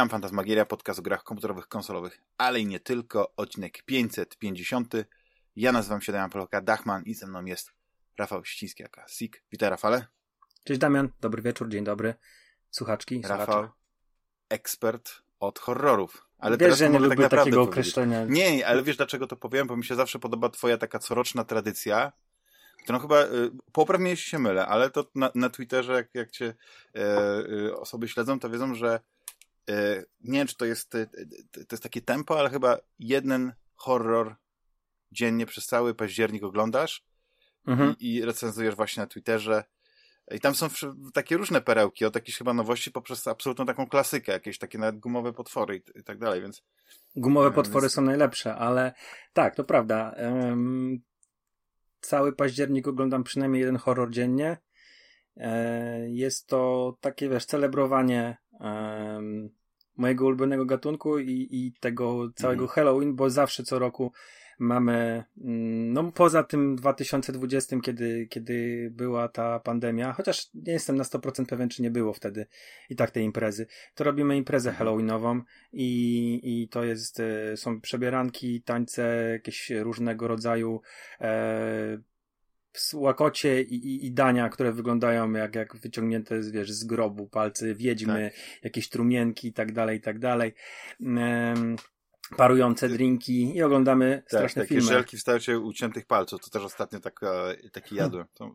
Witam, Fantasmagieria, podcast o grach komputerowych, konsolowych, ale i nie tylko, odcinek 550. Ja nazywam się Damian Poloka, Dachman i ze mną jest Rafał Ściński, aka Sik. Witaj Rafale. Cześć Damian, dobry wieczór, dzień dobry. Słuchaczki, Rafał, ekspert od horrorów. Ale wiesz, że nie lubię tak takiego powiedzieć. określenia. Nie, ale wiesz dlaczego to powiem? Bo mi się zawsze podoba twoja taka coroczna tradycja, którą chyba, y, popraw mnie jeśli się mylę, ale to na, na Twitterze, jak, jak cię e, e, osoby śledzą, to wiedzą, że nie wiem, czy to jest, e, to jest takie tempo, ale chyba jeden horror dziennie przez cały październik oglądasz mhm. i, i recenzujesz właśnie na Twitterze i tam są takie różne perełki, od jakichś chyba nowości poprzez absolutną taką klasykę, jakieś takie nawet gumowe potwory i, i tak dalej, więc... Gumowe e, potwory więc... są najlepsze, ale tak, to prawda. Um, cały październik oglądam przynajmniej jeden horror dziennie. E, jest to takie, wiesz, celebrowanie um, mojego ulubionego gatunku i, i tego całego mhm. Halloween, bo zawsze co roku mamy, mm, no poza tym 2020, kiedy, kiedy była ta pandemia, chociaż nie jestem na 100% pewien, czy nie było wtedy i tak tej imprezy, to robimy imprezę halloweenową i, i to jest, e, są przebieranki, tańce, jakieś różnego rodzaju e, łakocie i, i, i, dania, które wyglądają jak, jak wyciągnięte z, wiesz, z grobu, palce wiedźmy, tak. jakieś trumienki i tak dalej, i tak dalej. Um, parujące drinki i oglądamy tak, straszne takie filmy. żelki w uciętych palców, to też ostatnio tak, taki jadłem. To,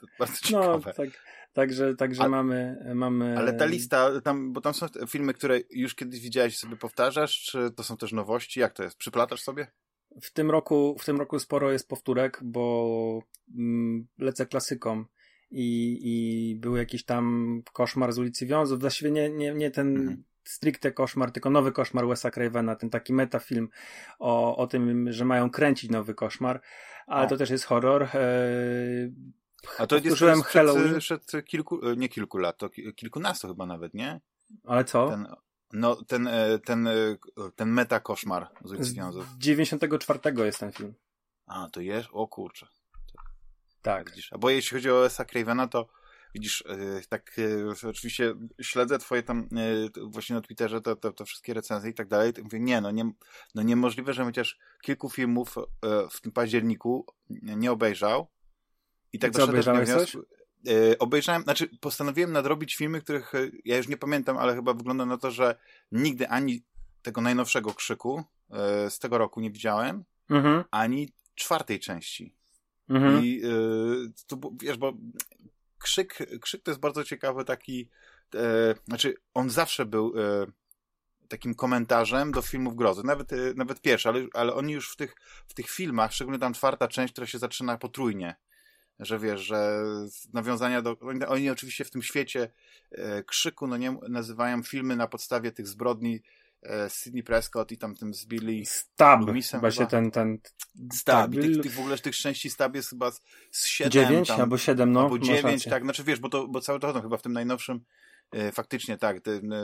to bardzo no, ciekawe. No, tak, także także mamy, mamy... Ale ta lista, tam, bo tam są filmy, które już kiedyś widziałeś i sobie powtarzasz, czy to są też nowości? Jak to jest? Przyplatasz sobie? W tym roku, w tym roku sporo jest powtórek, bo mm, lecę klasyką i, i był jakiś tam koszmar z ulicy Wiązów. Właściwie nie, nie, nie ten mhm stricte koszmar, tylko nowy koszmar Wesa Cravena, ten taki metafilm o, o tym, że mają kręcić nowy koszmar, ale o. to też jest horror. Eee, A to jest przed, Halloween. przed kilku, e, nie kilku lat, to kilkunastu chyba nawet, nie? Ale co? Ten, no, ten, e, ten, e, ten meta koszmar z ulicy Wiązów. Z 94 jest ten film. A, to jest? O kurczę. Tak. A bo jeśli chodzi o Wesa Cravena, to widzisz, e, tak oczywiście śledzę twoje tam właśnie na Twitterze to, to, to wszystkie recenzje i tak dalej, to mówię, nie, no, nie, no niemożliwe, że chociaż kilku filmów w tym październiku nie obejrzał i tak co, obejrzałeś coś? Obejrzałem, znaczy postanowiłem nadrobić filmy, których ja już nie pamiętam, ale chyba wygląda na to, że nigdy ani tego najnowszego krzyku z tego roku nie widziałem, mhm. ani czwartej części. Mhm. I to, wiesz, bo krzyk, krzyk to jest bardzo ciekawy taki, znaczy on zawsze był takim komentarzem do filmów grozy, nawet, nawet pierwszy, ale, ale oni już w tych, w tych filmach, szczególnie tam czwarta część, która się zaczyna potrójnie, że wiesz, że nawiązania do, oni oczywiście w tym świecie e, krzyku, no nie, nazywają filmy na podstawie tych zbrodni e, Sidney Prescott i tam tym z Billy Stab, Loomisem chyba się ten, ten Stab, I tych, tych, w ogóle tych części Stab jest chyba z 7 9 tam, albo 7, no. Albo 9, tak, znaczy wiesz, bo, to, bo cały to chyba w tym najnowszym e, faktycznie tak,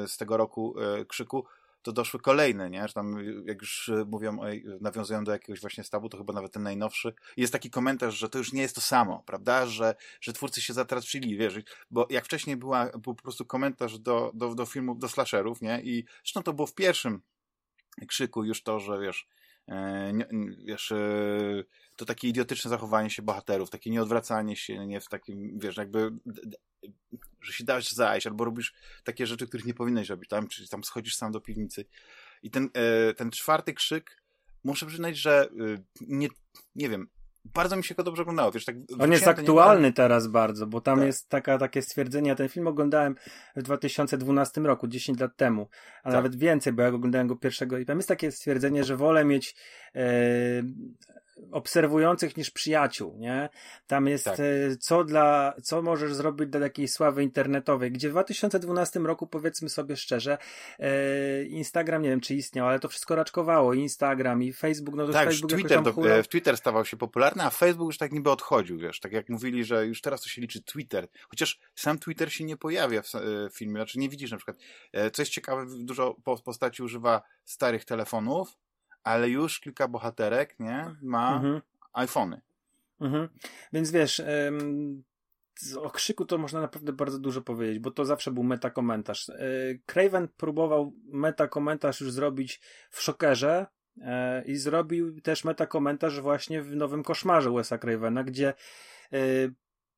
z tego roku e, Krzyku to doszły kolejne, nie? Że tam, jak już mówią, nawiązują do jakiegoś właśnie stawu, to chyba nawet ten najnowszy. Jest taki komentarz, że to już nie jest to samo, prawda? Że, że twórcy się zatraczyli, wiesz, bo jak wcześniej była, był po prostu komentarz do, do, do filmów, do slasherów, nie? I zresztą to było w pierwszym krzyku już to, że wiesz, e, wiesz, e, to takie idiotyczne zachowanie się bohaterów, takie nieodwracanie się, nie w takim, wiesz, jakby że się dasz zajść, albo robisz takie rzeczy, których nie powinieneś robić, tam, czyli tam schodzisz sam do piwnicy. I ten, e, ten czwarty krzyk, muszę przyznać, że e, nie, nie wiem, bardzo mi się go dobrze oglądało. Wiesz, tak On jest aktualny nie... teraz bardzo, bo tam tak. jest taka, takie stwierdzenie, ja ten film oglądałem w 2012 roku, 10 lat temu, a tak. nawet więcej, bo ja oglądałem go pierwszego i tam jest takie stwierdzenie, że wolę mieć e, obserwujących niż przyjaciół, nie? Tam jest tak. E, co dla, co możesz zrobić dla takiej sławy internetowej, gdzie w 2012 roku powiedzmy sobie szczerze, e, Instagram nie wiem czy istniał, ale to wszystko raczkowało, Instagram i Facebook, no to tak, Facebook Twitter, do, e, w Twitter stawał się popularny, a Facebook już tak niby odchodził, wiesz, tak jak mówili, że już teraz to się liczy Twitter, chociaż sam Twitter się nie pojawia w, w filmie, znaczy nie widzisz na przykład, co jest ciekawe, dużo postaci używa starych telefonów, ale już kilka bohaterek, nie, ma mhm. iPhony. Mhm. Więc wiesz, ym, o krzyku to można naprawdę bardzo dużo powiedzieć, bo to zawsze był metakomentarz. E, Craven próbował metakomentarz już zrobić w Szokerze e, i zrobił też metakomentarz właśnie w Nowym Koszmarze Wesa Cravena, gdzie e,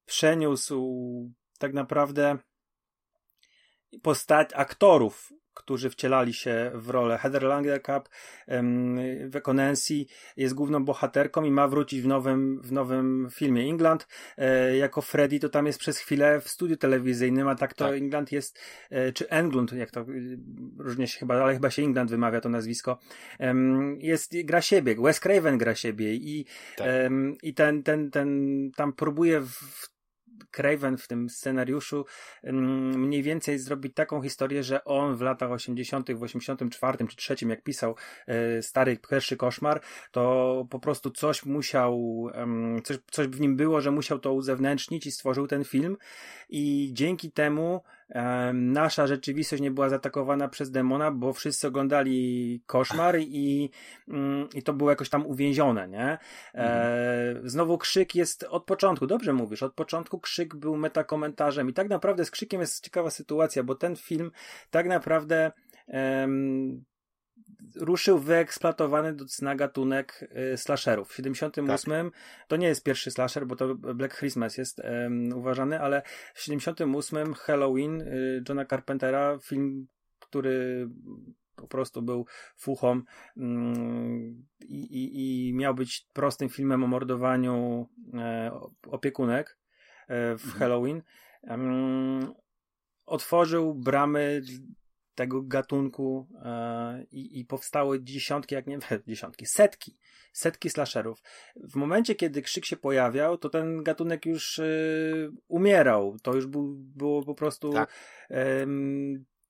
przeniósł tak naprawdę postać aktorów którzy wcielali się w rolę. Heather Langenkamp w Econency jest główną bohaterką i ma wrócić w nowym, w nowym filmie England. E, jako Freddy to tam jest przez chwilę w studiu telewizyjnym, a tak to tak. England jest, e, czy Englund, jak to e, różnie się chyba, ale chyba się England wymawia to nazwisko. Jest, gra siebie, Wes Craven gra siebie i, tak. i ten, ten, ten tam próbuje w Craven w tym scenariuszu mniej więcej zrobić taką historię, że on w latach 80., w 84 czy 3, jak pisał e, stary pierwszy koszmar, to po prostu coś musiał, coś, coś w nim było, że musiał to uzewnętrznić i stworzył ten film. I dzięki temu nasza rzeczywistość nie była zaatakowana przez demona, bo wszyscy oglądali koszmar i, mm, i to było jakoś tam uwięzione, nie? E, mhm. znowu krzyk jest od początku, dobrze mówisz, od początku krzyk był metakomentarzem i tak naprawdę z krzykiem jest ciekawa sytuacja, bo ten film tak naprawdę ruszył wyeksploatowany do cna gatunek y, slasherów. W 78 tak. to nie jest pierwszy slasher, bo to Black Christmas jest um, uważany, ale w 78 Halloween y, Johna Carpentera, film, który po prostu był fuchą mm, i, i, i, miał być prostym filmem o mordowaniu e, opiekunek e, w mhm. Halloween. otworzył bramy tego gatunku e, i, powstały dziesiątki, jak nie dziesiątki, setki, setki slasherów. W momencie, kiedy krzyk się pojawiał, to ten gatunek już e, umierał. To już był, było po prostu. Tak.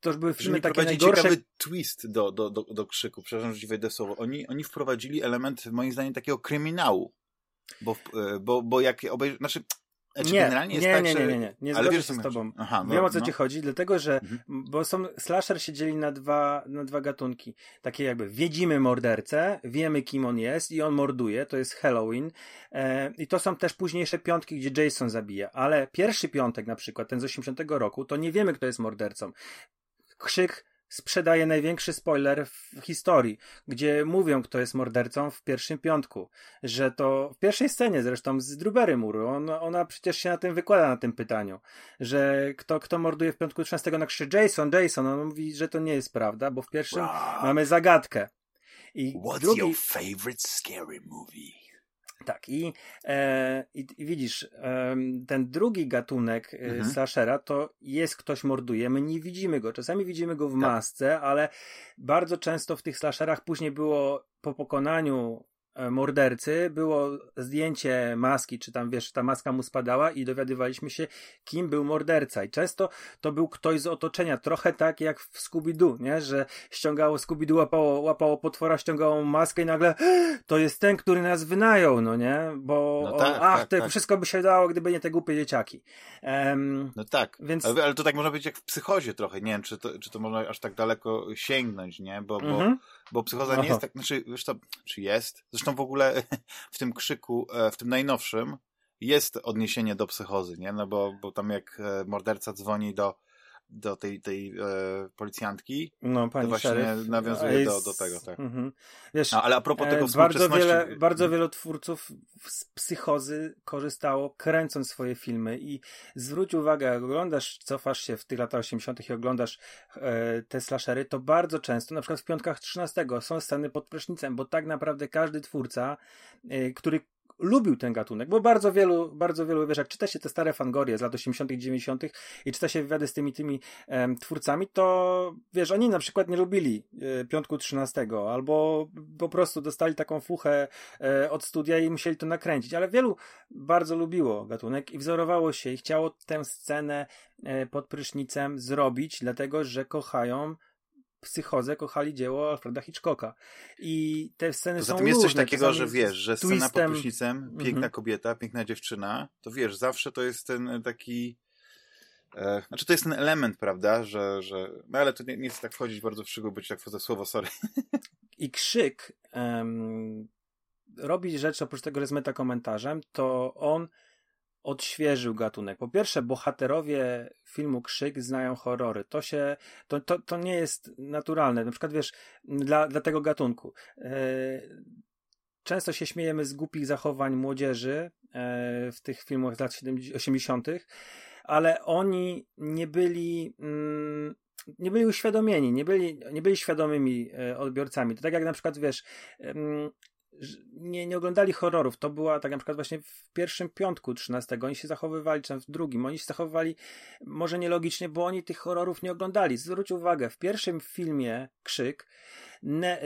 to już były filmy takie najgorsze. ciekawy twist do, do, do, do krzyku, przepraszam, że ci wejdę słowo. Oni, oni wprowadzili element, moim zdaniem, takiego kryminału. Bo, e, bo, bo jak obejrzysz, znaczy znaczy, nie, generalnie jest nie, tak, nie, nie, nie, nie, nie zgodzę się z tobą. Aha, no, Wiem o co no. ci chodzi, dlatego że, mhm. bo są, slasher się dzieli na dwa, na dwa gatunki. Takie jakby, wiedzimy mordercę, wiemy kim on jest i on morduje, to jest Halloween. E, I to są też późniejsze piątki, gdzie Jason zabija. Ale pierwszy piątek na przykład, ten z 80 roku, to nie wiemy kto jest mordercą. Krzyk sprzedaje największy spoiler w historii, gdzie mówią, kto jest mordercą w pierwszym piątku. Że to w pierwszej scenie zresztą z Drubery Muru, on, ona przecież się na tym wykłada, na tym pytaniu, że kto, kto morduje w piątku 13 na krzyczy Jason, Jason, on mówi, że to nie jest prawda, bo w pierwszym mamy zagadkę. I What's drugi... your favorite scary movie? Tak, i, e, i, i, widzisz, e, ten drugi gatunek e, mhm. slashera to jest ktoś morduje, my nie widzimy go. Czasami widzimy go w tak. masce, ale bardzo często w tych slasherach później było po pokonaniu mordercy było zdjęcie maski, czy tam wiesz, ta maska mu spadała i dowiadywaliśmy się, kim był morderca. I często to był ktoś z otoczenia, trochę tak jak w Scooby-Doo, nie? Że ściągało Scooby-Doo, łapało, łapało potwora, ściągało maskę i nagle to jest ten, który nas wynajął, no nie? Bo no tak, ach, tak, to tak. wszystko by się dało, gdyby nie te głupie dzieciaki. Um, no tak, więc... ale, ale, to tak można być jak w psychozie trochę, nie wiem, czy to, czy to można aż tak daleko sięgnąć, nie? Bo, bo, mhm. Bo psychoza nie jest tak, znaczy, wiesz to, czy jest? Zresztą Zresztą w ogóle w tym krzyku, e, w tym najnowszym, jest odniesienie do psychozy, nie? No bo, bo tam jak e, morderca dzwoni do, do tej, tej e, policjantki, no, pani to właśnie szeryf, nawiązuje jest... do, do tego, tak. Mhm. Wiesz, no, ale a propos tego bardzo wiele, bardzo wielu twórców z psychozy korzystało kręcąc swoje filmy i zwróć uwagę, jak oglądasz, cofasz się w tych latach 80. i oglądasz e, te slashery, to bardzo często, na przykład w Piątkach 13 są sceny pod prysznicem, bo tak naprawdę każdy twórca, e, który lubił ten gatunek, bo bardzo wielu, bardzo wielu, wiesz, jak czyta się te stare fangorie z lat 80 -tych, 90 i czyta się wywiady z tymi tymi e, twórcami, to wiesz, oni na przykład nie lubili e, Piątku 13 albo po prostu dostali taką fuchę e, od studia i musieli to nakręcić, ale wielu bardzo lubiło gatunek i wzorowało się i chciało tę scenę e, pod prysznicem zrobić, dlatego, że kochają psychozę kochali dzieło Alfreda Hitchcocka. I te sceny Poza są tym jest coś takiego, że wiesz, że scena twistem... pod prysznicem, piękna -hmm. kobieta, piękna dziewczyna, to wiesz, zawsze to jest ten taki e, znaczy to jest ten element, prawda, że, że no ale to nie, nie chcę tak wchodzić bardzo w szczegóły, być tak wchodzę słowo, sorry. I krzyk um, robi rzecz, oprócz tego, że jest metakomentarzem, to on odświeżył gatunek. Po pierwsze, bohaterowie filmu Krzyk znają horrory. To się, to, to, to nie jest naturalne. Na przykład, wiesz, dla, dla tego gatunku. E, często się śmiejemy z głupich zachowań młodzieży e, w tych filmach z lat 70, 80., ale oni nie byli. Mm, nie byli uświadomieni, nie byli, nie byli świadomymi e, odbiorcami. To tak jak na przykład, wiesz, nie, nie oglądali horrorów. To była tak na przykład właśnie w pierwszym piątku 13. Oni się zachowywali, czy w drugim. Oni się zachowywali może nielogicznie, bo oni tych horrorów nie oglądali. Zwróć uwagę, w pierwszym filmie Krzyk ne,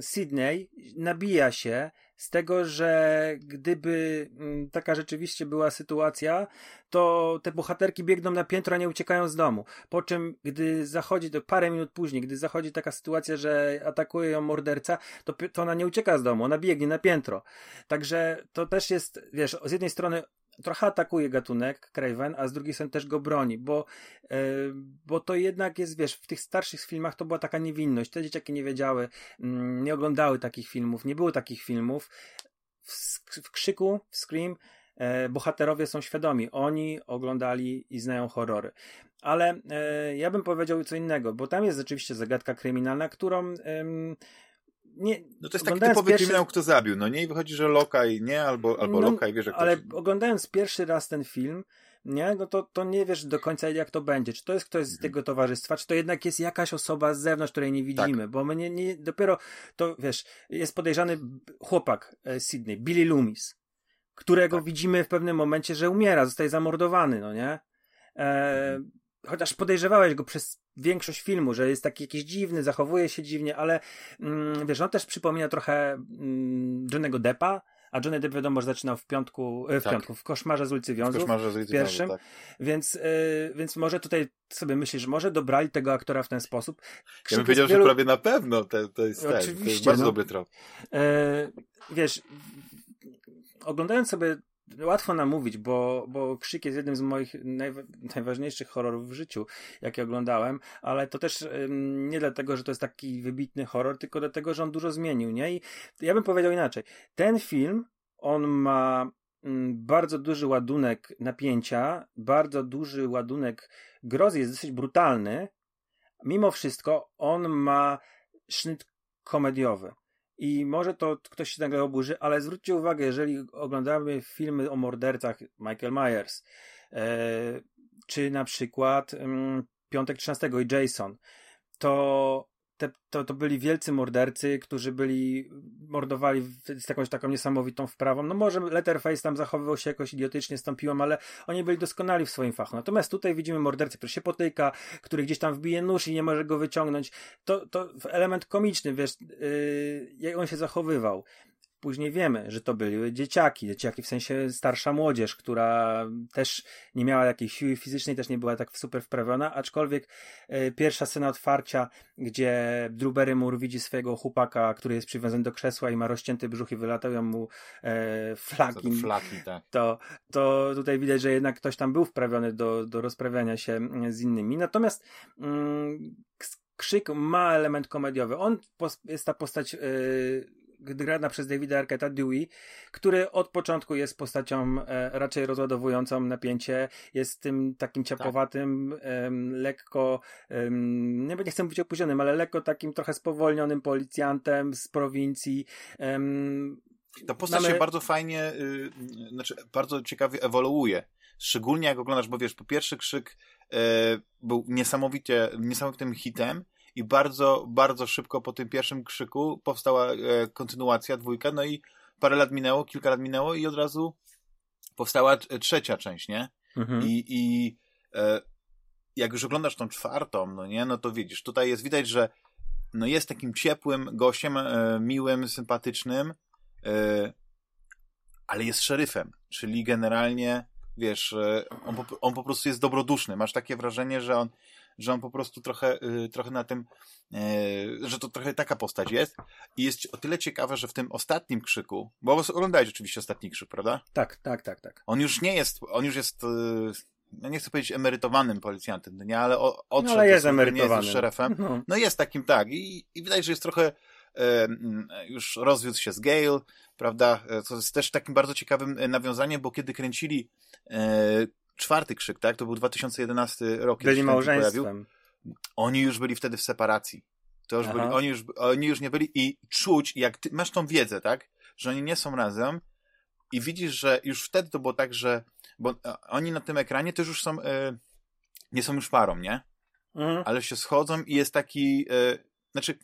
Sydney nabija się z tego, że gdyby taka rzeczywiście była sytuacja, to te bohaterki biegną na piętro, a nie uciekają z domu. Po czym, gdy zachodzi, to parę minut później, gdy zachodzi taka sytuacja, że atakuje ją morderca, to, to ona nie ucieka z domu, ona biegnie na piętro. Także to też jest, wiesz, z jednej strony trochę atakuje gatunek Craven, a z drugiej strony też go broni, bo, yy, bo to jednak jest, wiesz, w tych starszych filmach to była taka niewinność. Te dzieciaki nie wiedziały, yy, nie oglądały takich filmów, nie było takich filmów. W, w krzyku, w Scream, yy, bohaterowie są świadomi. Oni oglądali i znają horrory. Ale ja bym powiedział co innego, bo tam jest rzeczywiście zagadka kryminalna, którą nie, no to jest taki typowy pierwszy... kryminał, kto zabił, no nie? I wychodzi, że Lokaj nie, albo, albo no, Lokaj wie, że ktoś... Ale oglądając pierwszy raz ten film, nie, no to, to nie wiesz do końca jak to będzie. Czy to jest ktoś z mhm. tego towarzystwa, czy to jednak jest jakaś osoba z zewnątrz, której nie widzimy, tak. bo my nie, nie, dopiero to, wiesz, jest podejrzany chłopak e, Sydney, Billy Loomis, którego tak. widzimy w pewnym momencie, że umiera, zostaje zamordowany, no nie? E, mhm chociaż podejrzewałeś go przez większość filmu, że jest taki jakiś dziwny, zachowuje się dziwnie, ale mm, wiesz, on też przypomina trochę mm, Johnny'ego Deppa, a Johnny Depp wiadomo, że zaczynał w piątku, e, w tak. piątku, w Koszmarze z ulicy Wiązów, w, koszmarze z ulicy pierwszym, Wiązów, tak. więc, yy, więc może tutaj sobie myślisz, że może dobrali tego aktora w ten sposób. Krzyk ja bym powiedział, wielu... że prawie na pewno to, to, jest, Oczywiście, ten, to jest bardzo no. dobry trop. Yy, wiesz, oglądając sobie łatwo nam mówić, bo, bo Krzyk jest jednym z moich najważniejszych horrorów w życiu, jakie oglądałem, ale to też ym, nie dlatego, że to jest taki wybitny horror, tylko dlatego, że on dużo zmienił, nie? I ja bym powiedział inaczej. Ten film, on ma ym, bardzo duży ładunek napięcia, bardzo duży ładunek grozy, jest dosyć brutalny. Mimo wszystko, on ma sznyt komediowy. I może to ktoś się nagle oburzy, ale zwróćcie uwagę, jeżeli oglądamy filmy o mordercach Michael Myers, e, czy na przykład mm, Piątek 13 i Jason, to te, to, to byli wielcy mordercy, którzy byli, mordowali z jakąś taką niesamowitą wprawą. No może Letterface tam zachowywał się jakoś idiotycznie z tą piłą, ale oni byli doskonali w swoim fachu. Natomiast tutaj widzimy mordercę, który się potyka, który gdzieś tam wbije nóż i nie może go wyciągnąć. To, to element komiczny, wiesz, yy, jak on się zachowywał. Później wiemy, że to były dzieciaki, dzieciaki w sensie starsza młodzież, która też nie miała jakiejś siły fizycznej, też nie była tak super wprawiona, aczkolwiek e, pierwsza scena otwarcia, gdzie Drew Barrymore widzi swojego chłopaka, który jest przywiązany do krzesła i ma rozcięty brzuch i wylatują mu e, flaki, flaki tak. to, to tutaj widać, że jednak ktoś tam był wprawiony do, do rozprawiania się mm, z innymi. Natomiast mm, Krzyk ma element komediowy. On jest ta postać yy, grana przez Davida Arqueta Dewey, który od początku jest postacią e, raczej rozładowującą napięcie, jest tym takim ciapowatym, tak. lekko, nie, nie chcę mówić opóźnionym, ale lekko takim trochę spowolnionym policjantem z prowincji. Ta postać Mamy... się bardzo fajnie, yy, znaczy bardzo ciekawie ewoluuje. Szczególnie jak oglądasz, bo wiesz, po pierwszy krzyk yy, był niesamowicie, niesamowitym hitem, i bardzo, bardzo szybko po tym pierwszym krzyku powstała e, kontynuacja, dwójka, no i parę lat minęło, kilka lat minęło i od razu powstała trzecia część, nie? Mhm. I, i e, jak już oglądasz tą czwartą, no nie, no to widzisz, tutaj jest widać, że no jest takim ciepłym gościem, e, miłym, sympatycznym, e, ale jest szeryfem, czyli generalnie, wiesz, e, on po, on po prostu jest dobroduszny. Masz takie wrażenie, że on że on po prostu trochę, y, trochę na tym, y, że to trochę taka postać jest. I jest o tyle ciekawe, że w tym ostatnim krzyku, bo oglądałeś oczywiście ostatni krzyk, prawda? Tak, tak, tak, tak. On już nie jest, on już jest, y, no nie chcę powiedzieć emerytowanym policjantem, nie, ale odszedł, no, ale jest emerytowany. Nie jest szerefem. No. no jest takim, tak. I, I wydaje, że jest trochę już rozwiódł się z Gale, prawda? To jest też takim bardzo ciekawym nawiązaniem, bo kiedy kręcili czwarty krzyk, tak? To był 2011 rok. Byli małżeństwem. Oni już byli wtedy w separacji. To już byli, oni, już, oni już nie byli i czuć, jak ty masz tą wiedzę, tak? Że oni nie są razem i widzisz, że już wtedy to było tak, że bo oni na tym ekranie też już są, e, nie są już parą, nie? Mhm. Ale się schodzą i jest taki, e, znaczy,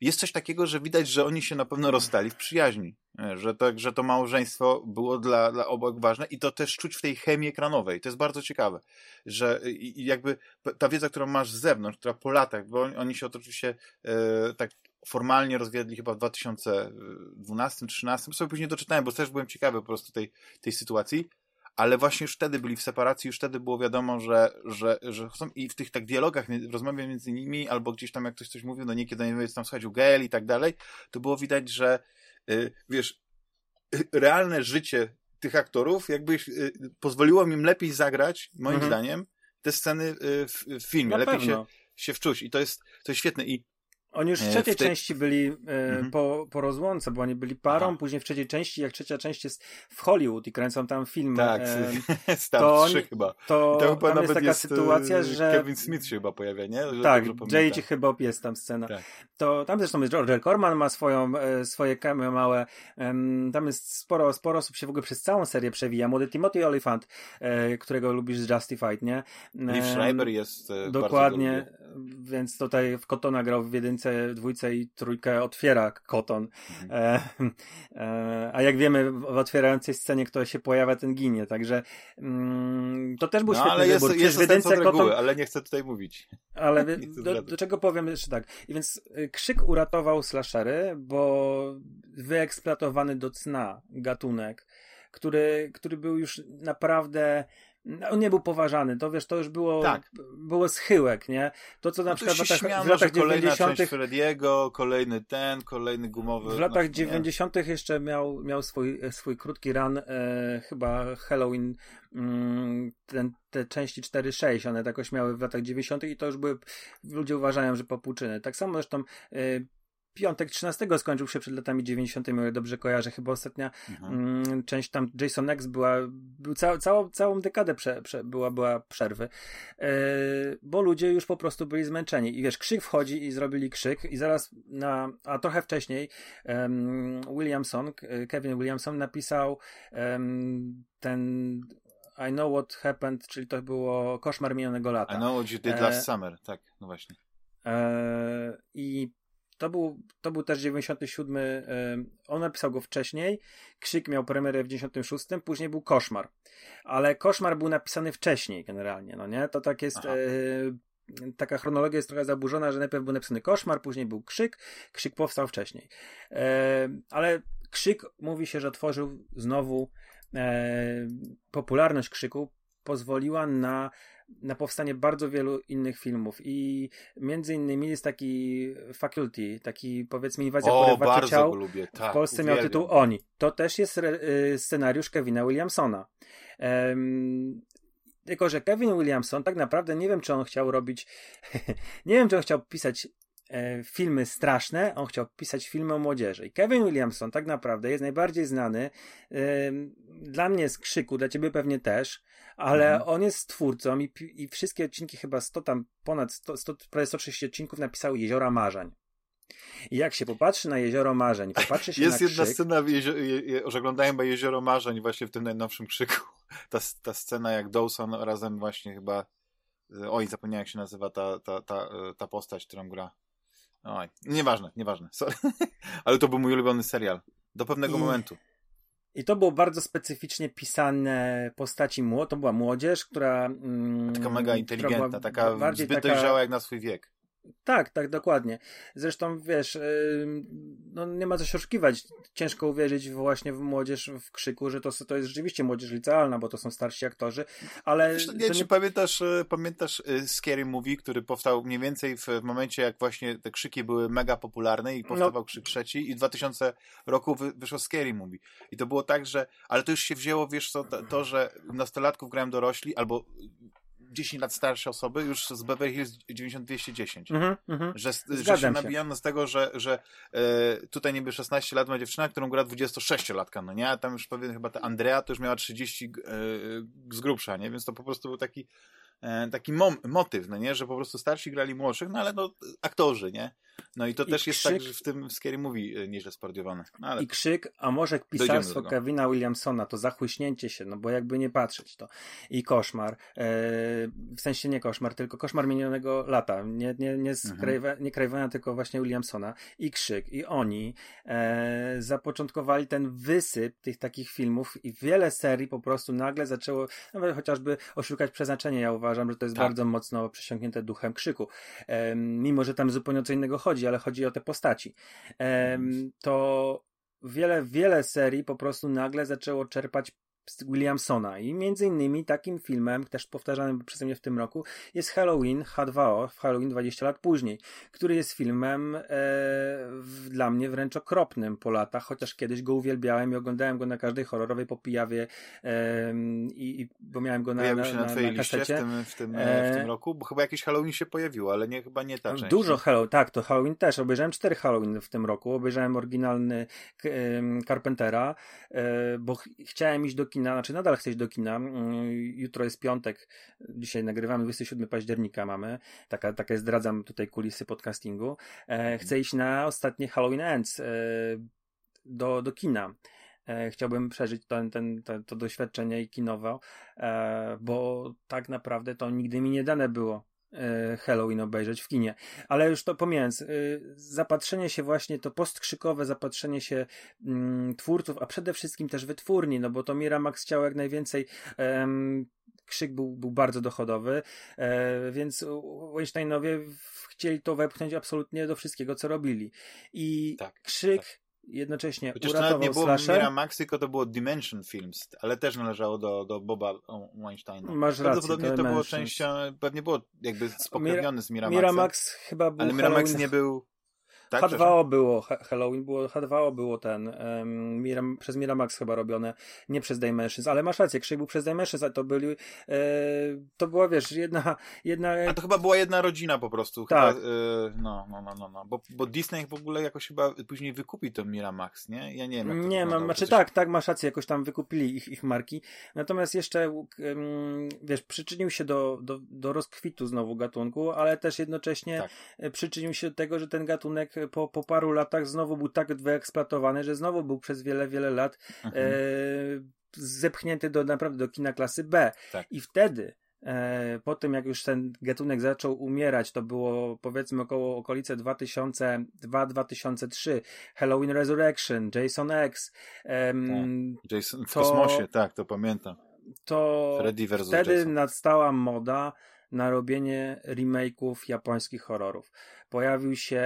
jest coś takiego, że widać, że oni się na pewno rozstali w przyjaźni, e, że że to małżeństwo było dla, dla obok ważne i to też czuć w tej chemii ekranowej. To jest bardzo ciekawe, że jakby ta wiedza, którą masz z zewnątrz, która po latach, bo oni się oczywiście e, tak formalnie rozwiedli chyba w 2012-2013, sobie później doczytałem, bo też byłem ciekawy po prostu tej, tej sytuacji, ale właśnie już wtedy byli w separacji, już wtedy było wiadomo, że, że, że są i w tych tak dialogach, rozmawiam między nimi, albo gdzieś tam jak ktoś coś mówił, no niekiedy nie jest tam słuchać Gael i tak dalej, to było widać, że yy, wiesz, yy, realne życie tych aktorów jakbyś yy, pozwoliło im lepiej zagrać, moim mhm. zdaniem, te sceny y, w, w filmie, Na lepiej się, się wczuć i to jest, to jest świetne. I oni już w trzeciej w tej... części byli e, mhm. po, po rozłące, bo oni byli parą, Aha. później w trzeciej części, jak trzecia część jest w Hollywood i kręcą tam filmy. Tak, e, to, oni, chyba. To, to chyba tam jest taka jest, sytuacja, że... Kevin Smith się chyba pojawia, nie? Że tak, J.G. chyba jest tam scena. Tak. To tam zresztą jest Roger Corman ma swoją, e, swoje cameo małe. tam jest sporo, sporo osób się w ogóle przez całą serię przewija. Młody Timothy Olyphant, e, którego lubisz z Justified, nie? Liv Schreiber jest e, Dokładnie, więc tutaj w Kotona grał w jedynce, dwójce i trójkę otwiera Koton. Mhm. E, e, a jak wiemy, w otwierającej scenie kto się pojawia, ten ginie, także mm, to też był no, świetny ale wybór. Jest, jest w jedynce Koton... reguły, ale nie chcę tutaj mówić. Ale do, do, czego powiem jeszcze tak. I więc y, Krzyk uratował slashery, bo wyeksploatowany do cna gatunek, który, który był już naprawdę on nie był poważany, to wiesz, to już było, tak. było schyłek, nie? To, co na no przykład w latach, śmiano, w latach 90. Frediego, kolejny ten, kolejny gumowy. W latach no, 90. jeszcze miał, miał swój, swój krótki run, e, chyba Halloween, mm, ten, te części 4-6, one jakoś miały w latach 90. i to już były, ludzie uważają, że popłuczyny. Tak samo zresztą e, piątek 13 skończył się przed latami 90., jak dobrze kojarzę. Chyba ostatnia mhm. mm, część tam Jason X była, był ca, całą, całą dekadę prze, prze, była, była przerwy. E, bo ludzie już po prostu byli zmęczeni. I wiesz, krzyk wchodzi i zrobili krzyk i zaraz na, a trochę wcześniej um, Williamson, Kevin Williamson napisał um, ten I know what happened, czyli to było koszmar minionego lata. I know what you did last e, summer, tak, no właśnie. E, I to był, to był też 97. On napisał go wcześniej. Krzyk miał premierę w 96. Później był Koszmar. Ale Koszmar był napisany wcześniej generalnie, no nie? To tak jest. Taka chronologia jest trochę zaburzona, że najpierw był napisany Koszmar, później był Krzyk. Krzyk powstał wcześniej. Ale Krzyk mówi się, że tworzył znowu popularność Krzyku pozwoliła na na powstanie bardzo wielu innych filmów i między innymi jest taki Faculty, taki powiedzmy inwazja bardzo ciał. Lubię. Tak, w Polsce uwielbiam. miał tytuł Oni. To też jest y, scenariusz Kevina Williamsona. Um, tylko, że Kevin Williamson tak naprawdę nie wiem, czy on chciał robić, nie wiem, czy on chciał pisać filmy straszne, on chciał pisać filmy o młodzieży. I Kevin Williamson tak naprawdę jest najbardziej znany e, dla mnie z krzyku, dla ciebie pewnie też, ale mhm. on jest twórcą i, i wszystkie odcinki, chyba 100 tam, ponad 100, 100, prawie 130 odcinków napisał Jeziora Marzeń. I jak się popatrzy na Jezioro Marzeń, popatrzy się Jest na jedna scena, że oglądałem chyba Jezioro Marzeń właśnie w tym najnowszym krzyku. Ta, ta scena jak Dawson razem właśnie chyba oj, zapomniałem jak się nazywa ta, ta, ta, ta postać, którą gra. Oj, nieważne, nieważne, sorry. Ale to był mój ulubiony serial. Do pewnego I... momentu. I to było bardzo specyficznie pisane postaci młod. To była młodzież, która. Mm, taka mega inteligentna, taka zbyt taka... dojrzała jak na swój wiek. Tak, tak, dokładnie. Zresztą wiesz, no nie ma co się oszukiwać. Ciężko uwierzyć właśnie w młodzież w krzyku, że to, to jest rzeczywiście młodzież licealna, bo to są starsi aktorzy, ale. Wiesz, nie, czy pamiętasz, e, pamiętasz e, Scary Movie, który powstał mniej więcej w, momencie, jak właśnie te krzyki były mega popularne i powstawał no. krzyk trzeci i w 2000 roku wy, wyszło Scary Movie. I to było tak, że. Ale to już się wzięło, wiesz co, to, to że nastolatków grałem dorośli, albo 10 lat starsze osoby już z Beverly Hills 9210. Mhm, mhm. Że, że się się. nabijano z tego, że, że e, tutaj niby 16 lat ma dziewczyna, którą gra 26-latka, no nie? A tam już pewien chyba ta Andrea to już miała 30 e, z grubsza, nie? Więc to po prostu był taki e, taki motyw, no nie? Że po prostu starsi grali młodszych, no ale no aktorzy, nie? No i to I też jest krzyk- tak, że w tym Scary Movie e, nieźle spardiowane. No, ale I krzyk, a może pisarstwo. Kevina Williamsona, to zachłyśnięcie się, no bo jakby nie patrzeć to. I koszmar, e, w sensie nie koszmar, tylko koszmar minionego lata, nie, nie, nie, z Mhm. Cravena, tylko właśnie Williamsona. I krzyk, i oni e, zapoczątkowali ten wysyp tych takich filmów i wiele serii po prostu nagle zaczęło, nawet chociażby oszukać przeznaczenie, ja uważam, że to jest Tak. bardzo mocno przesiąknięte duchem krzyku. E, mimo, że tam zupełnie co innego chodzi, ale chodzi o te postaci. Em, to wiele, wiele serii po prostu nagle zaczęło czerpać Williamsona i między innymi takim filmem, też powtarzanym przeze mnie w tym roku, jest Halloween H2O, Halloween 20 lat później, który jest filmem e, w, dla mnie wręcz okropnym po latach, chociaż kiedyś go uwielbiałem i oglądałem go na każdej horrorowej popijawie em, i, i bo miałem go na, pojawił na, się na, na, twojej na liście w tym, w, tym, e, w tym E, roku, bo chyba jakiś Halloween się pojawiło, ale nie, chyba nie ta część. Dużo? Halloween, tak, to Halloween też. Obejrzałem cztery Halloween w tym roku. Obejrzałem oryginalny Carpentera, e, bo ch- chciałem iść do kina, znaczy nadal iść do kina. Mm, Jutro jest piątek, dzisiaj nagrywamy, 27 października mamy. Taka, takie zdradzam tutaj kulisy podcastingu. E, Chcę iść na ostatnie Halloween Ends e, do, do kina. E, Chciałbym przeżyć ten, ten, to doświadczenie i kinowo, e, bo tak naprawdę to nigdy mi nie dane było Halloween obejrzeć w kinie. Ale już to pomijając, y, zapatrzenie się właśnie, to postkrzykowe zapatrzenie się mm, twórców, a przede wszystkim też wytwórni, no bo to Miramax chciał jak najwięcej em, krzyk był, był bardzo dochodowy, e, więc Weinsteinowie chcieli to wepchnąć absolutnie do wszystkiego, co robili. I Tak, krzyk tak. Jednocześnie Chociaż to nawet uratował nie było slasher. Miramax, tylko to było Dimension Films, ale też należało do, do Boba Weinsteina. Masz rację, Prawdopodobnie to to było częścią, pewnie było jakby spokrewniony z Miramaxem, Miramax chyba był ale Miramax Halloween- nie był... Tak, przepraszam? H2O było, Ha- Halloween było, H2O było ten, um, Miram, przez Miramax chyba robione, nie przez Dimensions, ale masz rację, Krzyk był przez Dimensions, a to byli, e, to była, wiesz, jedna, jedna, A to chyba była jedna rodzina po prostu. Tak. Chyba, y, no, no, no, no, no. Bo, bo Disney w ogóle jakoś chyba później wykupi to Miramax, nie? Ja nie wiem. Jak to nie mam, znaczy tak, tak, masz rację, jakoś tam wykupili ich, ich marki, natomiast jeszcze, em, wiesz, przyczynił się do, do, do rozkwitu znowu gatunku, ale też jednocześnie Tak. e, przyczynił się do tego, że ten gatunek po, po paru latach znowu był tak wyeksploatowany, że znowu był przez wiele, wiele lat Mhm. e, zepchnięty do naprawdę do kina klasy B. Tak. I wtedy, e, po tym jak już ten gatunek zaczął umierać, to było powiedzmy około okolice 2002-2003, Halloween Resurrection, Jason X, em, Jason w to- kosmosie, tak, to pamiętam. to wtedy Jason. nastała moda na robienie remake'ów japońskich horrorów. Pojawił się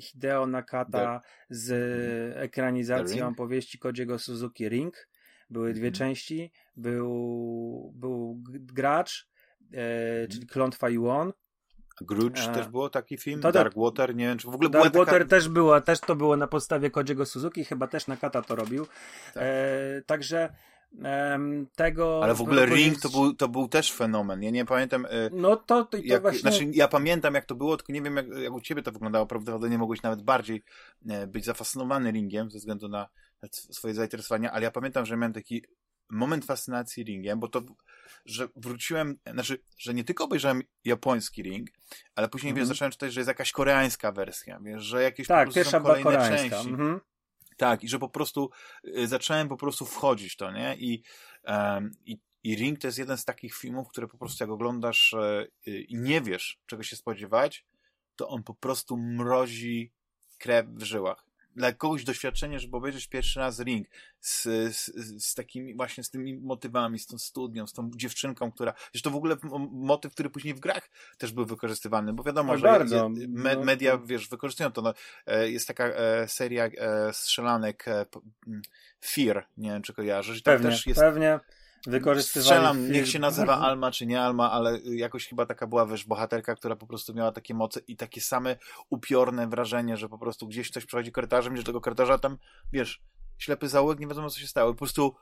Hideo Nakata z The ekranizacją Ring? powieści Kojiego Suzuki Ring. Były dwie Mhm. części. Był, był gracz, e, czyli Klątwa Yuon. Grudge A. też było taki film, To. Dark Water, nie wiem, czy w ogóle Darkwater taka... też była, też to było na podstawie Kojiego Suzuki, chyba też Nakata to robił. Tak. E, także tego... Ale w ogóle Ring to był, to był też fenomen. Ja nie pamiętam... y, No to, to, to jak, właśnie... Znaczy, ja pamiętam, jak to było, tylko nie wiem, jak, jak u ciebie to wyglądało. Prawdopodobnie mogłeś nawet bardziej e, być zafascynowany ringiem ze względu na swoje zainteresowania, ale ja pamiętam, że miałem taki moment fascynacji ringiem, bo to, że wróciłem, znaczy, że nie tylko obejrzałem japoński ring, ale później, Mhm. wiesz, zacząłem czytać, że jest jakaś koreańska wersja, wiesz, że jakieś po Tak, prostu pierwsza są kolejne koreańska. części. Mhm. Tak, i że po prostu y, zacząłem po prostu wchodzić to, nie? I, em, i, i Ring to jest jeden z takich filmów, które po prostu jak oglądasz e, y, i nie wiesz, czego się spodziewać, to on po prostu mrozi krew w żyłach. Dla kogoś doświadczenie, żeby obejrzeć pierwszy raz Ring z, z, z takimi właśnie, z tymi motywami, z tą studnią, z tą dziewczynką, która, zresztą w ogóle motyw, który później w grach też był wykorzystywany, bo wiadomo, No że bardzo. me, No, media, wiesz, wykorzystują to, no, e, jest taka e, seria e, strzelanek e, p- m, Fear, nie wiem, czy kojarzysz, i tam Pewnie, też jest pewnie wykorzystywali... Strzelam, niech się nazywa Alma czy nie Alma, ale jakoś chyba taka była, wiesz, bohaterka, która po prostu miała takie moce i takie same upiorne wrażenie, że po prostu gdzieś ktoś przechodzi korytarzem, idzie do tego korytarza, a tam, wiesz, ślepy zaułek, nie wiadomo co się stało. Po prostu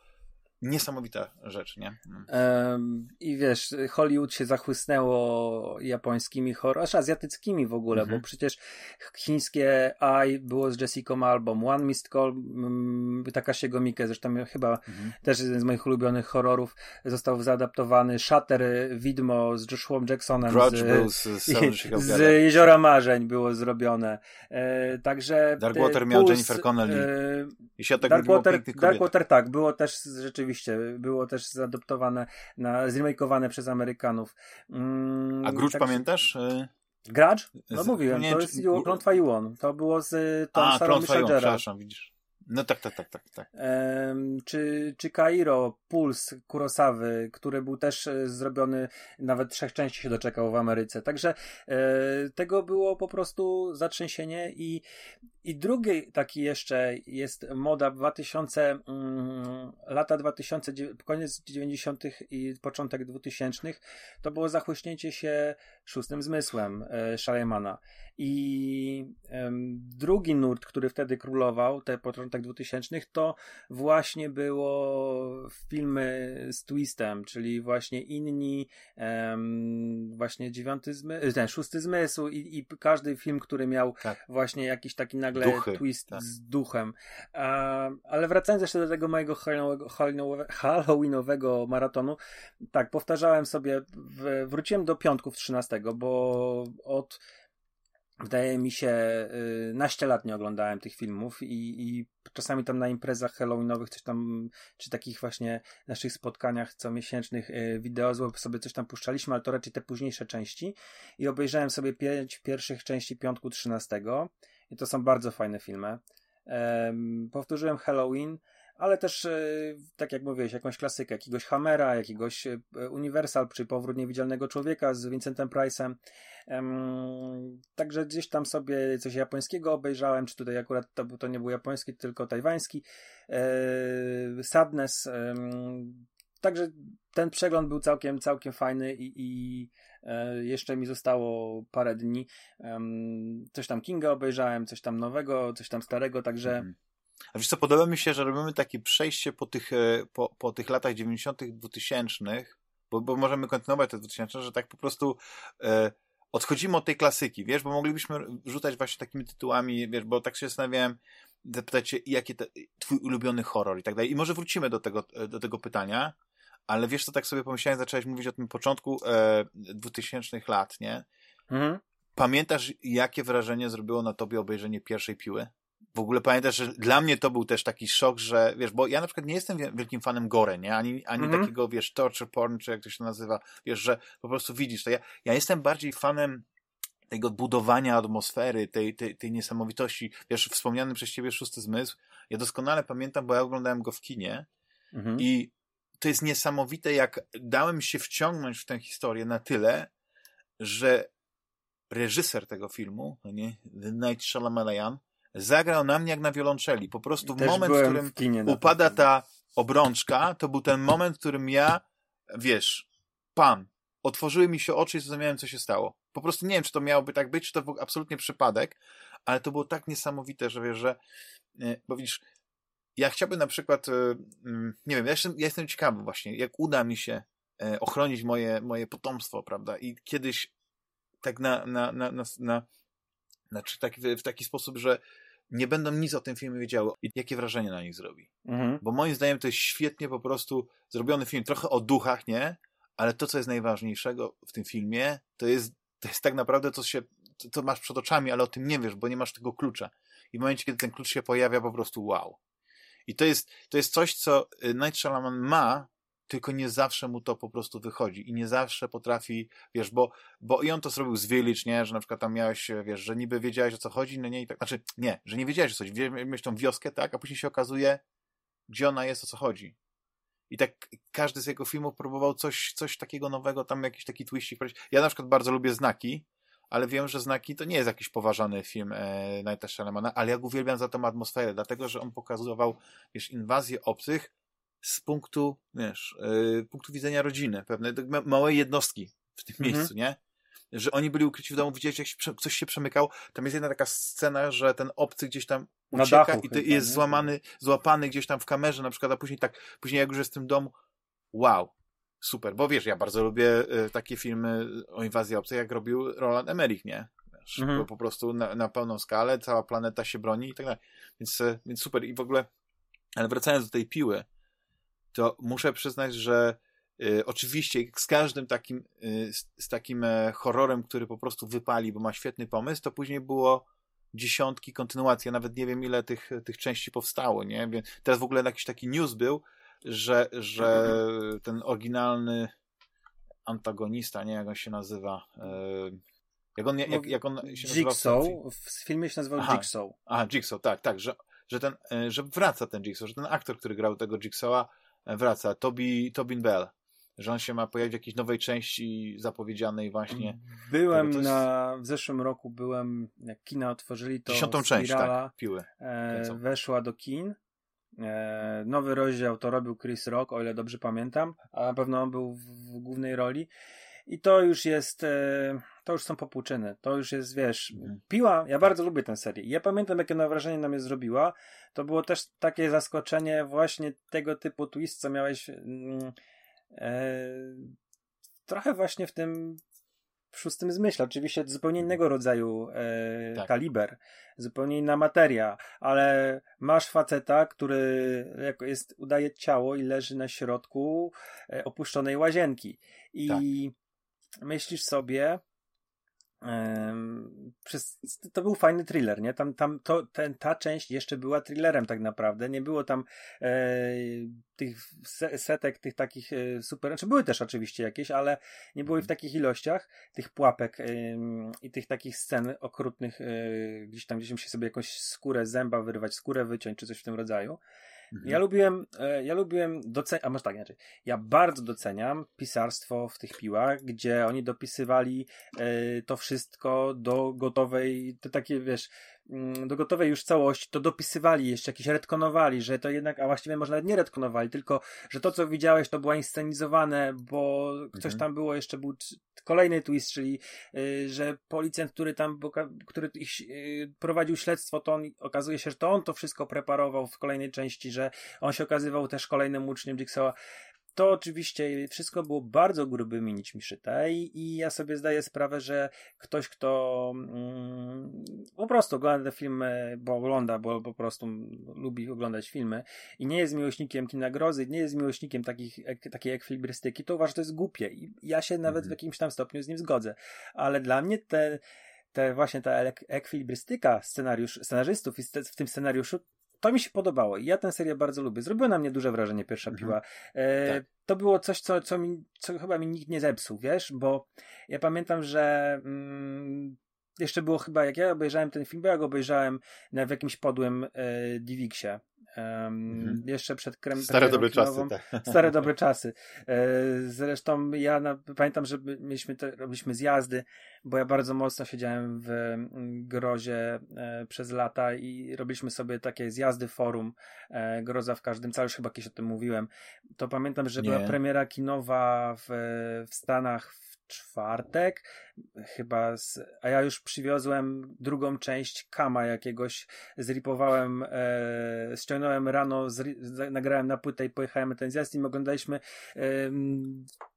niesamowita rzecz, nie? Um, I wiesz, Hollywood się zachłysnęło japońskimi horror, aż azjatyckimi w ogóle, mhm. bo przecież chińskie Eye było z Jessica Album, One Missed Call um, Takashiego Miike, zresztą chyba mhm. też jeden z moich ulubionych horrorów, został zaadaptowany, Shutter, Widmo z Joshua Jacksonem Grudge z, był z, z, z Jeziora Marzeń było zrobione. E, także Darkwater miał Jennifer Connelly. E, I się tak Darkwater, Darkwater tak, było też rzeczywiście, było też zaadoptowane, na, zremakeowane przez Amerykanów. Mm, A Grudge tak, pamiętasz? E, Grudge? No z, mówiłem, nie, to jest czy... Klątwa. To było z A, Sarą Klątwa Yuon, przepraszam, widzisz. No tak, tak, tak, tak. tak. Czy, czy Kairo, Puls Kurosawy, który był też e, zrobiony, nawet trzech części się doczekał w Ameryce. Także e, tego było po prostu zatrzęsienie i, i drugi taki jeszcze jest moda 2000, mm, lata 2000, koniec 90. i początek 2000. To było zachłyśnięcie się szóstym zmysłem e. I drugi nurt, który wtedy królował, te początek 2000, to właśnie było filmy z twistem, czyli właśnie inni, właśnie dziewiąty zmysł, ten szósty zmysł i, i każdy film, który miał tak. właśnie jakiś taki nagle Duchy, twist tak. z duchem. ale wracając jeszcze do tego mojego halloweenowego maratonu, tak, powtarzałem sobie, wróciłem do piątków 13, bo od Wydaje mi się, y, naście lat nie oglądałem tych filmów i, i czasami tam na imprezach halloweenowych coś tam, czy takich właśnie naszych spotkaniach comiesięcznych y, sobie coś tam puszczaliśmy, ale to raczej te późniejsze części i obejrzałem sobie pięć pierwszych części Piątku 13 i to są bardzo fajne filmy. Powtórzyłem Halloween, ale też, e, tak jak mówiłeś, jakąś klasykę, jakiegoś Hammera, jakiegoś e, Universal, czy Powrót Niewidzialnego Człowieka z Vincentem Price'em. Także gdzieś tam sobie coś japońskiego obejrzałem, czy tutaj akurat to, to nie był japoński, tylko tajwański. E, Sadness. Także ten przegląd był całkiem, całkiem fajny i, i jeszcze mi zostało parę dni. Coś tam Kinga obejrzałem, coś tam nowego, coś tam starego, także mm. A wiesz co, podoba mi się, że robimy takie przejście po tych, e, po, po tych latach 90., 2000, bo, bo możemy kontynuować te 2000, że tak po prostu e, odchodzimy od tej klasyki, wiesz, bo moglibyśmy rzucać właśnie takimi tytułami, wiesz, bo tak się zastanawiałem, zapytać się, jaki to, twój ulubiony horror i tak dalej. I może wrócimy do tego, do tego pytania, ale wiesz co, tak sobie pomyślałem, zacząłeś mówić o tym początku e, 2000 lat, nie? Mhm. Pamiętasz, jakie wrażenie zrobiło na tobie obejrzenie pierwszej piły? W ogóle pamiętasz, że dla mnie to był też taki szok, że wiesz, bo ja na przykład nie jestem wielkim fanem gore, nie? Ani, ani mm -hmm. takiego, wiesz, torture porn, czy jak to się nazywa, wiesz, że po prostu widzisz to. Ja, ja jestem bardziej fanem tego budowania atmosfery, tej, tej, tej niesamowitości. Wiesz, wspomniany przez ciebie szósty zmysł, ja doskonale pamiętam, bo ja oglądałem go w kinie mm -hmm. i to jest niesamowite, jak dałem się wciągnąć w tę historię na tyle, że reżyser tego filmu, nie, The Night Shyamalan, zagrał na mnie jak na wiolonczeli. Po prostu w moment, w którym w upada ta obrączka, to był ten moment, w którym ja, wiesz, pam, otworzyły mi się oczy i zrozumiałem, co się stało. Po prostu nie wiem, czy to miałoby tak być, czy to był absolutnie przypadek, ale to było tak niesamowite, że wiesz, że, e, bo widzisz, ja chciałbym na przykład, e, mm, nie wiem, ja jestem, ja jestem ciekawy właśnie, jak uda mi się e, ochronić moje, moje potomstwo, prawda, i kiedyś tak na, na, na, na, na znaczy tak, w taki sposób, że nie będą nic o tym filmie wiedziały i jakie wrażenie na nich zrobi. Mhm. Bo moim zdaniem to jest świetnie po prostu zrobiony film, trochę o duchach, nie? Ale to, co jest najważniejszego w tym filmie, to jest, to jest tak naprawdę to, co się, to, to masz przed oczami, ale o tym nie wiesz, bo nie masz tego klucza. I w momencie, kiedy ten klucz się pojawia, po prostu wow. I to jest, to jest coś, co y, Night Shyamalan ma, tylko nie zawsze mu to po prostu wychodzi i nie zawsze potrafi, wiesz, bo, bo i on to zrobił z Village, nie, że na przykład tam miałeś, wiesz, że niby wiedziałeś o co chodzi, no nie i tak, znaczy nie, że nie wiedziałeś o co chodzi, miałeś tą wioskę, tak, a później się okazuje, gdzie ona jest, o co chodzi. I tak każdy z jego filmów próbował coś, coś takiego nowego, tam jakiś taki twistik. Ja na przykład bardzo lubię Znaki, ale wiem, że Znaki to nie jest jakiś poważany film e, Nighta ale ja go uwielbiam za tą atmosferę, dlatego, że on pokazywał, wiesz, inwazję obcych, z punktu, wiesz, yy, punktu widzenia rodziny, pewnej małej jednostki w tym mhm. miejscu, nie? że oni byli ukryci w domu, widziałeś, jak się, coś się przemykał. Tam jest jedna taka scena, że ten obcy gdzieś tam ucieka i chyba, jest nie? złamany, złapany gdzieś tam w kamerze na przykład, a później tak, później jak już jest w tym domu, wow, super, bo wiesz, ja bardzo lubię y, takie filmy o inwazji obcej, jak robił Roland Emmerich, nie? Wiesz, mhm. Po prostu na, na pełną skalę, cała planeta się broni i tak dalej. Więc, y, więc super. I w ogóle, ale wracając do tej piły, to muszę przyznać, że y, oczywiście z każdym takim, y, z, takim e, horrorem, który po prostu wypali, bo ma świetny pomysł, to później było dziesiątki kontynuacji. Ja nawet nie wiem, ile tych, tych części powstało, nie? Teraz w ogóle jakiś taki news był, że, że ten oryginalny antagonista, nie jak on się nazywa. E, jak on, jak, jak on się Jigsaw, nazywa? W filmie się nazywał Aha. Jigsaw. Aha, Jigsaw, tak, tak, że, że, ten, e, że wraca ten Jigsaw, że ten aktor, który grał tego Jigsawa, wraca, Toby, Tobin Bell, że on się ma pojawić w jakiejś nowej części zapowiedzianej właśnie. Byłem jest... na, w zeszłym roku byłem, jak kina otworzyli, to Dziesiątą część, tak, piły. E, weszła do kin E, nowy rozdział to robił Chris Rock, o ile dobrze pamiętam, a na pewno on był w, w głównej roli. I to już jest, e, to już są popłuczyny. To już jest, wiesz, mhm. piła. Ja bardzo lubię tę serię. Ja pamiętam, jakie wrażenie na mnie zrobiła. To było też takie zaskoczenie, właśnie tego typu twist, co miałeś. Mm, e, trochę właśnie w tym szóstym zmyśle. Oczywiście zupełnie innego rodzaju e, tak. kaliber, zupełnie inna materia, ale masz faceta, który jako jest, udaje ciało i leży na środku e, opuszczonej łazienki. I tak. myślisz sobie, przez, to był fajny thriller, nie? Tam, tam to, ten, ta część jeszcze była thrillerem tak naprawdę. Nie było tam e, tych setek, tych takich e, super, znaczy były też oczywiście jakieś, ale nie były w mhm. takich ilościach tych pułapek e, i tych takich scen okrutnych, e, gdzieś tam gdzieś musi sobie jakąś skórę zęba wyrwać, skórę wyciąć, czy coś w tym rodzaju. Mhm. Ja lubiłem, e, ja lubiłem doceniać, a może tak inaczej, ja bardzo doceniam pisarstwo w tych piłach, gdzie oni dopisywali e, to wszystko do gotowej, to takie, wiesz, do gotowej już całości, to dopisywali jeszcze, jakieś retkonowali, że to jednak, a właściwie może nawet nie retkonowali, tylko, że to, co widziałeś, to było inscenizowane, bo mhm. coś tam było, jeszcze był kolejny twist, czyli, y, że policjant, który tam, który ich y, prowadził śledztwo, to on, okazuje się, że to on to wszystko preparował w kolejnej części, że on się okazywał też kolejnym uczniem Jigsaw'a to oczywiście wszystko było bardzo grubymi nićmi szyte i, i ja sobie zdaję sprawę, że ktoś, kto mm, po prostu ogląda te filmy, bo ogląda, bo po prostu lubi oglądać filmy i nie jest miłośnikiem kina grozy, nie jest miłośnikiem takich, ek, takiej ekwilibrystyki, to uważa, że to jest głupie i ja się nawet mhm. w jakimś tam stopniu z nim zgodzę. Ale dla mnie te te właśnie ta ekwilibrystyka scenariusz, scenarzystów i w tym scenariuszu to mi się podobało i ja tę serię bardzo lubię. Zrobiła na mnie duże wrażenie pierwsza mhm. piła. E, tak. To było coś, co, co, mi, co chyba mi nikt nie zepsuł, wiesz, bo ja pamiętam, że mm, jeszcze było chyba, jak ja obejrzałem ten film, bo ja go obejrzałem na, w jakimś podłym e, Divixie mhm. Jeszcze przed krem Stare dobre czasy. Tak. Stare dobre czasy. E, zresztą ja na, pamiętam, że mieliśmy te, robiliśmy zjazdy, bo ja bardzo mocno siedziałem w mm, grozie e, przez lata i robiliśmy sobie takie zjazdy forum e, groza w każdym celu, już chyba kiedyś o tym mówiłem. To pamiętam, że Nie. była premiera kinowa w, w Stanach czwartek, chyba, z, a ja już przywiozłem drugą część Kama jakiegoś, zripowałem, e, ściągnąłem rano, zri, nagrałem na płytę i pojechałem ten zjazd i oglądaliśmy e,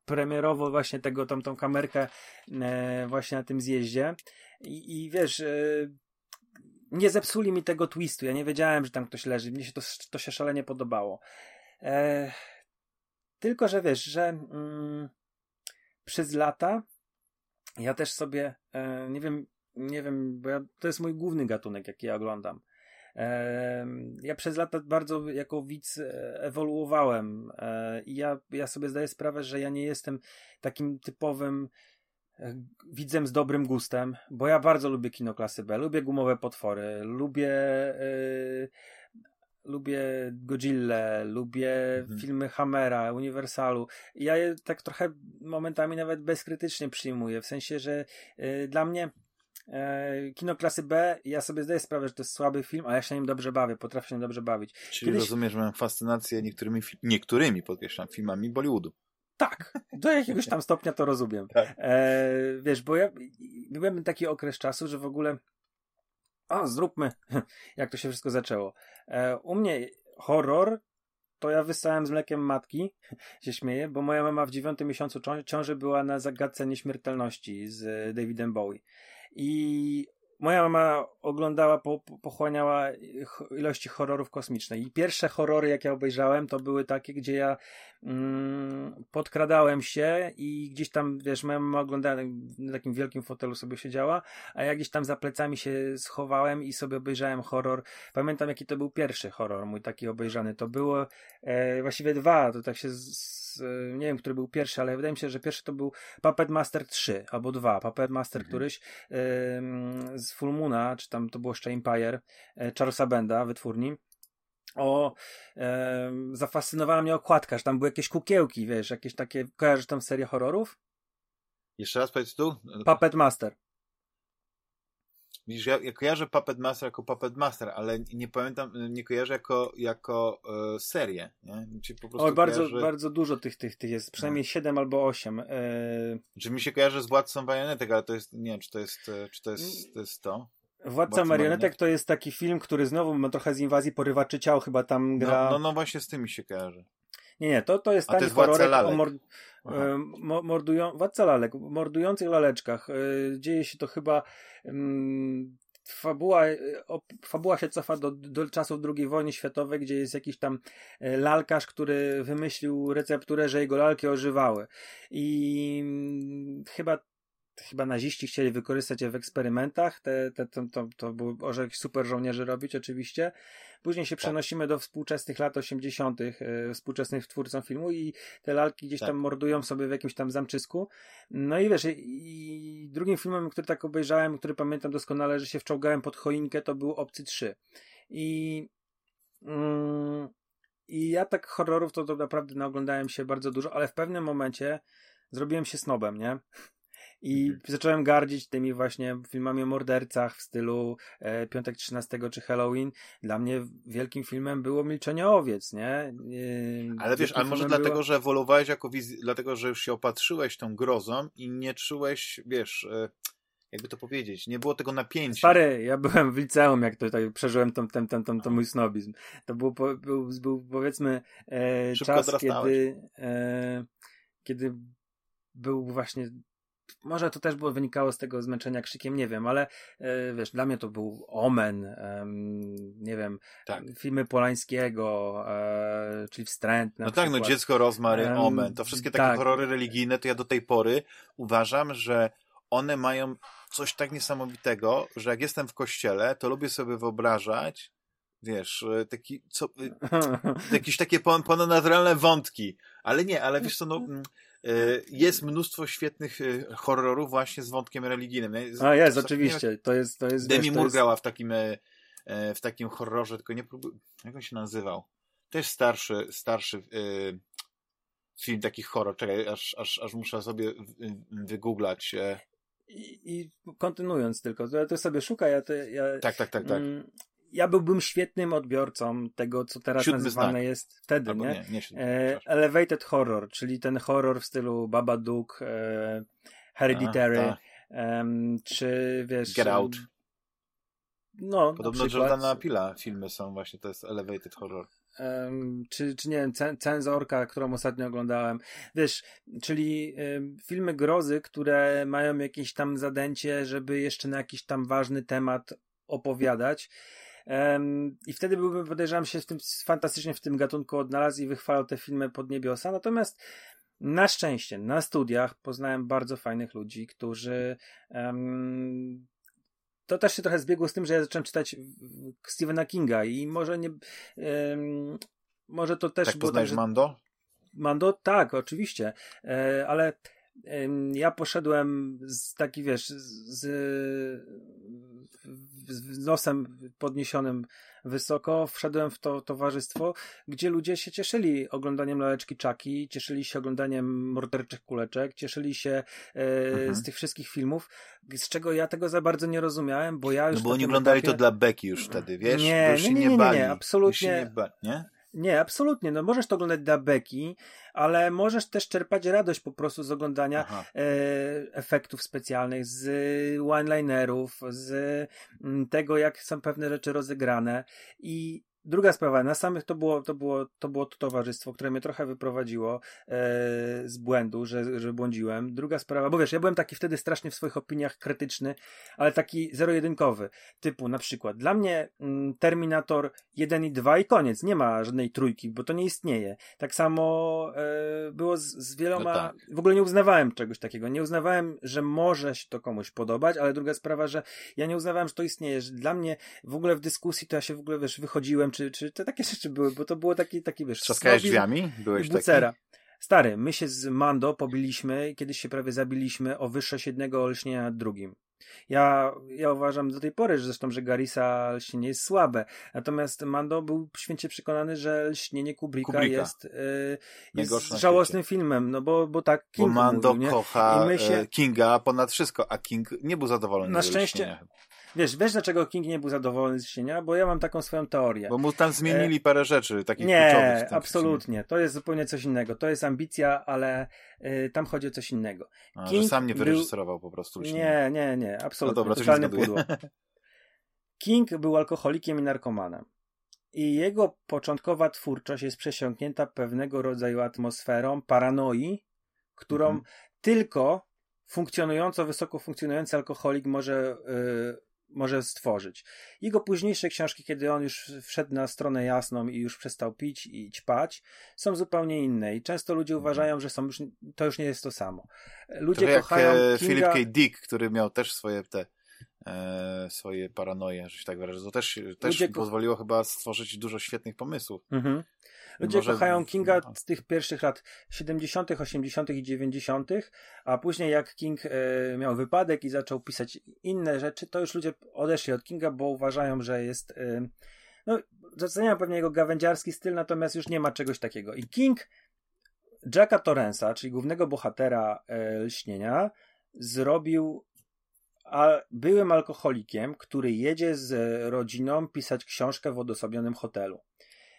premierowo właśnie tego, tą, tą kamerkę e, właśnie na tym zjeździe. I, i wiesz, e, nie zepsuli mi tego twistu, ja nie wiedziałem, że tam ktoś leży, mnie się to, to się szalenie podobało. E, tylko, że wiesz, że mm, przez lata ja też sobie, e, nie wiem, nie wiem, bo ja, to jest mój główny gatunek, jaki ja oglądam. E, ja przez lata bardzo jako widz e, ewoluowałem e, i ja, ja sobie zdaję sprawę, że ja nie jestem takim typowym e, widzem z dobrym gustem, bo ja bardzo lubię kino klasy B, lubię gumowe potwory, lubię e, lubię Godzilla, lubię mhm. filmy Hammera, Universalu. Ja je tak trochę momentami nawet bezkrytycznie przyjmuję, w sensie, że y, dla mnie y, kino klasy B, ja sobie zdaję sprawę, że to jest słaby film, ale ja się nim dobrze bawię, potrafię się nim dobrze bawić. Czyli Kiedyś... rozumiesz, że mam fascynację niektórymi, niektórymi podkreślam, filmami Bollywoodu. tak, do jakiegoś tam stopnia to rozumiem. Tak. E, wiesz, bo ja byłem taki okres czasu, że w ogóle a zróbmy, jak to się wszystko zaczęło. E, u mnie horror to ja wystałem z mlekiem matki, się śmieję, bo moja mama w dziewiątym miesiącu ciąży była na zagadce nieśmiertelności z Davidem Bowie. I moja mama oglądała, po, pochłaniała ilości horrorów kosmicznych. I pierwsze horrory, jakie obejrzałem, to były takie, gdzie ja mm, podkradałem się i gdzieś tam, wiesz, mama oglądała na takim wielkim fotelu sobie siedziała, a ja gdzieś tam za plecami się schowałem i sobie obejrzałem horror. Pamiętam, jaki to był pierwszy horror mój taki obejrzany. To było e, właściwie dwa, to tak się z, nie wiem, który był pierwszy, ale wydaje mi się, że pierwszy to był Puppet Master 3 albo 2. Puppet Master mhm. któryś z Full Moona, czy tam to było jeszcze Empire, e, Charlesa Benda, wytwórni. O, e, zafascynowała mnie okładka, że tam były jakieś kukiełki, wiesz, jakieś takie, kojarzysz tam serię horrorów? Jeszcze raz powiedz tu. Puppet Master. Widzisz, ja, ja kojarzę Puppet Master jako Puppet Master, ale nie pamiętam, nie kojarzę jako, jako e, serię. Nie? Po prostu o, bardzo, kojarzy... bardzo dużo tych, tych, tych jest, przynajmniej no. 7 albo 8. E... Czy mi się kojarzy z Władcą Marionetek, ale to jest, nie wiem, czy to jest, e, czy to jest, to jest to? Władca Marionetek to jest taki film, który znowu ma trochę z inwazji porywaczy ciał, chyba tam no, gra... No, no, no właśnie z tym mi się kojarzy. Nie, nie, to, to jest taki horrorek o mord... E, mordują... Władca lalek, mordujących laleczkach. E, dzieje się to chyba mm, fabuła, e, fabuła się cofa do, do czasów II wojny światowej, gdzie jest jakiś tam lalkarz, który wymyślił recepturę, że jego lalki ożywały. I mm, chyba chyba naziści chcieli wykorzystać je w eksperymentach, te, te, to, to, to było orzech super żołnierzy robić oczywiście. Później się tak. przenosimy do współczesnych lat 80., e, współczesnych twórcom filmu i te lalki gdzieś tak. tam mordują sobie w jakimś tam zamczysku. No i wiesz, i, i drugim filmem, który tak obejrzałem, który pamiętam doskonale, że się wczołgałem pod choinkę, to był Obcy 3. I mm, i ja tak horrorów to, to naprawdę naoglądałem się bardzo dużo, ale w pewnym momencie zrobiłem się snobem, nie? I mhm. zacząłem gardzić tymi właśnie filmami o mordercach w stylu e, Piątek 13 czy Halloween. Dla mnie wielkim filmem było Milczenie Owiec, nie? E, ale wiesz, ale może dlatego, było... że ewoluowałeś jako wiz... dlatego, że już się opatrzyłeś tą grozą i nie czułeś, wiesz... E jakby to powiedzieć, nie było tego napięcia. Stary, ja byłem w liceum, jak tutaj przeżyłem ten, ten, ten, ten, ten mój snobizm. To był, był, był powiedzmy e, czas, kiedy, e, kiedy był właśnie może to też było wynikało z tego zmęczenia krzykiem, nie wiem, ale e, wiesz, dla mnie to był Omen, nie wiem, tak. filmy Polańskiego, e, czyli Wstręt. no przykład. tak, no Dziecko Rozmary, Omen, to wszystkie takie tak. horrory religijne, to ja do tej pory uważam, że one mają coś tak niesamowitego, że jak jestem w kościele, to lubię sobie wyobrażać, wiesz, e, taki, co, jakieś takie ponadnaturalne wątki, ale nie, ale wiesz co, no mm, E, jest mnóstwo świetnych e, horrorów właśnie z wątkiem religijnym. A jest, oczywiście. To jest, to jest, Demi wiesz, Moore jest... grała w takim, e, w takim horrorze, tylko nie próbuję, jak on się nazywał? Też starszy, starszy film taki horror. Czekaj, aż, aż, aż muszę sobie wygooglać. I, I, kontynuując tylko, to, to sobie szukaj, ja, to, ja tak, tak, tak, tak. Mm, ja byłbym świetnym odbiorcą tego, co teraz Siódmy nazywane znak. jest wtedy, Albo nie? nie, nie siódmy, e, elevated horror, czyli ten horror w stylu Babadook, e, Hereditary, A, e, czy wiesz... Get Out. No, Podobno Jordana Pila filmy są właśnie, to jest elevated horror. Um, czy, czy nie wiem, cenzorka, którą ostatnio oglądałem. Wiesz, czyli um, filmy grozy, które mają jakieś tam zadęcie, żeby jeszcze na jakiś tam ważny temat opowiadać. I wtedy byłbym, podejrzewam się, w tym, fantastycznie w tym gatunku odnalazł i wychwalał te filmy pod niebiosa. Natomiast na szczęście, na studiach poznałem bardzo fajnych ludzi, którzy um, to też się trochę zbiegło z tym, że ja zacząłem czytać Stephena Kinga i może nie um, może to też tak poznajesz tak, że... Mando? Mando? Tak, oczywiście, e, ale ja poszedłem z taki, wiesz, z, z nosem podniesionym wysoko, wszedłem w to towarzystwo, gdzie ludzie się cieszyli oglądaniem laleczki czaki, cieszyli się oglądaniem morderczych kuleczek, cieszyli się e, mhm. z tych wszystkich filmów, z czego ja tego za bardzo nie rozumiałem, bo ja już... No bo oni oglądali etapie... to dla beki już wtedy, wiesz? Nie, nie, nie, nie, nie, nie, absolutnie. Nie, ba... nie? Nie, absolutnie. No możesz to oglądać dla beki, ale możesz też czerpać radość po prostu z oglądania e, efektów specjalnych, z one-linerów, z mm, tego, jak są pewne rzeczy rozegrane i Druga sprawa, na samych to było, to było, to było to towarzystwo, które mnie trochę wyprowadziło e, z błędu, że, że błądziłem. Druga sprawa, bo wiesz, ja byłem taki wtedy strasznie w swoich opiniach krytyczny, ale taki zero-jedynkowy, typu na przykład, dla mnie mm, Terminator 1 i 2 i koniec, nie ma żadnej trójki, bo to nie istnieje. Tak samo e, było z, z wieloma, no tak. w ogóle nie uznawałem czegoś takiego, nie uznawałem, że może się to komuś podobać, ale druga sprawa, że ja nie uznawałem, że to istnieje, że dla mnie w ogóle w dyskusji to ja się w ogóle, wiesz, wychodziłem, czy, czy te takie rzeczy były, bo to było taki, taki wiesz... Trzaskałeś drzwiami? Byłeś bucera. taki? Stary, my się z Mando pobiliśmy, kiedyś się prawie zabiliśmy o wyższość jednego olśnienia nad drugim. Ja, ja uważam do tej pory, że zresztą, że Garisa lśnienie jest słabe. Natomiast Mando był święcie przekonany, że lśnienie Kubricka, Kubricka. jest, yy, jest żałosnym filmem, no bo, bo tak King Bo Mando mówił, kocha się... E, Kinga ponad wszystko, a King nie był zadowolony Na szczęście, Wiesz, wiesz dlaczego King nie był zadowolony z Sienia? Bo ja mam taką swoją teorię. Bo mu tam zmienili e... parę rzeczy, takich nie, kluczowych. Nie, absolutnie. To jest zupełnie coś innego. To jest ambicja, ale y, tam chodzi o coś innego. A, King że sam nie wyreżyserował był... po prostu. Nie, nie, nie, absolutnie. No dobra, Totalne pudło. King był alkoholikiem i narkomanem. I jego początkowa twórczość jest przesiąknięta pewnego rodzaju atmosferą paranoi, którą mhm. tylko funkcjonująco, wysoko funkcjonujący alkoholik może y, może stworzyć. Jego późniejsze książki, kiedy on już wszedł na stronę jasną i już przestał pić i ćpać, są zupełnie inne i często ludzie mhm. uważają, że są już, to już nie jest to samo. Ludzie to kochają jak Kinga... Philip K. Dick, który miał też swoje te e, swoje paranoje, że się tak wyrażę. To też, też ludzie pozwoliło chyba stworzyć dużo świetnych pomysłów. Mhm. Ludzie Może... kochają Kinga z tych pierwszych lat 70., 80. i 90., a później jak King e, miał wypadek i zaczął pisać inne rzeczy, to już ludzie odeszli od Kinga, bo uważają, że jest. E, no, doceniają pewnie jego gawędziarski styl, natomiast już nie ma czegoś takiego. I King Jacka Torrensa, czyli głównego bohatera e, Lśnienia, zrobił a byłym alkoholikiem, który jedzie z rodziną pisać książkę w odosobionym hotelu.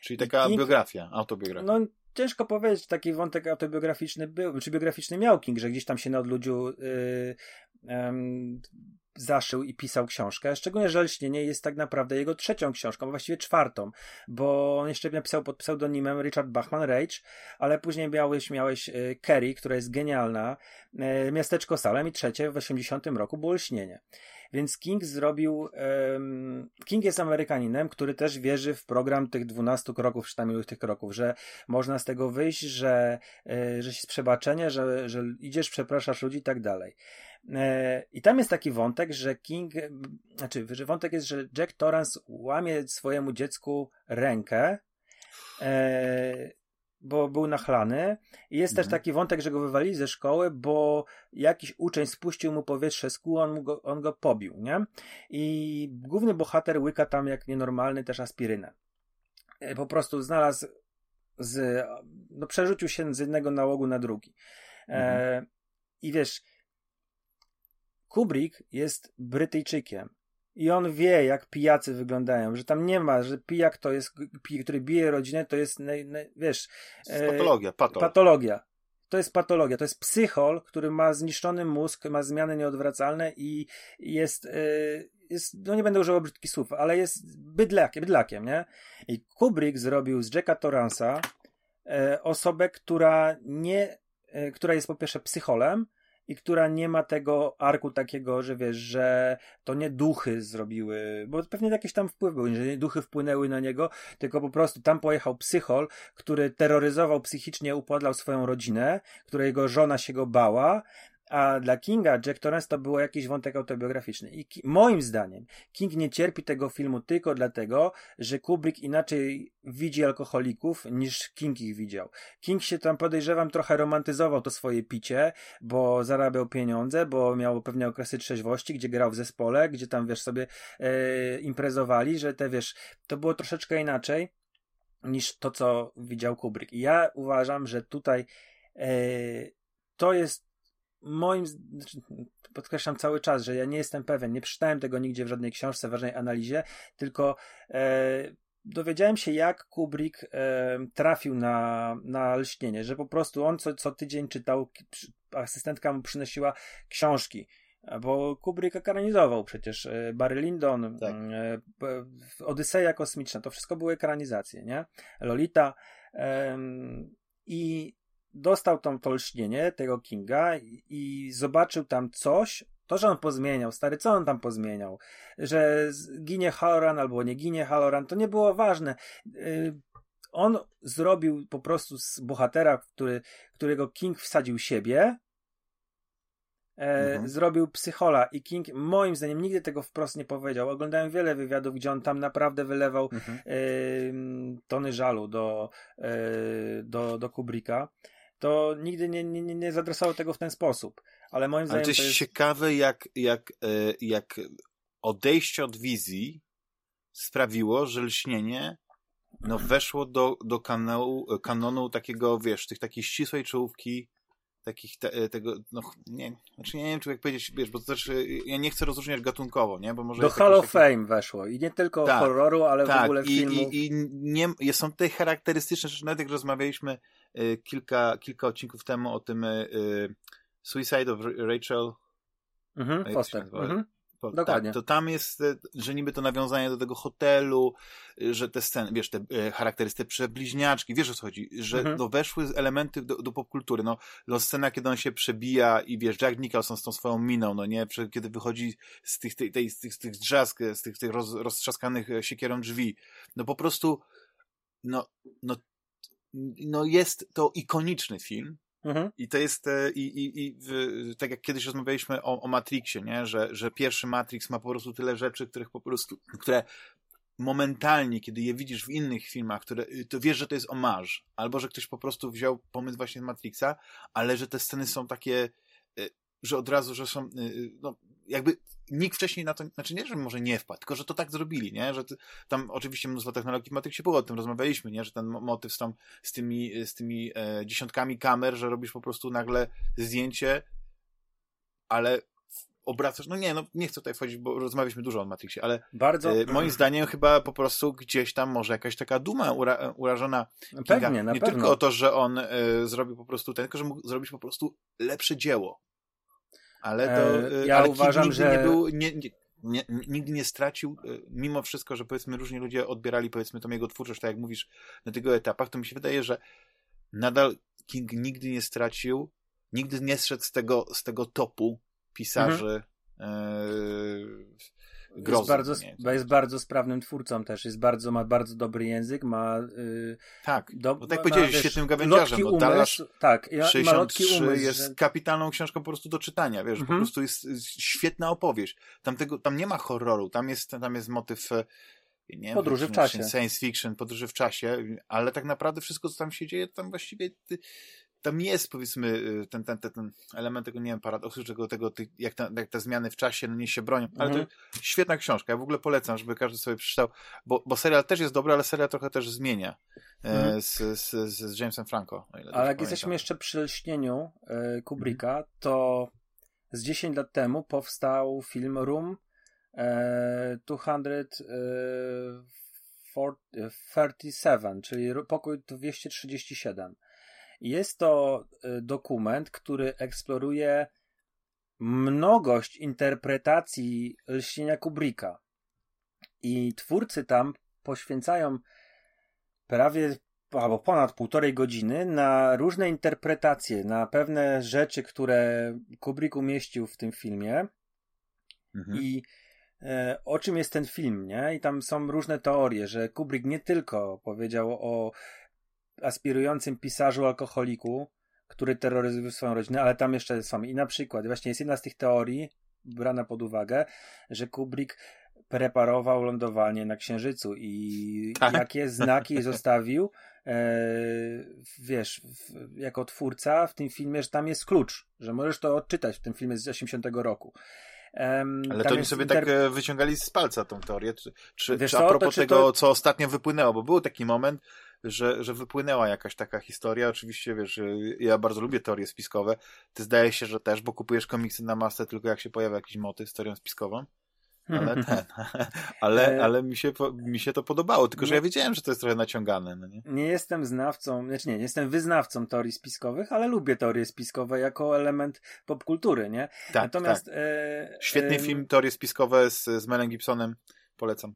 Czyli taka King, biografia, autobiografia. No ciężko powiedzieć, taki wątek autobiograficzny był, czy biograficzny miał King, że gdzieś tam się na odludziu yy, yy, zaszył i pisał książkę. Szczególnie, że Lśnienie jest tak naprawdę jego trzecią książką, właściwie czwartą, bo on jeszcze napisał pod pseudonimem Richard Bachman Rage, ale później miałeś, miałeś y, Kerry, która jest genialna, y, Miasteczko Salem i trzecie w 80 roku było Lśnienie. Więc King zrobił. Um, King jest Amerykaninem, który też wierzy w program tych 12 kroków, czy tam iluś tych kroków, że można z tego wyjść, że, e, że jest przebaczenie, że, że idziesz, przepraszasz ludzi i tak dalej. E, I tam jest taki wątek, że King, znaczy, że wątek jest, że Jack Torrance łamie swojemu dziecku rękę. E, bo był nachlany. I jest mhm. też taki wątek, że go wywalili ze szkoły, bo jakiś uczeń spuścił mu powietrze z kół, on go, on go pobił, nie? I główny bohater łyka tam jak nienormalny też aspirynę. E, po prostu znalazł z, no przerzucił się z jednego nałogu na drugi. E, mhm. E, I wiesz, Kubrick jest Brytyjczykiem. I on wie, jak pijacy wyglądają, że tam nie ma, że pijak to jest, który bije rodzinę, to jest, wiesz... E, patologia, patol. patologia. To jest patologia, to jest psychol, który ma zniszczony mózg, ma zmiany nieodwracalne i jest, e, jest no nie będę używał brzydkich słów, ale jest bydlakiem, bydlakiem, nie? I Kubrick zrobił z Jacka Torransa e, osobę, która nie, która jest po pierwsze psycholem, i która nie ma tego arku takiego, że wiesz, że to nie duchy zrobiły, bo pewnie jakieś tam wpływ był, że nie duchy wpłynęły na niego, tylko po prostu tam pojechał psychol, który terroryzował psychicznie, upodlał swoją rodzinę, której jego żona się go bała, a dla Kinga Jack Torrance to było jakiś wątek autobiograficzny. I Ki moim zdaniem King nie cierpi tego filmu tylko dlatego, że Kubrick inaczej widzi alkoholików niż King ich widział. King się tam podejrzewam trochę romantyzował to swoje picie, bo zarabiał pieniądze, bo miał pewne okresy trzeźwości, gdzie grał w zespole, gdzie tam wiesz sobie e, imprezowali, że te wiesz, to było troszeczkę inaczej niż to, co widział Kubrick. I ja uważam, że tutaj e, to jest moim, znaczy, podkreślam cały czas, że ja nie jestem pewien, nie przeczytałem tego nigdzie w żadnej książce, w żadnej analizie, tylko e, dowiedziałem się, jak Kubrick e, trafił na, na lśnienie, że po prostu on co, co tydzień czytał, asystentka mu przynosiła książki, bo Kubrick ekranizował przecież e, Barry Lyndon, tak. e, Odyseja Kosmiczna, to wszystko były ekranizacje, nie? Lolita i dostał tam to lśnienie tego Kinga i, i zobaczył tam coś, to, że on pozmieniał, stary, co on tam pozmieniał? Że ginie Halloran albo nie ginie Halloran, to nie było ważne. Y, on zrobił po prostu z bohatera, który, którego King wsadził siebie, e, mhm. zrobił psychola i King moim zdaniem nigdy tego wprost nie powiedział. Oglądałem wiele wywiadów, gdzie on tam naprawdę wylewał mhm. tony żalu do, y, do, do Kubricka. To nigdy nie, nie, nie zadresował tego w ten sposób ale moim zdaniem. Ale to jest, to jest... ciekawe, jak, jak, e, jak odejście od wizji sprawiło, że lśnienie no, weszło do, do kanału, kanonu takiego, wiesz, tych takiej ścisłej czołówki, takich te, e, tego, no nie, znaczy nie wiem, czy jak powiedzieć, wiesz, bo to też, e, ja nie chcę rozróżniać gatunkowo, nie, bo może... Do Hall of taki... Fame weszło i nie tylko tak, horroru, ale tak, w ogóle i, filmów. I, i nie, są te charakterystyczne rzeczy, nawet jak rozmawialiśmy kilka, kilka odcinków temu o tym y, Suicide of Rachel mhm, Foster. Mhm. Dokładnie. Tak, to tam jest, e, że niby to nawiązanie do tego hotelu, e, że te sceny, wiesz, te e, charakterystyczne przebliźniaczki, wiesz o co chodzi, że mhm. no, weszły elementy do, do popkultury, no, no scena, kiedy on się przebija i wiesz, Jack Nicholson z tą swoją miną, no nie, kiedy wychodzi z tych, tej, tej, z tych, z tych drzask, z tych, tych roz, roztrzaskanych siekierą drzwi, no po prostu, no, no, no jest to ikoniczny film, Mhm. I to jest, e, i, i, i tak jak kiedyś rozmawialiśmy o, o Matrixie, nie? Że, że pierwszy Matrix ma po prostu tyle rzeczy, których po prostu, które momentalnie, kiedy je widzisz w innych filmach, które, to wiesz, że to jest omarz, albo że ktoś po prostu wziął pomysł właśnie z Matrixa, ale że te sceny są takie, e, że od razu, że są, e, no, jakby nikt wcześniej na to, znaczy nie, że może nie wpadł, tylko że to tak zrobili, nie? Że tam oczywiście mnóstwo technologii w się było, o tym rozmawialiśmy, nie? Że ten motyw z, tam, z tymi, z tymi e, dziesiątkami kamer, że robisz po prostu nagle zdjęcie, ale obracasz, no nie, no nie chcę tutaj wchodzić, bo rozmawialiśmy dużo o Matrixie, ale Bardzo... e, moim zdaniem chyba po prostu gdzieś tam może jakaś taka duma ura, urażona Kinga. Pewnie, na nie pewno. tylko o to, że on e, zrobił po prostu ten, tylko że mógł zrobić po prostu lepsze dzieło. Ale to. E, ja ale uważam, nigdy że. Nie był, nie, nie, nie, nigdy nie stracił, e, mimo wszystko, że powiedzmy różni ludzie odbierali powiedzmy tą jego twórczość, tak jak mówisz, na tego etapach, to mi się wydaje, że nadal King nigdy nie stracił, nigdy nie zszedł z tego, z tego topu pisarzy mhm. e, grozy. Jest bardzo, nie, jest bardzo sprawnym twórcą też, jest bardzo, ma bardzo dobry język, ma... Yy, tak, do, bo tak ma, powiedziałeś, wiesz, świetnym gawędziarzem, bo Dallas tak, ja, 63 umysł, jest że... kapitalną książką po prostu do czytania, wiesz, mhm. po prostu jest, jest świetna opowieść. Tam, tego, tam nie ma horroru, tam jest, tam jest motyw e, nie podróży w czasie. Science fiction, podróży w czasie, ale tak naprawdę wszystko, co tam się dzieje, tam właściwie tam jest powiedzmy y, ten, ten, ten, ten element tego, nie wiem, paradoksu, czego tego, jak, te, jak te zmiany w czasie no nie się bronią, ale mhm. to świetna książka, ja w ogóle polecam, żeby każdy sobie przeczytał, bo, bo serial też jest dobry, ale serial trochę też zmienia e, mhm. z, z, z Jamesem Franco. ale jak pamiętam. jesteśmy jeszcze przy lśnieniu e, Kubricka, mhm. to z 10 lat temu powstał film Room e, 237, e, czyli pokój 237. Jest to y, dokument, który eksploruje mnogość interpretacji lśnienia Kubricka. I twórcy tam poświęcają prawie albo ponad półtorej godziny na różne interpretacje, na pewne rzeczy, które Kubrick umieścił w tym filmie. Mhm. I e, o czym jest ten film, nie? I tam są różne teorie, że Kubrick nie tylko powiedział o aspirującym pisarzu alkoholiku, który terroryzuje swoją rodzinę, ale tam jeszcze są i na przykład, właśnie jest jedna z tych teorii brana pod uwagę, że Kubrick preparował lądowanie na Księżycu i tak. jakie znaki zostawił e, wiesz, w, jako twórca w tym filmie, że tam jest klucz, że możesz to odczytać w tym filmie z 80 roku. Um, Ale to oni sobie inter... tak e, wyciągali z palca tą teorię. Czy, czy, czy a propos to, tego, to... co ostatnio wypłynęło, bo był taki moment, że, że wypłynęła jakaś taka historia. Oczywiście, wiesz, ja bardzo lubię teorie spiskowe. Ty zdaje się, że też, bo kupujesz komiksy na masę tylko jak się pojawia jakiś motyw z teorią spiskową. ale ten, ale, e, ale mi, się, mi się to podobało, tylko że ja wiedziałem, że to jest trochę naciągane. No nie? nie jestem znawcą, znaczy nie, nie jestem wyznawcą teorii spiskowych, ale lubię teorie spiskowe jako element popkultury, nie? Tak, Natomiast tak. E, Świetny e, film, teorie spiskowe z, z Melem Gibsonem, polecam.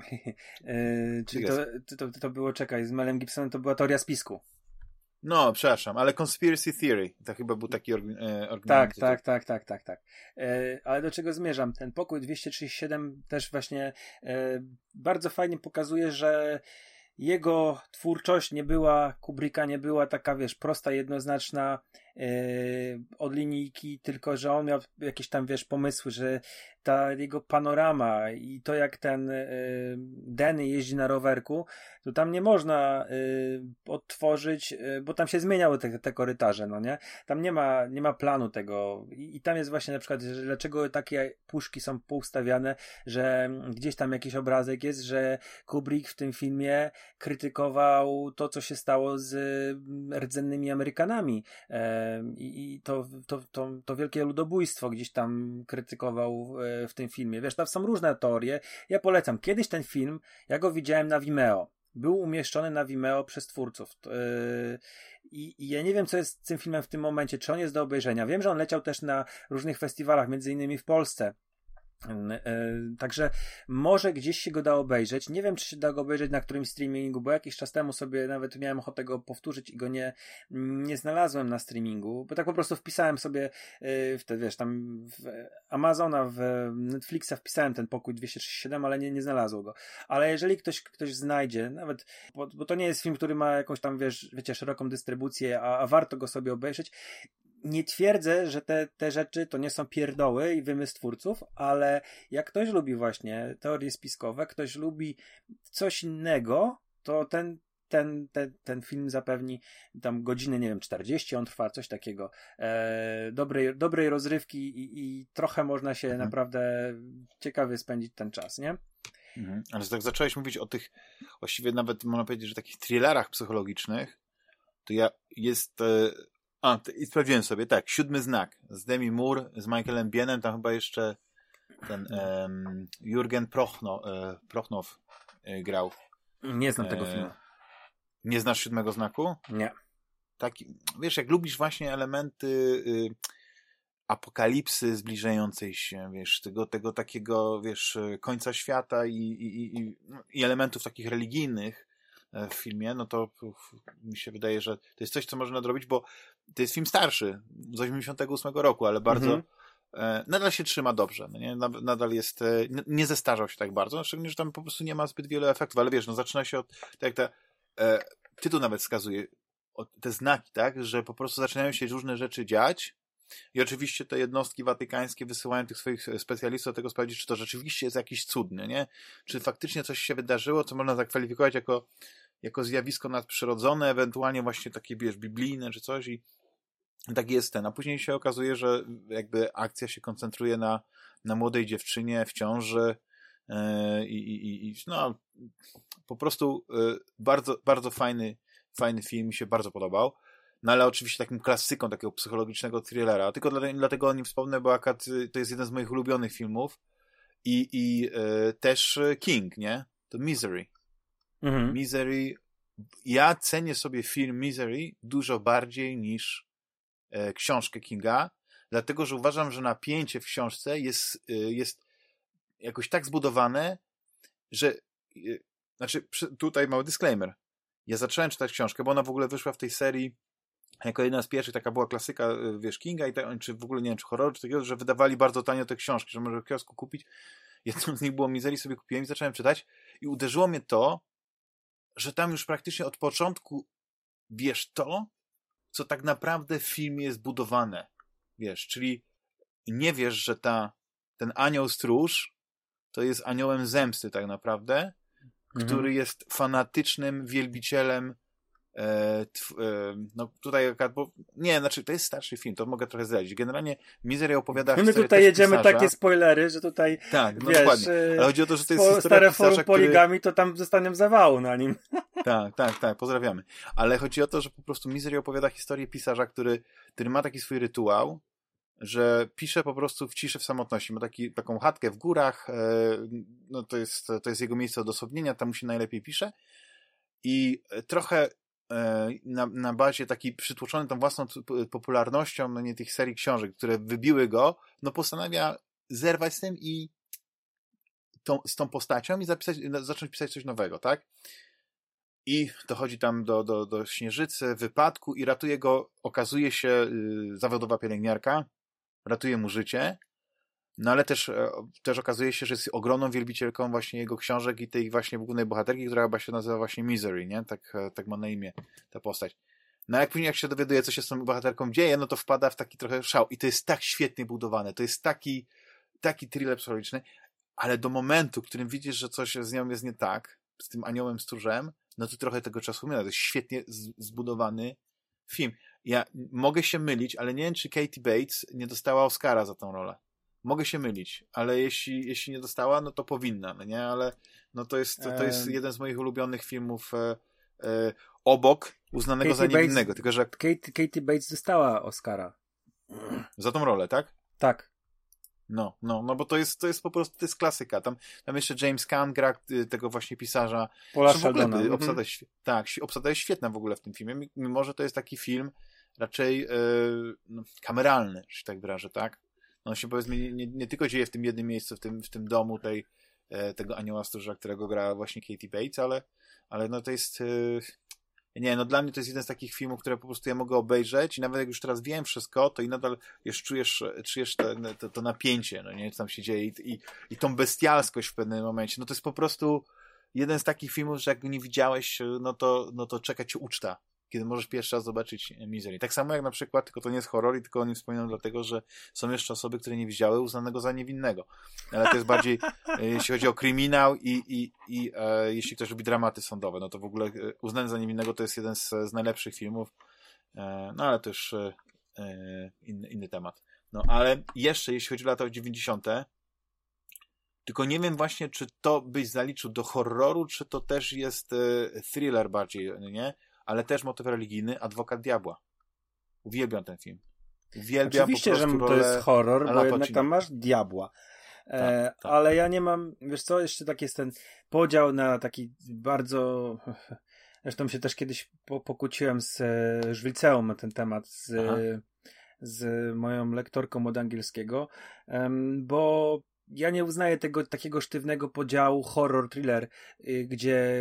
e, czyli to, to, to było, czekaj, z Melem Gibsonem to była teoria spisku. No, przepraszam, ale Conspiracy Theory to chyba był taki org e, Tak, tak, tak, tak, tak, tak. E, ale do czego zmierzam? Ten pokój 237 też właśnie e, bardzo fajnie pokazuje, że jego twórczość nie była, Kubricka nie była taka, wiesz, prosta, jednoznaczna yy, od linijki, tylko że on miał jakieś tam, wiesz, pomysły, że ta jego panorama i to jak ten y, Denny jeździ na rowerku, to tam nie można y, odtworzyć, y, bo tam się zmieniały te, te korytarze, no nie? Tam nie ma, nie ma planu tego I, i tam jest właśnie na przykład, że dlaczego takie puszki są poustawiane, że gdzieś tam jakiś obrazek jest, że Kubrick w tym filmie krytykował to, co się stało z rdzennymi Amerykanami i, i to, to, to, to wielkie ludobójstwo gdzieś tam krytykował w tym filmie. Wiesz, tam są różne teorie. Ja polecam. Kiedyś ten film, ja go widziałem na Vimeo. Był umieszczony na Vimeo przez twórców. Yy, I, I, ja nie wiem, co jest z tym filmem w tym momencie, czy on jest do obejrzenia. Wiem, że on leciał też na różnych festiwalach, między innymi w Polsce. E, także może gdzieś się go da obejrzeć. Nie wiem, czy się da go obejrzeć na którymś streamingu, bo jakiś czas temu sobie nawet miałem ochotę go powtórzyć i go nie, nie znalazłem na streamingu, bo tak po prostu wpisałem sobie e, w te, wiesz, tam w Amazona, w Netflixa wpisałem ten pokój 237, ale nie, nie znalazło go. Ale jeżeli ktoś, ktoś znajdzie, nawet, bo, bo to nie jest film, który ma jakąś tam, wiesz, wiecie, szeroką dystrybucję, a, a warto go sobie obejrzeć, nie twierdzę, że te, te rzeczy to nie są pierdoły i wymysł twórców, ale jak ktoś lubi właśnie teorie spiskowe, ktoś lubi coś innego, to ten, ten, ten, ten film zapewni tam godziny, nie wiem, 40 on trwa, coś takiego. E, dobrej, dobrej rozrywki i, i trochę można się mhm. naprawdę ciekawie spędzić ten czas, nie? Mhm. Ale tak zacząłeś mówić o tych, właściwie nawet można powiedzieć, że takich thrillerach psychologicznych, to ja jest e, a, i sprawdziłem sobie, tak, siódmy znak z Demi Moore, z Michaelem Bienem, tam chyba jeszcze ten um, Jurgen Prochno, e, Prochnow e, grał. Nie znam tego e, filmu. Nie znasz siódmego znaku? Nie. Taki, wiesz, jak lubisz właśnie elementy y, apokalipsy zbliżającej się, wiesz, tego, tego takiego, wiesz, końca świata i, i, i, i elementów takich religijnych, E, w filmie, no to mi się wydaje, że to jest coś, co można nadrobić, bo to jest film starszy, z 88 roku, ale bardzo mhm. E, nadal się trzyma dobrze, no nie? nadal jest, e, nie zestarzał się tak bardzo, szczególnie, że tam po prostu nie ma zbyt wielu efektów, ale wiesz, no zaczyna się od, tak jak ta, e, tytuł nawet wskazuje, te znaki, tak, że po prostu zaczynają się różne rzeczy dziać, i oczywiście te jednostki watykańskie wysyłają tych swoich specjalistów do tego sprawdzić, czy to rzeczywiście jest jakiś cudny, nie? Czy faktycznie coś się wydarzyło, co można zakwalifikować jako, jako zjawisko nadprzyrodzone, ewentualnie właśnie takie, wiesz, biblijne czy coś i tak jest ten. A później się okazuje, że jakby akcja się koncentruje na, na młodej dziewczynie w ciąży yy, i, i, no po prostu yy, bardzo, bardzo fajny, fajny film, mi się bardzo podobał. No ale oczywiście takim klasyką takiego psychologicznego thrillera. Tylko dlatego o nim wspomnę, bo akad y, to jest jeden z moich ulubionych filmów. I, i e, też King, nie? To Misery. Mhm. Misery. Ja cenię sobie film Misery dużo bardziej niż e, książkę Kinga, dlatego że uważam, że napięcie w książce jest, e, jest jakoś tak zbudowane, że znaczy tutaj mały disclaimer. Ja zacząłem czytać książkę, bo ona w ogóle wyszła w tej serii jako jedna z pierwszych taka była klasyka, wiesz, Kinga i te, czy w ogóle, nie wiem, czy horror, czy takiego, że wydawali bardzo tanio te książki, że może w kiosku kupić. Jedną z nich było Mizerii, sobie kupiłem i zacząłem czytać i uderzyło mnie to, że tam już praktycznie od początku wiesz to, co tak naprawdę w filmie jest budowane. Wiesz, czyli nie wiesz, że ta, ten anioł stróż to jest aniołem zemsty tak naprawdę, mhm. który jest fanatycznym wielbicielem E, e, no tutaj, bo nie, znaczy to jest starszy film, to mogę trochę zdradzić. Generalnie Misery opowiada My tutaj jedziemy pisarza. takie spoilery, że tutaj tak, no wiesz, dokładnie. Ale chodzi o to, że to jest po, stare forum poligami, który... to tam zostaniemy zawału na nim. Tak, tak, tak, pozdrawiamy. Ale chodzi o to, że po prostu Misery opowiada historię pisarza, który, który ma taki swój rytuał, że pisze po prostu w ciszy, w samotności. Ma taki, taką chatkę w górach, e, no to jest, to jest jego miejsce odosobnienia, tam mu się najlepiej pisze i trochę na, na bazie takiej przytłoczony tą własną popularnością, no nie tych serii książek, które wybiły go, no postanawia zerwać z tym i tą, z tą postacią i zapisać, zacząć pisać coś nowego, tak? I dochodzi tam do, do, do Śnieżycy, wypadku i ratuje go, okazuje się, yy, zawodowa pielęgniarka, ratuje mu życie, no ale też, e, też okazuje się, że jest ogromną wielbicielką właśnie jego książek i tej właśnie głównej bohaterki, która chyba się nazywa właśnie Misery, nie? Tak, e, tak ma na imię ta postać. No jak później jak się dowiaduje, co się z tą bohaterką dzieje, no to wpada w taki trochę szał. I to jest tak świetnie budowane. To jest taki, taki thriller psychologiczny, ale do momentu, w którym widzisz, że coś z nią jest nie tak, z tym aniołem stróżem, no to trochę tego czasu minęło. To jest świetnie zbudowany film. Ja mogę się mylić, ale nie wiem, czy Katie Bates nie dostała Oscara za tą rolę. Mogę się mylić, ale jeśli, jeśli nie dostała, no to powinna, no nie? Ale no to jest, to, to jest jeden z moich ulubionych filmów e, e, obok uznanego Katie za niewinnego. Bates, tylko, że... Katie, Katie Bates dostała Oscara. Za tą rolę, tak? Tak. No, no, no bo to jest, to jest po prostu, to jest klasyka. Tam, tam jeszcze James Caan gra y, tego właśnie pisarza. Pola Sheldona. Obsada, jest, tak, obsada jest świetna w ogóle w tym filmie, mimo że to jest taki film raczej yy, no, kameralny, że tak wyrażę, tak? On się powiedzmy nie, nie, tylko dzieje w tym jednym miejscu, w tym, w tym domu tej, e, tego anioła stróża, którego gra właśnie Katie Bates, ale, ale no to jest... Yy, nie, no dla mnie to jest jeden z takich filmów, które po prostu ja mogę obejrzeć i nawet jak już teraz wiem wszystko, to i nadal jeszcze czujesz, czujesz to, to, to napięcie, no nie, co tam się dzieje i, i, i tą bestialskość w pewnym momencie. No to jest po prostu jeden z takich filmów, że jak go nie widziałeś, no to, no to czeka ci uczta kiedy możesz pierwszy raz zobaczyć Misery. Tak samo jak na przykład, tylko to nie jest horror i tylko o nim wspominam dlatego, że są jeszcze osoby, które nie widziały uznanego za niewinnego. Ale to jest bardziej, e, jeśli chodzi o kryminał i, i, i e, jeśli ktoś lubi dramaty sądowe, no to w ogóle e, uznany za niewinnego to jest jeden z, z najlepszych filmów. E, no ale to już e, inny, inny temat. No ale jeszcze, jeśli chodzi o lata 90., tylko nie wiem właśnie, czy to byś zaliczył do horroru, czy to też jest e, thriller bardziej, nie? Ale też motyw religijny, Adwokat Diabła. Uwielbiam ten film. Uwielbiam Oczywiście, że to jest horror, bo jednak tam masz diabła. E, tak, tak. Ale ja nie mam, wiesz co, jeszcze tak jest ten podział na taki bardzo... Zresztą się też kiedyś po, pokłóciłem z e, Żwilceą na ten temat, z, z moją lektorką od angielskiego, bo ja nie uznaję tego takiego sztywnego podziału horror-thriller, y, gdzie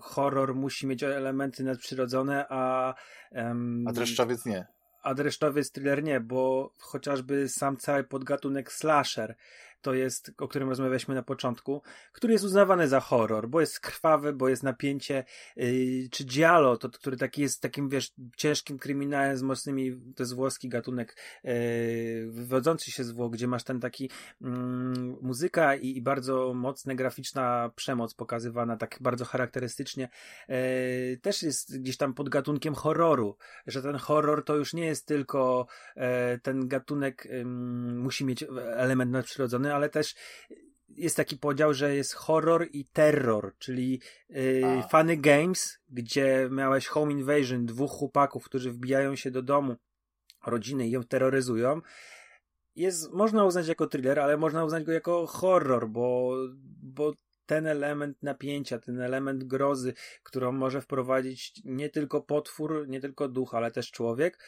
horror musi mieć elementy nadprzyrodzone, a... Um, a dreszczowiec nie. A dreszczowiec thriller nie, bo chociażby sam cały podgatunek slasher to jest, o którym rozmawialiśmy na początku, który jest uznawany za horror, bo jest krwawy, bo jest napięcie, yy, czy Giallo, to, który taki jest takim, wiesz, ciężkim kryminałem z mocnymi, to jest włoski gatunek yy, wywodzący się z Włoch, gdzie masz ten taki yy, muzyka i, i, bardzo mocna graficzna przemoc pokazywana tak bardzo charakterystycznie, yy, też jest gdzieś tam pod gatunkiem horroru, że ten horror to już nie jest tylko yy, ten gatunek musi mieć element nadprzyrodzony, ale też jest taki podział, że jest horror i terror, czyli yy, Funny Games, gdzie miałeś Home Invasion, dwóch chłopaków, którzy wbijają się do domu rodziny i ją terroryzują. Jest, można uznać jako thriller, ale można uznać go jako horror, bo, bo ten element napięcia, ten element grozy, którą może wprowadzić nie tylko potwór, nie tylko duch, ale też człowiek,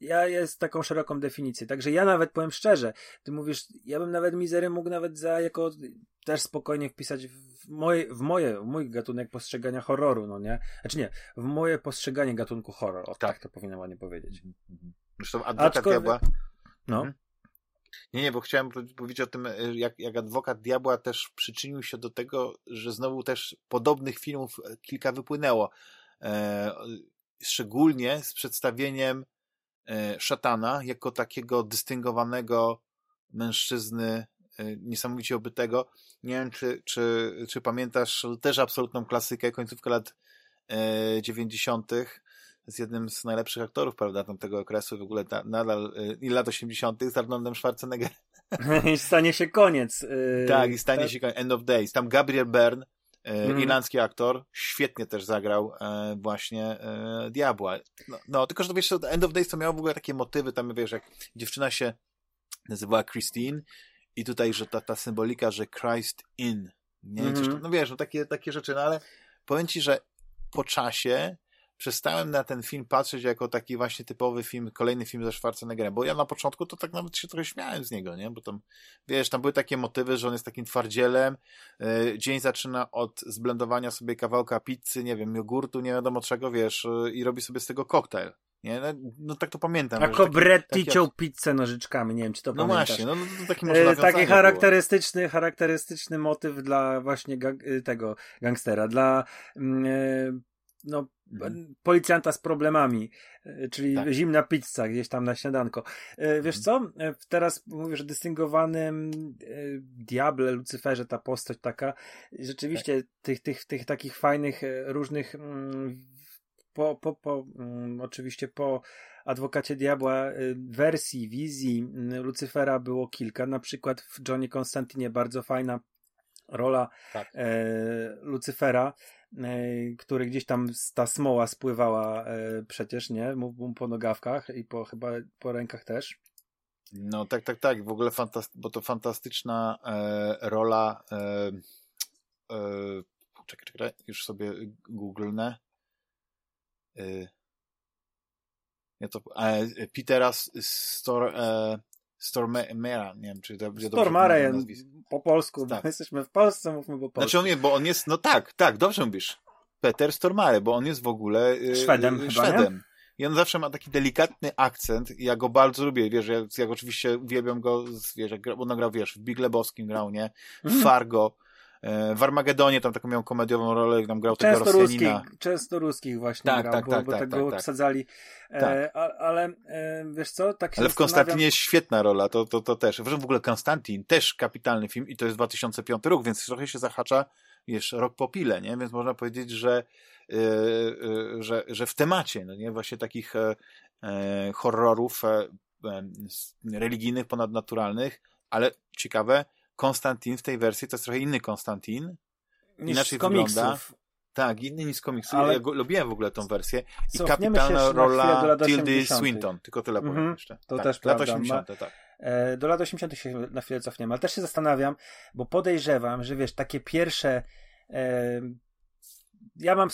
ja jest taką szeroką definicję. Także ja nawet powiem szczerze, ty mówisz, ja bym nawet mizery mógł nawet za jako też spokojnie wpisać w moje, w moje, w mój gatunek postrzegania horroru, no nie? Znaczy nie, w moje postrzeganie gatunku horror, o, tak. tak to powinno ładnie powiedzieć. Zresztą adwokat Aczkolwiek... diabła... No. Mhm. Nie, nie, bo chciałem powiedzieć o tym, e, jak, jak adwokat diabła też przyczynił się do tego, że znowu też podobnych filmów e, kilka wypłynęło. E, szczególnie z przedstawieniem e, szatana jako takiego dystyngowanego mężczyzny e, niesamowicie obytego. Nie wiem, czy, czy, czy pamiętasz też absolutną klasykę końcówkę lat e, 90 z jednym z najlepszych aktorów, prawda, tamtego okresu, w ogóle na, nadal, i lat 80. z Arnoldem Schwarzeneggerem. I stanie się koniec. Yy, tak, i stanie tak? się koniec. End of Days. Tam Gabriel Byrne, mm. irlandzki aktor, świetnie też zagrał e, właśnie Diabła. No, no, tylko że to wiesz, End of Days to miało w ogóle takie motywy, tam wiesz, jak dziewczyna się nazywała Christine i tutaj, że ta, ta symbolika, że Christ in, nie? Mm -hmm. no wiesz, no takie, takie rzeczy, no ale powiem ci, że po czasie przestałem na ten film patrzeć jako taki właśnie typowy film, kolejny film ze Schwarzeneggerem, bo ja na początku to tak nawet się trochę śmiałem z niego, nie? Bo tam, wiesz, tam były takie motywy, że on jest takim twardzielem, yy, dzień zaczyna od zblendowania sobie kawałka pizzy, nie wiem, jogurtu, nie wiadomo czego, wiesz, yy, i robi sobie z tego koktajl. Nie? No, no, tak to pamiętam. A Cobretti taki, ciął pizzę nożyczkami, nie wiem czy to no pamiętasz. Właśnie, no właśnie, no, to taki może e, Taki charakterystyczny, było. charakterystyczny motyw dla właśnie gang, y, tego gangstera, dla e, no, mhm. policjanta z problemami, e, czyli tak. zimna pizza gdzieś tam na śniadanko. E, wiesz mhm. co? E, teraz mówisz o dystyngowanym Diable, Lucyferze, ta postać taka, rzeczywiście tak. tych, tych, tych takich fajnych, różnych mm, po, po, po mm, oczywiście po Adwokacie Diabła wersji, wizji mm, Lucyfera było kilka, na przykład w Johnny Constantinie bardzo fajna rola tak. e, Lucyfera, który gdzieś tam ta smoła spływała e, przecież, nie? Mu, po nogawkach i po chyba po rękach też. No tak, tak, tak. W ogóle fantast- bo to fantastyczna e, rola e, e, czekaj, czekaj, już sobie googlnę. E, ja to, e, Petera Stor, e, Stormera, nie wiem, czy to będzie Stormare, po polsku, tak. jesteśmy w Polsce, mówmy po polsku. Znaczy on nie, bo on jest, no tak, tak, dobrze mówisz. Peter Stormare, bo on jest w ogóle yy, Szwedem, yy, Szwedem. I on zawsze ma taki delikatny akcent i ja go bardzo lubię, wiesz, ja, ja oczywiście uwielbiam go, wiesz, jak on grał, wiesz, w Big Lebowskim grał, nie? W mm. Fargo, w Armagedonie tam taką miał komediową rolę, tam grał często tego Rosjanina. Ruskich, często ruskich właśnie tak, grał, tak, bo, tak, bo tak, tego tak, obsadzali. Tak. E, ale e, wiesz co, tak się Ale w Konstantinie jest świetna rola, to, to, to też. W ogóle Konstantin, też kapitalny film i to jest 2005 rok, więc trochę się zahacza, wiesz, rok po pile, nie? Więc można powiedzieć, że, e, e, że, że w temacie, no nie? Właśnie takich e, horrorów religijnych, ponadnaturalnych, ale ciekawe, Konstantin w tej wersji to jest trochę inny Konstantin. Niż Inaczej wygląda. Tak, inny niż z komiksów. Ale... Ja go, lubiłem w ogóle tą wersję. I kapitalna rola Tildy Swinton. Tylko tyle powiem mm -hmm. jeszcze. To tak, też lat prawda. 80, tak. E, do lat 80 się na chwilę cofniemy, ale też się zastanawiam, bo podejrzewam, że wiesz, takie pierwsze e, ja mam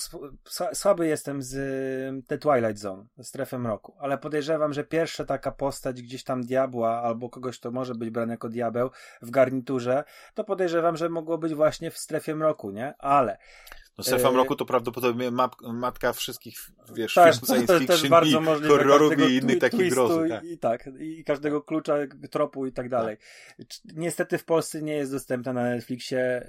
słaby jestem z The Twilight Zone, z strefy mroku, ale podejrzewam, że pierwsza taka postać gdzieś tam diabła albo kogoś, kto może być brany jako diabeł w garniturze, to podejrzewam, że mogło być właśnie w strefie mroku, nie? Ale no Strefa Mroku to prawdopodobnie map, matka wszystkich, wiesz, tak, filmów science fiction bardzo i horrorów i innych takich grozy. Tak. I, tak, i każdego klucza, tropu i tak dalej. Tak. Niestety w Polsce nie jest dostępna na Netflixie.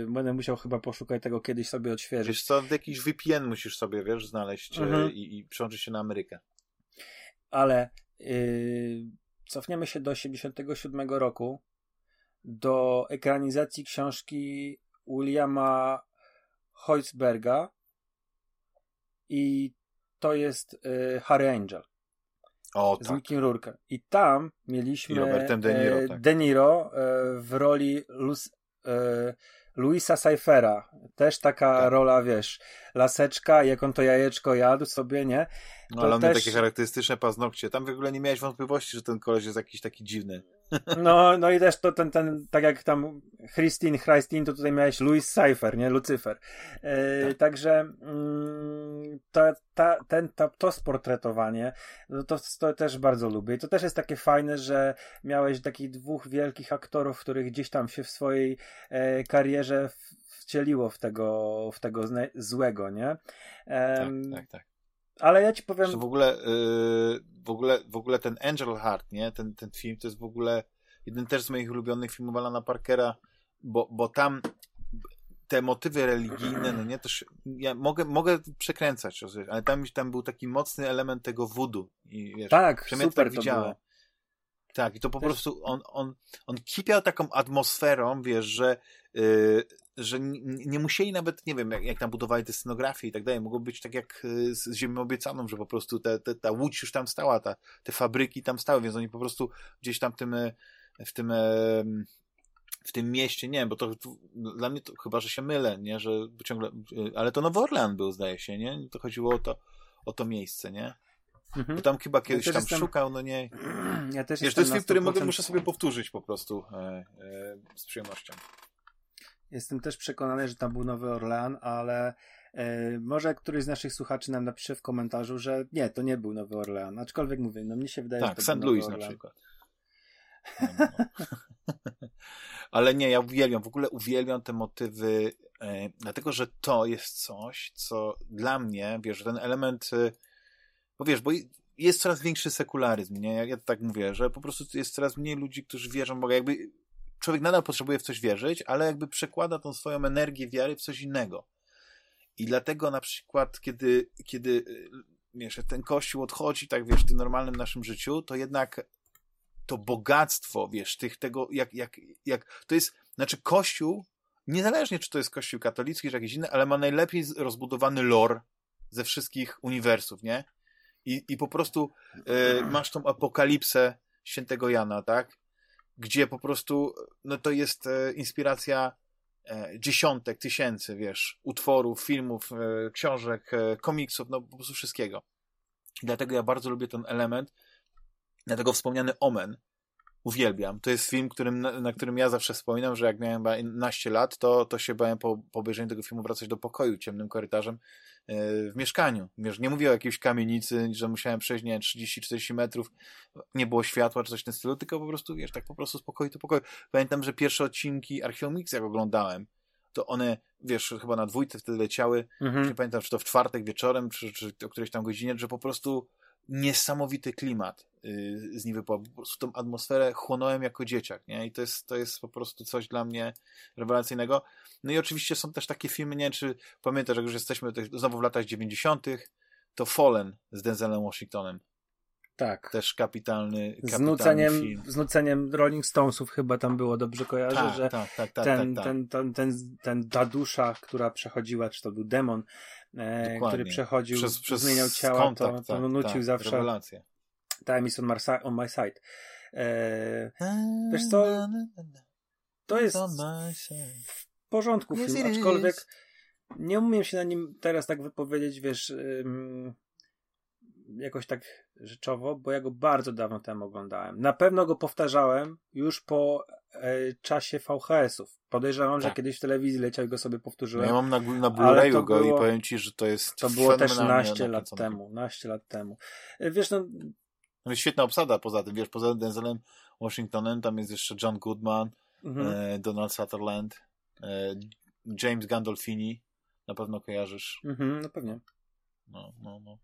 Yy, będę musiał chyba poszukać tego kiedyś sobie odświeżyć. Wiesz co, jakiś VPN musisz sobie, wiesz, znaleźć mhm. i, i przełączyć się na Amerykę. Ale yy, cofniemy się do 87 roku, do ekranizacji książki Williama Heusberga i to jest y, Harry Angel. O, z tak. Mickey Rourke. I tam mieliśmy I Robertem De Niro, e, tak. De Niro e, w roli Luz, e, Luisa Cyphera. Też taka tak. rola, wiesz, laseczka, jak on to jajeczko jadł sobie, nie? No ale on też... miał takie charakterystyczne paznokcie. Tam w ogóle nie miałeś wątpliwości, że ten koleś jest jakiś taki dziwny. No, no i też to ten, ten tak jak tam Christine, Christine, to tutaj miałeś Louis Cypher, nie? Lucyfer. E, tak. Także mm, ta, ta, ten, ta, to sportretowanie, no to, to też bardzo lubię. I to też jest takie fajne, że miałeś takich dwóch wielkich aktorów, których gdzieś tam się w swojej e, karierze wcieliło w tego, w tego złego, nie? tak, tak, tak. Ale ja ci powiem. Że w ogóle, yy, w ogóle, w ogóle ten Angel Heart, nie? Ten, ten film to jest w ogóle jeden też z moich ulubionych filmów Alana Parkera, bo, bo tam te motywy religijne, no nie, też ja mogę, mogę przekręcać, ale tam, tam był taki mocny element tego voodoo. I, wiesz, tak, super tak widziałem. Było. Tak, i to po też... prostu on, on, on kipiał taką atmosferą, wiesz, że, yy, że nie, musieli nawet, nie wiem, jak, jak tam budowali te scenografie i tak dalej, mogło być tak jak y, z Ziemią Obiecaną, że po prostu te, te, ta łódź już tam stała, ta, te fabryki tam stały, więc oni po prostu gdzieś tam tym, y, w tym w tym mieście, nie wiem, bo to, to dla mnie to chyba, że się mylę, nie, że ciągle, y, ale to Nowy Orlean był, zdaje się, nie, to chodziło o to, o to miejsce, nie? Mhm. Bo tam chyba kiedyś ja tam jestem... szukał, no nie. Ja też Wiesz, to jest film, który mogę, muszę sobie powtórzyć po prostu e, e, z przyjemnością. Jestem też przekonany, że tam był Nowy Orlean, ale e, może któryś z naszych słuchaczy nam napisze w komentarzu, że nie, to nie był Nowy Orlean. Aczkolwiek mówię, no mnie się wydaje, tak, że to St. Louis na przykład. No, no. ale nie, ja uwielbiam, w ogóle uwielbiam te motywy, e, dlatego, że to jest coś, co dla mnie, wiesz, ten element, e, bo wiesz, bo jest coraz większy sekularyzm, nie? Ja, ja tak mówię, że po prostu jest coraz mniej ludzi, którzy wierzą, bo jakby człowiek nadal potrzebuje w coś wierzyć, ale jakby przekłada tą swoją energię wiary w coś innego. I dlatego na przykład, kiedy, kiedy y, wiesz, ten kościół odchodzi, tak wiesz, w tym normalnym naszym życiu, to jednak to bogactwo, wiesz, tych, tego, jak, jak, jak, to jest, znaczy kościół, niezależnie czy to jest kościół katolicki, czy jakiś inny, ale ma najlepiej rozbudowany lore ze wszystkich uniwersów, nie? I, i po prostu y, masz tą apokalipsę świętego Jana, tak? Gdzie po prostu, no to jest e, inspiracja e, dziesiątek, tysięcy, wiesz, utworów, filmów, e, książek, komiksów, no po prostu wszystkiego. Dlatego ja bardzo lubię ten element, dlatego wspomniany Omen, uwielbiam. To jest film, którym, na, na, którym ja zawsze wspominam, że jak miałem 11 lat, to, to się bałem po, po obejrzeniu tego filmu wracać do pokoju ciemnym korytarzem w mieszkaniu. Nie mówię o jakiejś kamienicy, że musiałem przejść, nie 30-40 metrów, nie było światła czy coś w tym stylu, tylko po prostu, wiesz, tak po prostu spokoju to pokoju. Pamiętam, że pierwsze odcinki Archeomix, jak oglądałem, to one, wiesz, chyba na dwójce wtedy leciały, mhm. nie pamiętam, czy to w czwartek wieczorem, czy, czy o którejś tam godzinie, że po prostu niesamowity klimat z nim wypłał. Po prostu tą atmosferę chłonąłem jako dzieciak, nie? I to jest, to jest po prostu coś dla mnie rewelacyjnego. No i oczywiście są też takie filmy, nie wiem, czy pamiętasz, jak już jesteśmy znowu w latach 90., to Fallen z Denzelem Washingtonem. Tak. Też kapitalny, kapitalny z nuceniem, film. Z nuceniem Rolling Stonesów chyba tam było, dobrze kojarzę, tak, że tak, tak, tak, ten, tak, ten, ten, ten, ten ta dusza, która przechodziła, czy to był demon, e, który przechodził, przez, przez zmieniał ciała, to, to tak, nucił tak, zawsze. Rewelacja. Time is on my, on my side. E, wiesz co, to jest w porządku film, aczkolwiek nie umiem się na nim teraz tak wypowiedzieć, wiesz, jakoś tak rzeczowo, bo ja go bardzo dawno temu oglądałem. Na pewno go powtarzałem już po e, czasie VHS-ów. Podejrzewam, tak. że kiedyś w telewizji leciał i go sobie powtórzyłem. No ja mam na, na Blu-rayu go było, i powiem ci, że to jest To było też naście lat temu. Naście lat temu. E, wiesz, no... no świetna obsada poza tym, wiesz, poza Denzelem Washingtonem, tam jest jeszcze John Goodman, mhm. e, Donald Sutherland, e, James Gandolfini, na pewno kojarzysz. Mhm, no pewnie. No, no, no.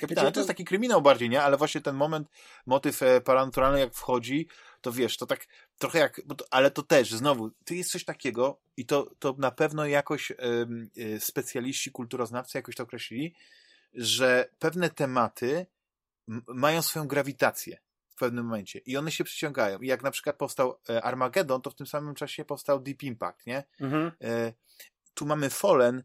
Kapitałem, to jest taki kryminał bardziej, nie? Ale właśnie ten moment, motyw e, paranormalny jak wchodzi, to wiesz, to tak trochę jak, to, ale to też, znowu, to jest coś takiego i to, to na pewno jakoś y, specjaliści, kulturoznawcy jakoś to określili, że pewne tematy mają swoją grawitację w pewnym momencie i one się przyciągają. I jak na przykład powstał e, Armageddon, to w tym samym czasie powstał Deep Impact, nie? Mhm. tu mamy Fallen,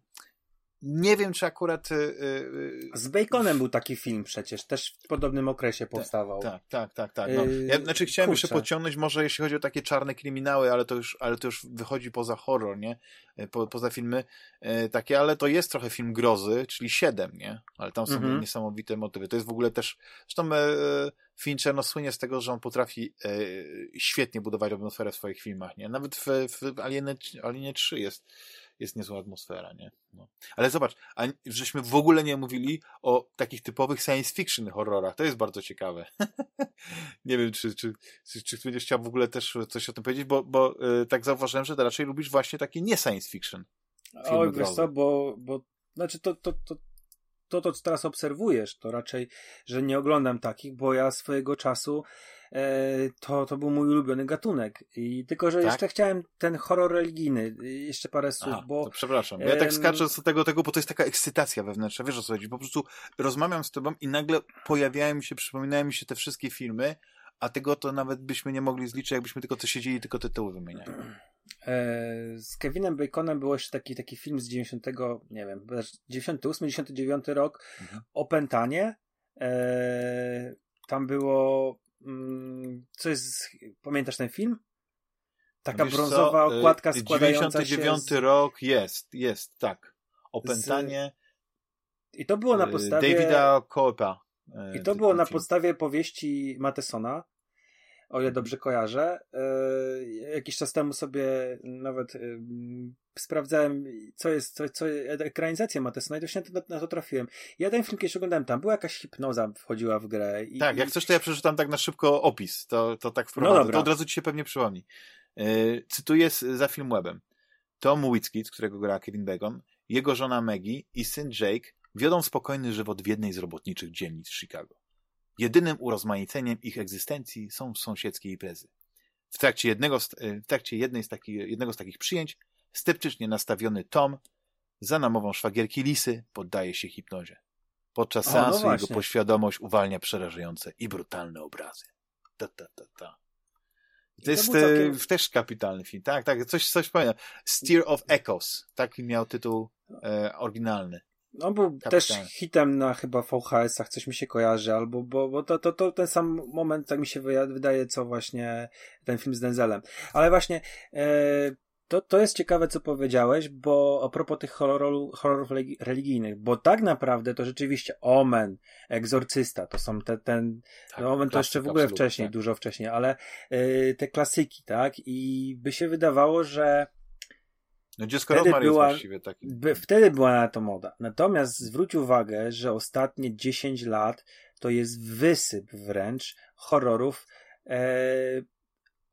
nie wiem, czy akurat. Yy, Z Baconem był taki film przecież, też w podobnym okresie powstawał. Tak, tak, tak, tak. No. Ja, znaczy chciałem Kurczę. jeszcze pociągnąć, może jeśli chodzi o takie czarne kryminały, ale to już, ale to już wychodzi poza horror, nie? Po, poza filmy takie, ale to jest trochę film grozy, czyli Siedem, nie? Ale tam są mhm. niesamowite motywy. To jest w ogóle też. Zresztą yy, Fincher no, słynie z tego, że on potrafi świetnie budować atmosferę w swoich filmach, nie? Nawet w, w Alienie, Alienie 3 jest jest niezła atmosfera, nie? No. Ale zobacz, a żeśmy w ogóle nie mówili o takich typowych science fiction horrorach. To jest bardzo ciekawe. nie wiem, czy, czy, czy, czy będziesz chciał w ogóle też coś o tym powiedzieć, bo, bo yy, tak zauważyłem, że raczej lubisz właśnie takie nie science fiction. Oj, wiesz co, bo, bo znaczy to, to, to, to, to, co teraz obserwujesz, to raczej, że nie oglądam takich, bo ja swojego czasu to, to był mój ulubiony gatunek. I tylko, że tak? jeszcze chciałem ten horror religijny, jeszcze parę słów, Aha, bo... przepraszam, ja tak skaczę z tego, tego, bo to jest taka ekscytacja wewnętrzna, wiesz o co chodzi, po prostu rozmawiam z tobą i nagle pojawiają mi się, przypominają mi się te wszystkie filmy, a tego to nawet byśmy nie mogli zliczyć, jakbyśmy tylko co siedzieli, tylko tytuły wymieniali. E, z Kevinem Baconem był jeszcze taki, taki film z 90, nie wiem, 98, 99 rok, mhm. Opętanie. E, tam było co jest, pamiętasz ten film? Taka Wiesz brązowa co? okładka składająca 99 się z... rok jest, jest, tak. Opętanie. Z... I to było na podstawie... Davida Coepa. E, I to było na podstawie powieści Matesona, o ile dobrze kojarzę. E, jakiś czas temu sobie nawet sprawdzałem, co jest, co, co ekranizacja Matesona i właśnie na to, na to trafiłem. Ja ten film kiedyś oglądałem, tam była jakaś hipnoza wchodziła w grę. I, tak, jak coś to ja przeczytam tak na szybko opis, to, to tak wprowadzę, no to od razu ci się pewnie przypomni. Yy, cytuję za film webem. Tom Whitskid, którego gra Kevin Bacon, jego żona Maggie i syn Jake wiodą spokojny żywot w jednej z robotniczych dzielnic Chicago. Jedynym urozmaiceniem ich egzystencji są sąsiedzkie imprezy. W trakcie, jednego, w trakcie jednej z taki, jednego z takich przyjęć Sceptycznie nastawiony Tom za namową szwagierki Lisy poddaje się hipnozie. Podczas o, seansu no jego poświadomość uwalnia przerażające i brutalne obrazy. Ta, ta, ta, ta. To jest całkiem... też kapitalny film. Tak, tak, coś, coś pamiętam. Steer of Echoes. Taki miał tytuł e, oryginalny. On był Kapitalny. też hitem na chyba VHS-ach, coś mi się kojarzy, albo bo, bo to, to, to ten sam moment, tak mi się wydaje, co właśnie ten film z Denzelem. Ale właśnie e, to, to jest ciekawe, co powiedziałeś, bo a propos tych horrorów, horrorów religijnych, bo tak naprawdę to rzeczywiście Omen, Egzorcysta, to są te, ten, tak, no, Omen to jeszcze w ogóle wcześniej, tak. dużo wcześniej, ale y, te klasyki, tak, i by się wydawało, że no dziecko wtedy była, właściwie taki. By, wtedy była na to moda. Natomiast zwróć uwagę, że ostatnie 10 lat to jest wysyp wręcz horrorów e,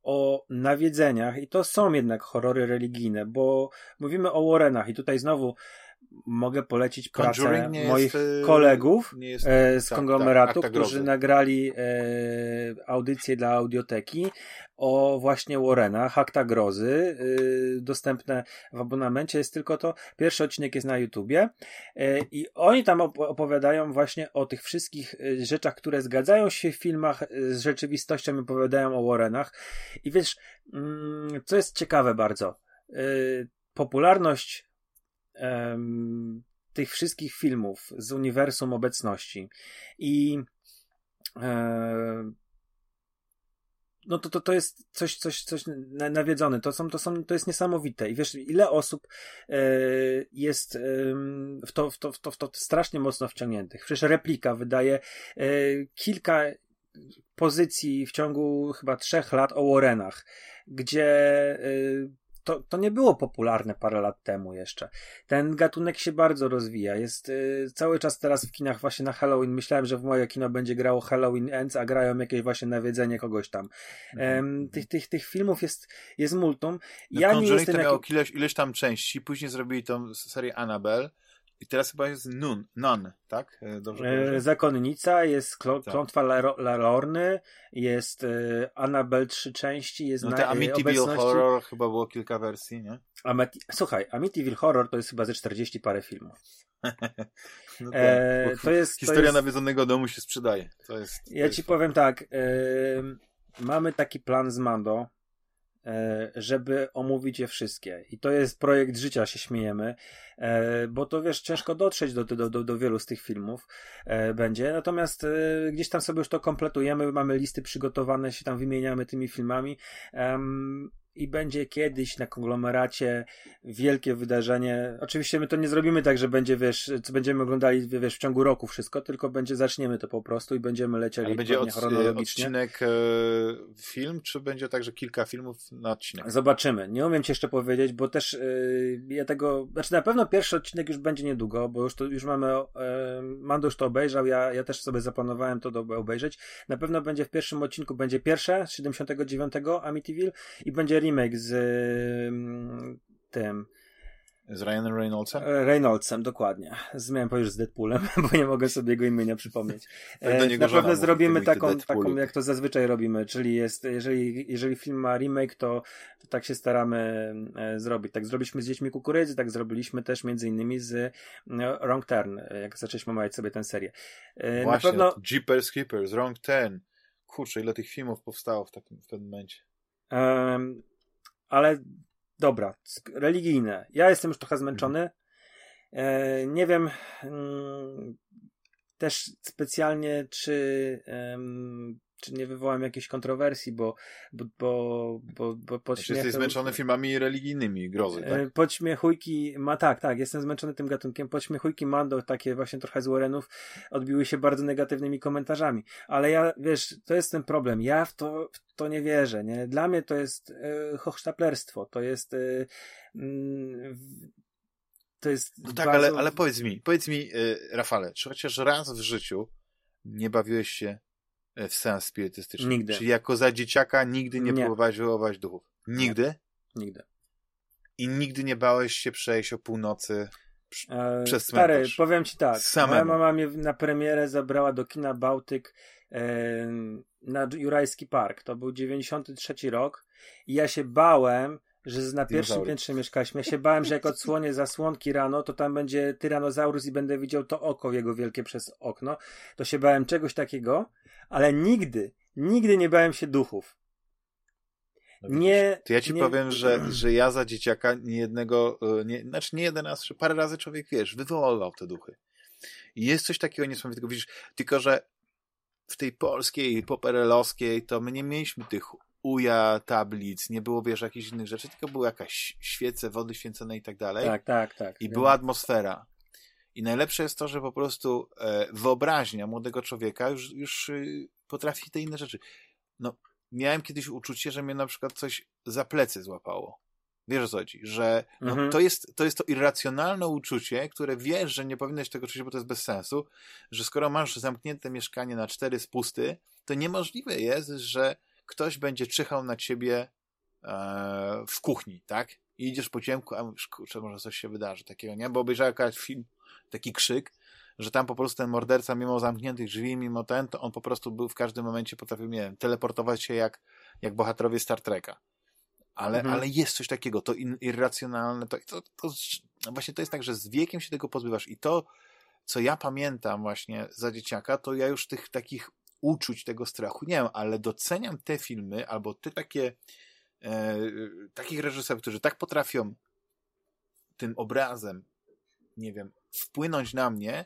o nawiedzeniach i to są jednak horrory religijne, bo mówimy o Warrenach i tutaj znowu mogę polecić pracę moich jest, kolegów jest, e, z tak, konglomeratu, tak, którzy nagrali e, audycję dla audioteki o właśnie Warrenach, Akta Grozy, e, dostępne w abonamencie, jest tylko to, pierwszy odcinek jest na YouTubie e, i oni tam opowiadają właśnie o tych wszystkich e, rzeczach, które zgadzają się w filmach e, z rzeczywistością, opowiadają o Warrenach. I wiesz, mm, co jest ciekawe bardzo, popularność um, tych wszystkich filmów z uniwersum obecności. I e, no to, to, to jest coś, coś, coś nawiedzone. To, są, to, są, to jest niesamowite. I wiesz, ile osób e, jest e, w, to, w, to, w, to, w to strasznie mocno wciągniętych. Przecież replika wydaje e, kilka pozycji w ciągu chyba trzech lat o Warrenach, gdzie e, to, to nie było popularne parę lat temu jeszcze. Ten gatunek się bardzo rozwija. Jest y, cały czas teraz w kinach właśnie na Halloween. Myślałem, że w moje kino będzie grało Halloween Ends, a grają jakieś właśnie nawiedzenie kogoś tam. Mhm. tych, tych, tych filmów jest, jest multum. No ja nie jestem jak... ileś, ileś tam części, później zrobili tą serię Annabelle i teraz chyba jest Nun, Nun tak? E, dobrze e, Zakonnica, jest Klo tak. Klątwa Lalorny, jest e, Annabelle trzy części, jest no te na, Amityville obecności... Horror chyba było kilka wersji, nie? Amati... Słuchaj, Amityville Horror to jest chyba ze 40 parę filmów. no tak, e, to jest, Historia to jest... nawiedzonego domu się sprzedaje. To jest, to ja jest ci powiem tak, mamy taki plan z Mando, E, żeby omówić je wszystkie. I to jest projekt życia, się śmiejemy, e, bo to wiesz, ciężko dotrzeć do, do, do, do wielu z tych filmów e, będzie. Natomiast gdzieś tam sobie już to kompletujemy, mamy listy przygotowane, się tam wymieniamy tymi filmami i będzie kiedyś na konglomeracie wielkie wydarzenie. Oczywiście my to nie zrobimy tak, że będzie, wiesz, co będziemy oglądali, wiesz, w ciągu roku wszystko, tylko będzie, zaczniemy to po prostu i będziemy lecieli Ale będzie od, chronologicznie. odcinek e, film, czy będzie tak, że kilka filmów na odcinek? Zobaczymy. Nie umiem ci jeszcze powiedzieć, bo też e, ja tego, znaczy na pewno pierwszy odcinek już będzie niedługo, bo już to, już mamy, e, Mando już to obejrzał, ja, ja też sobie zaplanowałem to do, obejrzeć. Na pewno będzie w pierwszym odcinku, będzie pierwsze, z 79 Amityville i będzie remake z mm, tym. Z Ryanem Reynoldsem? E, Reynoldsem, dokładnie. Zmiałem powiedzieć z Deadpoolem, bo nie mogę sobie jego imienia przypomnieć. tak e, Na pewno zrobimy taką, taką, jak to zazwyczaj robimy, czyli jest, jeżeli, jeżeli film ma remake, to, to tak się staramy e, zrobić. Tak zrobiliśmy z Dziećmi Kukurydzy, tak zrobiliśmy też między innymi z Wrong Turn, jak zaczęliśmy omawiać sobie tę serię. Właśnie, Na pewno... Jeepers Keepers, Wrong Turn. Kurczę, ile tych filmów powstało w, takim, w tym momencie. Um, ale dobra, religijne. Ja jestem już trochę zmęczony. E, nie wiem mm, też specjalnie, czy czy nie wywołam jakiejś kontrowersji, bo, bo, bo, bo, bo podśmiech... Jesteś zmęczony filmami religijnymi, grozy, tak? E, podśmiechujki, ma tak, tak, jestem zmęczony tym gatunkiem, podśmiechujki Mando, takie właśnie trochę z Warrenów, odbiły się bardzo negatywnymi komentarzami, ale ja, wiesz, to jest ten problem, ja w to, w to nie wierzę, nie? Dla mnie to jest e, hochsztaplerstwo, to jest e, mm, to jest no tak, bardzo... ale, ale powiedz mi, powiedz mi, y, Rafale, czy chociaż raz w życiu nie bawiłeś się w sens spirytystyczny? Nigdy. Czy jako za dzieciaka nigdy nie, nie. próbowałeś wywoływać duchów? Nigdy? Nie. Nigdy. I nigdy nie bałeś się przejść o północy e, przez cmentarz? Stary, powiem ci tak. Samemu. Moja mama mnie na premierę zabrała do kina Bałtyk e, na Jurajski Park. To był 93 rok i ja się bałem, że na pierwszym piętrze mieszkaliśmy. Ja się bałem, że jak odsłonię zasłonki rano, to tam będzie tyranozaurus i będę widział to oko jego wielkie przez okno. To się bałem czegoś takiego, ale nigdy, nigdy nie bałem się duchów. No nie. To ja ci nie... powiem, że, że ja za dzieciaka nie jednego, e, nie, znaczy nie jeden raz, parę razy człowiek, wiesz, wywoływał te duchy. I jest coś takiego niesamowitego, widzisz, tylko że w tej polskiej, poperelowskiej, to my nie mieliśmy tych uja, tablic, nie było, wiesz, jakichś innych rzeczy, tylko były jakaś świece, wody święcone i tak dalej. Tak, tak, tak. I była atmosfera. I najlepsze jest to, że po prostu e, wyobraźnia młodego człowieka już, już y, potrafi te inne rzeczy. No, miałem kiedyś uczucie, że mnie na przykład coś za plecy złapało. Wiesz o co chodzi? Że no, mhm. to, jest, to jest to irracjonalne uczucie, które wiesz, że nie powinieneś tego czuć, bo to jest bez sensu, że skoro masz zamknięte mieszkanie na cztery spusty, to niemożliwe jest, że ktoś będzie czyhał na ciebie e, w kuchni, tak? I idziesz po ciemku, a mówisz, kurczę, może coś się wydarzy takiego, nie? Bo obejrzałem jakiś film, taki krzyk, że tam po prostu ten morderca, mimo zamkniętych drzwi, mimo ten, to on po prostu był w każdym momencie, potrafił, nie wiem, teleportować się jak, jak bohaterowie Star Treka. Ale, mhm. ale jest coś takiego, to in, irracjonalne, to, to, to, no właśnie to jest tak, że z wiekiem się tego pozbywasz i to, co ja pamiętam właśnie za dzieciaka, to ja już tych takich uczuć tego strachu. Nie wiem, ale doceniam te filmy albo te takie e, takich reżyserów, którzy tak potrafią tym obrazem, nie wiem, wpłynąć na mnie,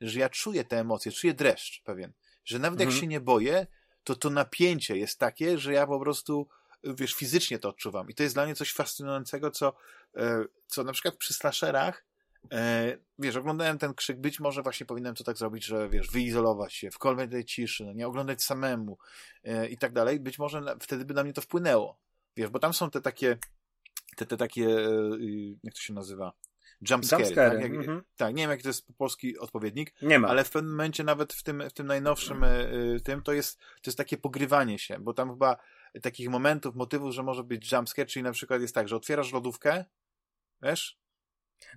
że ja czuję te emocje, czuję dreszcz pewien, że nawet mhm. jak się nie boję, to to napięcie jest takie, że ja po prostu wiesz, fizycznie to odczuwam. I to jest dla mnie coś fascynującego, co, e, co na przykład przy slasherach E, wiesz, oglądałem ten krzyk, być może właśnie powinienem to tak zrobić, że wiesz, wyizolować się, w kolnej ciszy, no nie oglądać samemu e, i tak dalej. Być może na, wtedy by na mnie to wpłynęło. Wiesz, bo tam są te takie, te, te takie, e, jak to się nazywa? Jumpscare. Jump tak? Jak, mhm. tak, nie wiem, jaki to jest polski odpowiednik. Nie ma. Ale w pewnym momencie, nawet w tym, w tym najnowszym tym, to jest, to jest takie pogrywanie się, bo tam chyba takich momentów, motywów, że może być jumpscare, czyli na przykład jest tak, że otwierasz lodówkę, wiesz,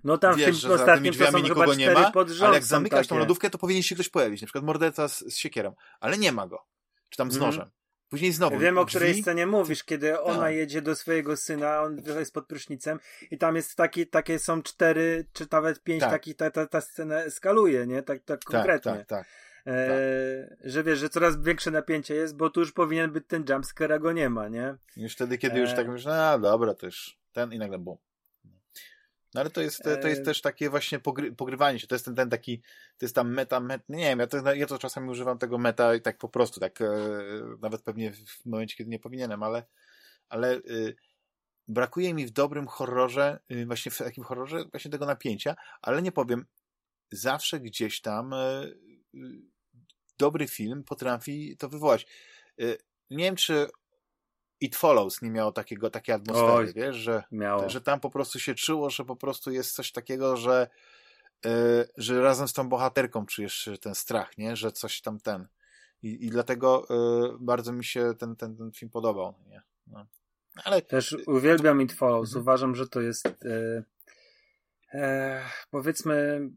no tam Wiesz, w tym ostatnim to są nikogo nie ma, ale jak zamykasz takie. tą lodówkę, to powinien się ktoś pojawić, na przykład morderca z, z siekierą, ale nie ma go. Czy tam z mhm. nożem. Później znowu. Wiem, o której scenie mówisz, kiedy ona tak. jedzie do swojego syna, on jest pod prysznicem i tam jest taki, takie są cztery, czy nawet pięć tak. takich, ta, ta, ta scena eskaluje, nie? Tak, tak, tak konkretnie. Tak, tak, e, tak. że wiesz, że coraz większe napięcie jest, bo tu już powinien być ten jumpscare, a go nie ma, nie? Już wtedy, kiedy e... już tak myślisz, a dobra, to już ten i nagle bum. No ale to jest, to jest też takie właśnie pogry, pogrywanie się. To jest ten, ten taki, to jest tam meta, meta nie wiem, ja to, ja to czasami używam tego meta i tak po prostu, tak e, nawet pewnie w momencie, kiedy nie powinienem, ale, ale y, brakuje mi w dobrym horrorze, y, właśnie w takim horrorze właśnie tego napięcia, ale nie powiem, zawsze gdzieś tam y, dobry film potrafi to wywołać. Nie wiem, czy It Follows nie miało takiego, takiej atmosfery, Oj, wiesz, że, miało. że tam po prostu się czuło, że po prostu jest coś takiego, że, yy, że razem z tą bohaterką czujesz ten strach, nie? Że coś tam ten. I, i dlatego yy, bardzo mi się ten, ten, ten film podobał, nie? No. Ale... Też uwielbiam It Follows. Mhm. Uważam, że to jest yy, powiedzmy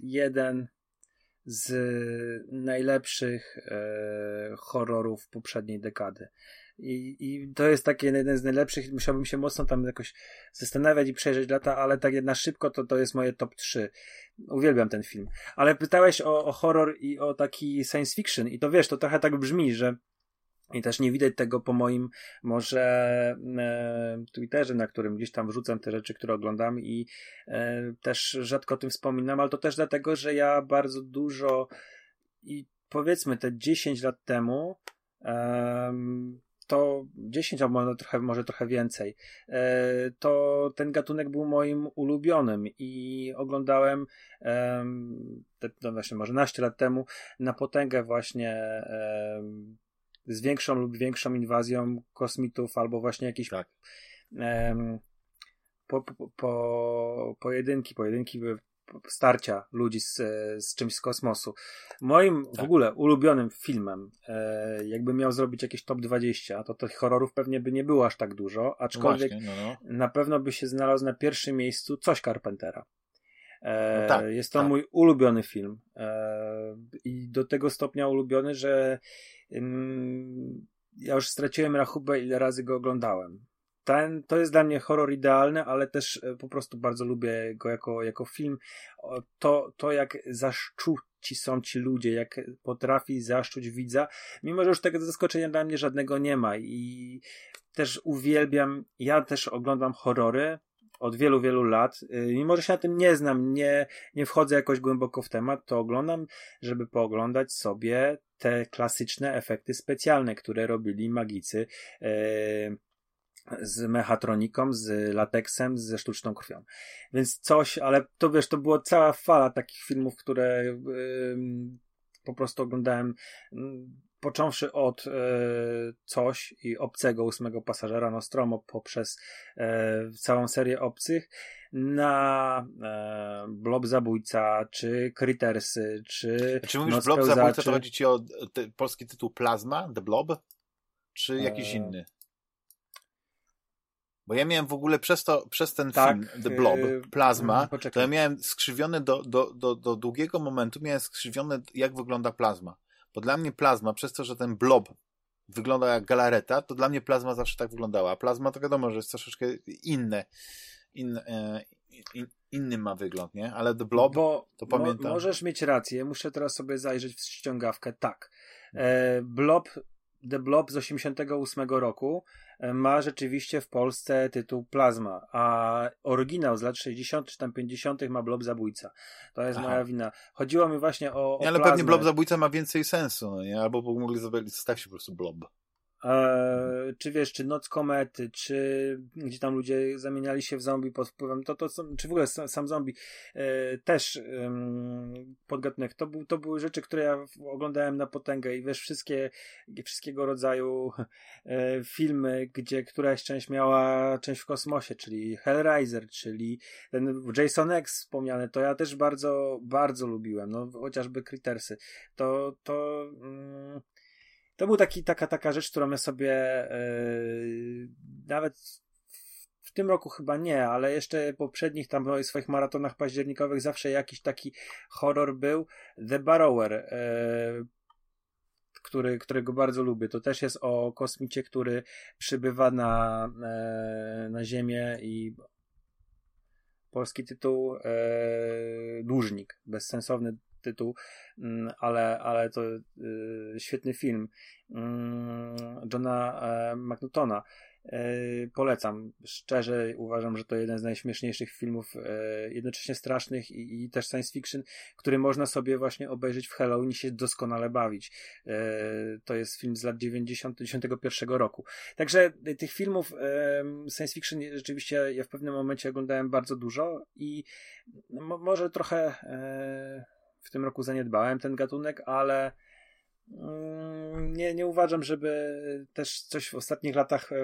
jeden z najlepszych e, horrorów poprzedniej dekady. I, I to jest takie jeden z najlepszych. Musiałbym się mocno tam jakoś zastanawiać i przejrzeć lata, ale tak na szybko to, to jest moje top 3. Uwielbiam ten film. Ale pytałeś o, o horror i o taki science fiction, i to wiesz, to trochę tak brzmi, że i też nie widać tego po moim może e, Twitterze, na którym gdzieś tam wrzucam te rzeczy, które oglądam i e, też rzadko o tym wspominam, ale to też dlatego, że ja bardzo dużo i powiedzmy te 10 lat temu um, to 10 albo może trochę, może trochę więcej, e, to ten gatunek był moim ulubionym i oglądałem te, no właśnie może naście lat temu na potęgę właśnie z większą lub większą inwazją kosmitów albo właśnie jakiś tak. po, po, po, pojedynki, pojedynki starcia ludzi z, z czymś z kosmosu. Moim tak. w ogóle ulubionym filmem, e, jakby miał zrobić jakieś top 20, to tych horrorów pewnie by nie było aż tak dużo, aczkolwiek no właśnie, no, no. na pewno by się znalazł na pierwszym miejscu coś Carpentera. E, no tak, jest to tak. mój ulubiony film. E, I do tego stopnia ulubiony, że ja już straciłem rachubę, ile razy go oglądałem ten, to jest dla mnie horror idealny, ale też e, po prostu bardzo lubię go jako, jako film. To, to jak zaszczuci są ci ludzie, jak potrafi zaszczuć widza, mimo że już tego zaskoczenia dla mnie żadnego nie ma i też uwielbiam, ja też oglądam horrory, od wielu, wielu lat. Y, mimo, że się na tym nie znam, nie, nie wchodzę jakoś głęboko w temat, to oglądam, żeby pooglądać sobie te klasyczne efekty specjalne, które robili magicy. Yy, z mechatroniką, z lateksem, ze sztuczną krwią. Więc coś, ale to wiesz, to była cała fala takich filmów, które po prostu oglądałem yy, począwszy od yy, coś i obcego ósmego pasażera Nostromo poprzez e, całą serię obcych na e, Blob Zabójca, czy Crittersy, czy Czy mówisz Blob Zabójca, to chodzi ci o te, polski tytuł Plazma, The Blob? Czy jakiś e... inny? Bo ja miałem w ogóle przez to, przez ten tak, film, The Blob, yy, Plazma, yy, to ja miałem skrzywiony do, do, do, do długiego momentu, miałem skrzywiony jak wygląda plazma. Bo dla mnie plazma, przez to, że ten blob wygląda jak galareta, to dla mnie plazma zawsze tak wyglądała. A plazma to wiadomo, że jest troszeczkę inne, in, e, in, inny ma wygląd, nie? Ale The Blob, Bo to pamiętam. Mo możesz mieć rację, muszę teraz sobie zajrzeć w ściągawkę. Tak. E, blob, The Blob z 88 roku ma rzeczywiście w Polsce tytuł Plazma, a oryginał z lat 60. czy tam 50. ma Blob Zabójca. To jest Aha. moja wina. Chodziło mi właśnie o. o ale plazmę. pewnie Blob Zabójca ma więcej sensu, no nie? Albo mogli zostawić po prostu Blob. E, czy wiesz, czy Noc Komety, czy gdzie tam ludzie zamieniali się w zombie pod wpływem, to, to czy w ogóle sam, sam zombie e, też e, podgatunek, to, był, to były rzeczy, które ja oglądałem na potęgę i wiesz, wszystkie, wszystkiego rodzaju e, filmy, gdzie któraś część miała część w kosmosie, czyli Hellraiser, czyli ten Jason X wspomniany, to ja też bardzo, bardzo lubiłem, no chociażby Crittersy, to, to mm, to był taki, taka, taka rzecz, którą ja sobie yy, nawet w tym roku chyba nie, ale jeszcze poprzednich tam swoich maratonach październikowych zawsze jakiś taki horror był. The Barrower, yy, który, którego bardzo lubię. To też jest o kosmicie, który przybywa na, yy, na Ziemię i polski tytuł Dłużnik, bezsensowny tytuł, mm, ale, ale to y, świetny film mm, Johna e, McNaughtona. E, polecam. Szczerze uważam, że to jeden z najśmieszniejszych filmów, e, jednocześnie strasznych i, i, też science fiction, który można sobie właśnie obejrzeć w Halloween i się doskonale bawić. To jest film z lat 90, 91 roku. Także tych filmów science fiction rzeczywiście ja w pewnym momencie oglądałem bardzo dużo i no, może trochę w tym roku zaniedbałem ten gatunek, ale nie, nie uważam, żeby też coś w ostatnich latach e,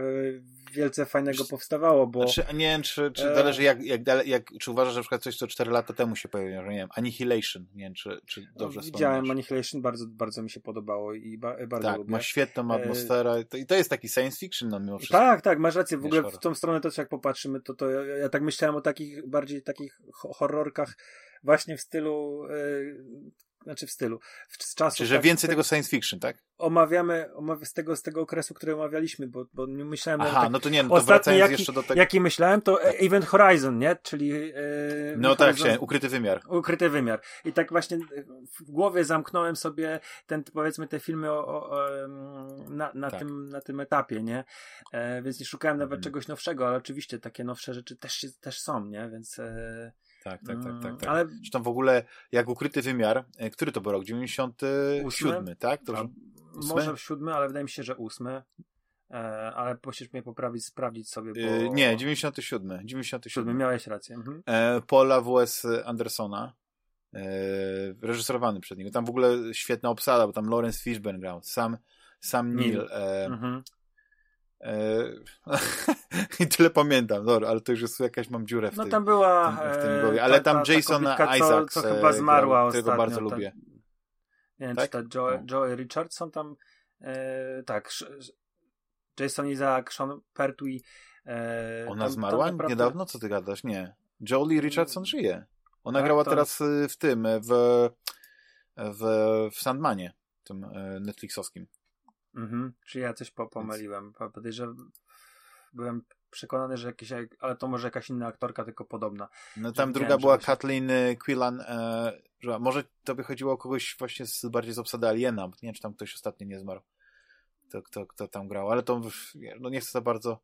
wielce fajnego powstawało, bo... Znaczy, nie wiem, czy, czy e, zależy jak, jak, jak, czy uważasz, że na przykład coś, co 4 lata temu się pojawiło, że nie wiem, Annihilation, nie wiem, czy, czy dobrze no, Widziałem Annihilation, bardzo, bardzo mi się podobało i ba, bardzo tak, lubię. ma świetną e, atmosferę i to jest taki science fiction no mimo wszystko. Tak, tak, masz rację, w ogóle w tą stronę też jak popatrzymy, to, to ja, ja tak myślałem o takich, bardziej takich horrorkach właśnie w stylu, znaczy w stylu, z czasu. Czyli, że tak, więcej tego science fiction, tak? Omawiamy, omawiamy z, tego, z tego okresu, który omawialiśmy, bo, bo myślałem... Aha, tak, no to nie, no to wracając jaki, jeszcze do tego... Jaki myślałem, to tak. Event Horizon, nie? Czyli... Yy, no tak, się, ukryty wymiar. Ukryty wymiar. I tak właśnie w głowie zamknąłem sobie ten, powiedzmy, te filmy o, o, o na, na, tak. tym, na tym etapie, nie? E, więc nie szukałem nawet mhm. czegoś nowszego, ale oczywiście takie nowsze rzeczy też, też są, nie? Więc... E, Tak, tak, tak, tak. tak. Ale... Zresztą w ogóle, jak ukryty wymiar, e, który to był rok? 97, tak? To, Może w siódmy, ale wydaje mi się, że ósmy. E, ale musisz mnie poprawić, sprawdzić sobie, bo... E, nie, 97. 97. Miałeś rację. Mhm. E, Paula W.S. Andersona, reżyserowany przed nim. Tam w ogóle świetna obsada, bo tam Lawrence Fishburne grał, sam, sam Neil. E, mhm. E, I tyle pamiętam, dobra, ale to już jest jakaś mam dziurę w No tym, tam była. w tym, w ale ta, tam ta, Jason ta Isaacs, co, co chyba zmarła którego ostatnio, bardzo ta, lubię. Nie wiem, tak? czy ta Joey, no. Richardson tam. E, tak, Jason Isaac, Sean Pertwee. E, Ona tam, zmarła tam naprawdę... niedawno? Co ty gadasz? Nie. Jolie Richardson żyje. Ona tak, grała to... teraz w tym, w, w, w Sandmanie, tym e, Netflixowskim. Mhm. Czy ja coś po pomyliłem? Podejrzewam, byłem przekonany, że jakieś, ale to może jakaś inna aktorka, tylko podobna. No tam druga była. Kathleen y, Quillan, e, że może to by chodziło o kogoś właśnie z, bardziej z obsady Aliena, nie wiem, czy tam ktoś ostatnio nie zmarł, kto, kto, kto tam grał, ale to no nie chcę za bardzo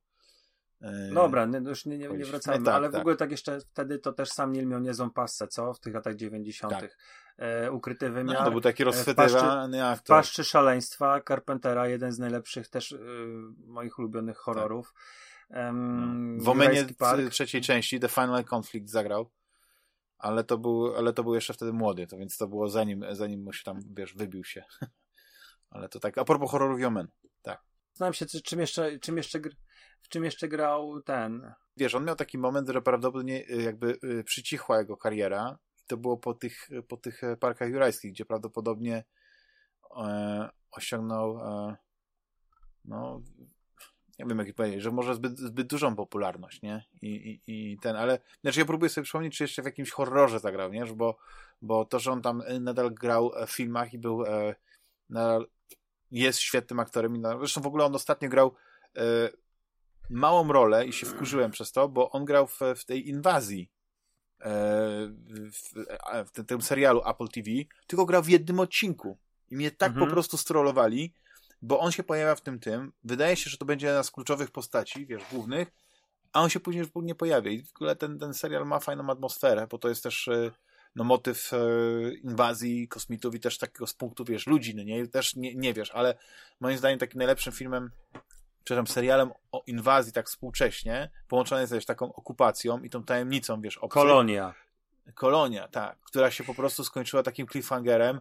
e, Dobra, nie, już nie, nie, nie wracajmy, tak, ale w tak. ogóle tak jeszcze wtedy to też sam Neil miał niezłą passę, co? W tych latach 90. Tak. E, ukryty wymiar. No, to był taki rozchwytywany aktor. W paszczy szaleństwa Carpentera, jeden z najlepszych też y, moich ulubionych horrorów. Um, w Omenie trzeciej części The Final Conflict zagrał, ale to był, ale to był jeszcze wtedy młody, to więc to było zanim, zanim mu się tam, wiesz, wybił się. ale to tak, a propos horrorów Omen, tak. Znam się, czym jeszcze, czym jeszcze, w czym jeszcze grał ten. Wiesz, on miał taki moment, że prawdopodobnie y, jakby y, przycichła jego kariera to było po tych, po tych e, parkach jurajskich, gdzie prawdopodobnie e, osiągnął e, no nie wiem jak powiedzieć, że może zbyt, zbyt dużą popularność, nie? I, i, i ten, ale znaczy ja próbuję sobie przypomnieć, czy jeszcze w jakimś horrorze zagrał, nie? Bo, bo to, że on tam nadal grał w filmach i był e, nadal jest świetnym aktorem i zresztą w ogóle on ostatnio grał e, małą rolę i się wkurzyłem przez to, bo on grał w, w tej inwazji e, w, w, tym, tym serialu Apple TV, tylko grał w jednym odcinku. I mnie tak mhm. po prostu strollowali, bo on się pojawia w tym tym, wydaje się, że to będzie jedna z kluczowych postaci, wiesz, głównych, a on się później już nie pojawia. I w ogóle ten, ten serial ma fajną atmosferę, bo to jest też e, no, motyw e, inwazji kosmitów i też takiego z punktu, wiesz, ludzi, no nie, też nie, nie wiesz, ale moim zdaniem takim najlepszym filmem przepraszam, serialem o inwazji tak współcześnie, połączony jest też taką okupacją i tą tajemnicą, wiesz, obcych. Kolonia. Kolonia, tak, która się po prostu skończyła takim cliffhangerem,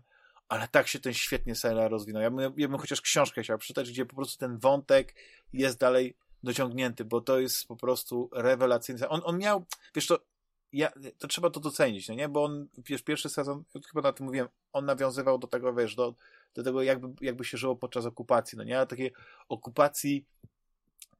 ale tak się ten świetnie serial rozwinął. Ja bym, ja bym chociaż książkę chciał przeczytać, gdzie po prostu ten wątek jest dalej dociągnięty, bo to jest po prostu rewelacyjny. On, on miał, wiesz to, ja, to trzeba to docenić, no nie? Bo on, wiesz, pierwszy sezon, chyba na tym mówiłem, on nawiązywał do tego, wiesz, do, do tego, jakby, jakby się żyło podczas okupacji, no nie? Ale takiej okupacji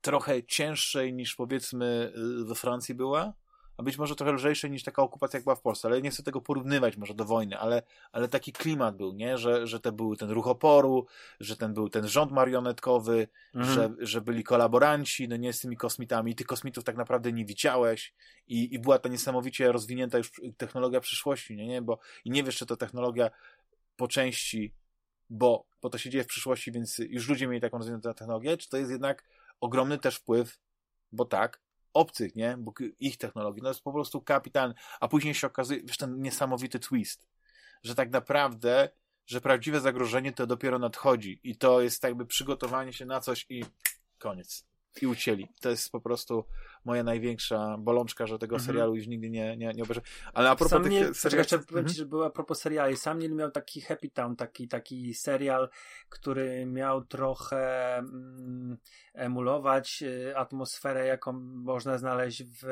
trochę cięższej niż powiedzmy we Francji była, a być może trochę lżejsze niż taka okupacja, jak była w Polsce, ale nie chcę tego porównywać może do wojny, ale, ale taki klimat był, nie? Że, że te były ten ruch oporu, że ten był ten rząd marionetkowy, mhm. że, że byli kolaboranci, no nie z tymi kosmitami, tych kosmitów tak naprawdę nie widziałeś i, i była ta niesamowicie rozwinięta już technologia przyszłości, nie? nie? Bo, I nie wiesz, czy to technologia po części, bo, bo to się dzieje w przyszłości, więc już ludzie mieli taką rozwiniętą technologię, czy to jest jednak ogromny też wpływ, bo tak, obcych, nie? Bo ich technologii, no jest po prostu kapitalny. A później się okazuje, wiesz, ten niesamowity twist, że tak naprawdę, że prawdziwe zagrożenie to dopiero nadchodzi i to jest jakby przygotowanie się na coś i koniec. I ucięli. To jest po prostu moja największa bolączka, że tego mhm. serialu już nigdy nie, nie, nie obejrzę. Ale a propos Sam tych nie, seriali... Jeszcze powiem mhm. ci, że była a propos seriali. Sam nie miał taki Happy Town, taki, taki serial, który miał trochę mm, emulować y, atmosferę, jaką można znaleźć w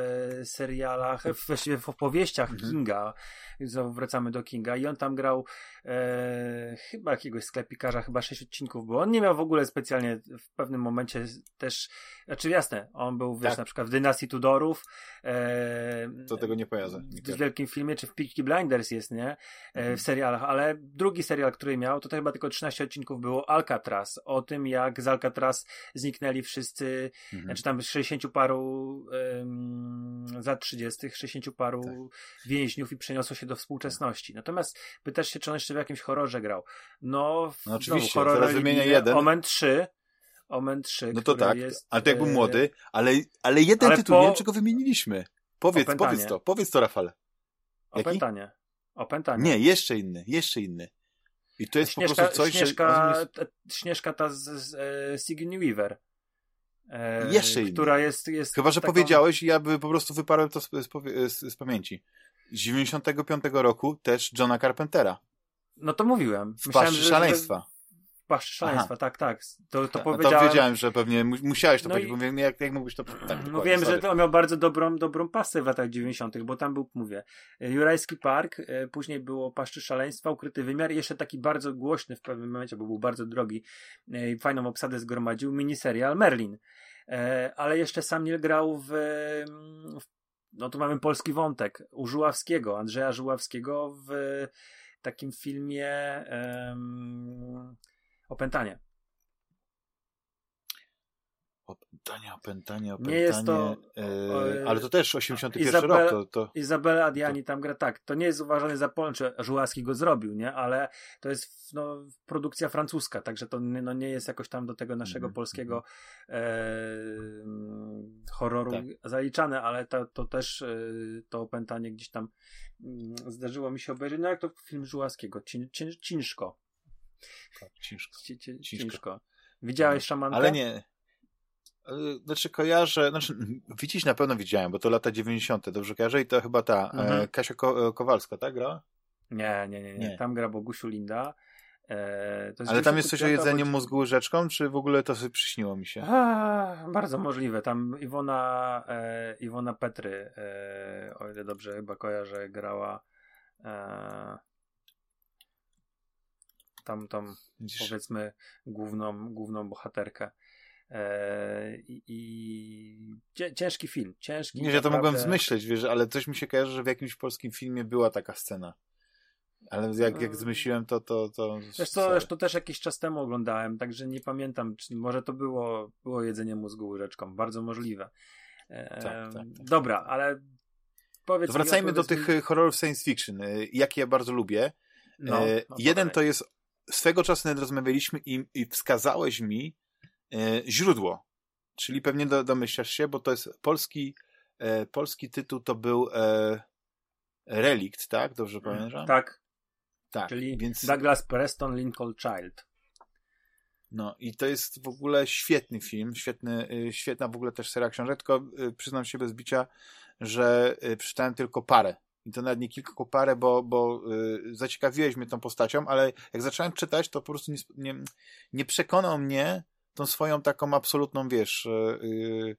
serialach, właściwie w opowieściach mhm. Kinga. Znowu wracamy do Kinga i on tam grał e, chyba jakiegoś sklepikarza, chyba sześć odcinków, bo on nie miał w ogóle specjalnie w pewnym momencie też, znaczy jasne, on był, wiesz, tak. na przykład w dynastii Tudorów. E, to tego nie pojadę. W wielkim filmie, czy w Peaky Blinders jest, nie? E, mhm. W serialach, ale drugi serial, który miał, to, to chyba tylko 13 odcinków było Alcatraz. O tym, jak z Alcatraz zniknęli wszyscy, mhm. znaczy tam 60 paru za 30, 60 paru tak. więźniów i przeniosło się do współczesności. Natomiast pytasz się, czy on jeszcze w jakimś horrorze grał. No, no oczywiście, horror teraz wymienia jeden. Omen 3 Omen 3, No to tak, jest, ale to jak był młody, ale, ale jeden ale tytuł, po... nie wiem, czego wymieniliśmy. Powiedz, powiedz to, powiedz to, Rafale. Opętanie. Opętanie. Nie, jeszcze inny, jeszcze inny. I to jest Śnieżka, po prostu coś, Śnieżka, że... t- Śnieżka ta z, z e, Sigourney Weaver. E, Jeszcze inny. Która jest, jest Chyba, że taką- powiedziałeś i ja by po prostu wyparłem to z, z, z, pamięci. Z 95 roku też Johna Carpentera. No to mówiłem. W Paszczy Szaleństwa. W Paszczy Szaleństwa, Aha. tak, tak. To, to powiedziałem. to wiedziałem, że pewnie mu- musiałeś to No powiedzieć, i- bo mówię, jak, jak mógłbyś to... Tak, No wiem, sorry. że to miał bardzo dobrą, dobrą pasę w latach 90., bo tam był, mówię, Jurajski Park, e, później było Paszczy Szaleństwa, Ukryty Wymiar jeszcze taki bardzo głośny w pewnym momencie, bo był bardzo drogi e, i fajną obsadę zgromadził, miniserial Merlin. E, Ale jeszcze sam nie grał w, mm, w no tu mamy polski wątek, u Żuławskiego, Andrzeja Żuławskiego w takim filmie em, Opętanie. Opętanie, opętanie, opętanie. Nie jest to, e, e, ale to też 81 Izabela- rok, to, to... Izabela Adjani tam gra tak. To nie jest uważany za Polskę, czy Żułaski go zrobił, nie? Ale to jest no, produkcja francuska, także to nie- no, nie jest jakoś tam do tego naszego Mhm, polskiego e, horroru Tak. zaliczane, ale to, to też e, to opętanie gdzieś tam mm, zdarzyło mi się obejrzeć. No jak to film Żułaskiego? Cin, cin, ciężko. Tak, ciężko. Ci, ci, Ciężko. Widziałeś szamankę? Ale nie. E, Znaczy kojarzę, znaczy widzieć na pewno widziałem, bo to lata 90. dobrze kojarzę i to chyba ta Mhm. e, Kasia Ko- Kowalska, tak grała? Nie, nie, nie, nie, Nie. Tam gra Bogusiu Linda. E, Ale tam jest coś o 95 jedzeniu bądź- mózgu łyżeczką, czy w ogóle to sobie przyśniło mi się? A, bardzo możliwe. Tam Iwona, e, Iwona Petry, e, o ile dobrze chyba kojarzę, grała e, tam, tam Widzisz? powiedzmy główną, główną bohaterkę. E, I, i ciężki film. Ciężki. Nie, że ja to mogłem zmyśleć, wiesz, ale coś mi się kojarzy, że w jakimś polskim filmie była taka scena. Ale jak, jak Mm. zmyśliłem to, to... to Wiesz co, sorry. to też jakiś czas temu oglądałem, także nie pamiętam, czy może to było, było jedzenie mózgu łyżeczką. Bardzo możliwe. E, tak, tak. Dobra, ale powiedz To mi, wracajmy do tych mi- e, horrorów science fiction, e, jakie ja bardzo lubię. No, E, no Jeden to jest, swego czasu nawet rozmawialiśmy i, i wskazałeś mi e, źródło, czyli pewnie do, domyślasz się, bo to jest polski, e, polski tytuł to był e, Relikt, tak? Dobrze pamiętam? Tak, tak. czyli Więc, Douglas Preston, Lincoln Child. no i to jest w ogóle świetny film, świetny, e, świetna w ogóle też seria książek, tylko e, przyznam się bez bicia, że e, przeczytałem tylko parę. I to nawet nie kilka, tylko parę, bo, bo y, zaciekawiłeś mnie tą postacią, ale jak zacząłem czytać, to po prostu nie, nie, nie przekonał mnie tą swoją taką absolutną, wiesz, y, y,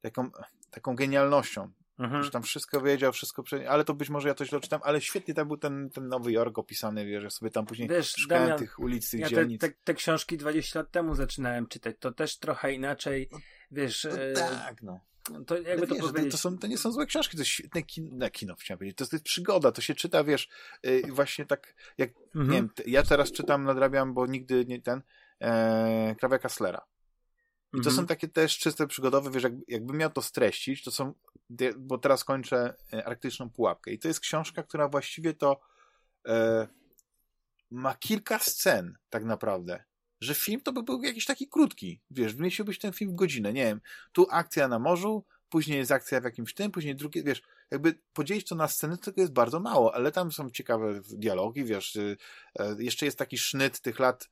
taką, taką genialnością. Mhm. Że tam wszystko wiedział, wszystko, prze... ale to być może ja to źle czytam, ale świetnie tam był ten, ten Nowy Jork opisany, wiesz, ja sobie tam później Wiesz, szukałem Damian, tych ulic, tych Ja te, dzielnic. te, te książki 20 lat temu zaczynałem czytać. To też trochę inaczej, wiesz, No tak, no. To jakby to wiesz, to, powiedzieć. to, są, to nie są złe książki, to jest świetne kino, kino chciałem powiedzieć. To jest, to jest przygoda, to się czyta, wiesz, y, właśnie tak, jak Mhm. Nie wiem, ja teraz czytam, nadrabiam, bo nigdy nie ten, e, Krawia Kasslera. I to Mhm. są takie też czyste przygodowe, wiesz, jak, jakbym miał to streścić, to są, bo teraz kończę e, Arktyczną Pułapkę i to jest książka, która właściwie to e, ma kilka scen, tak naprawdę, że film to by był jakiś taki krótki, wiesz, mieściłbyś ten film w godzinę, nie wiem, tu akcja na morzu, później jest akcja w jakimś tym, później drugie, wiesz, jakby podzielić to na sceny, tego jest bardzo mało, ale tam są ciekawe dialogi, wiesz, y, e, jeszcze jest taki sznyt tych lat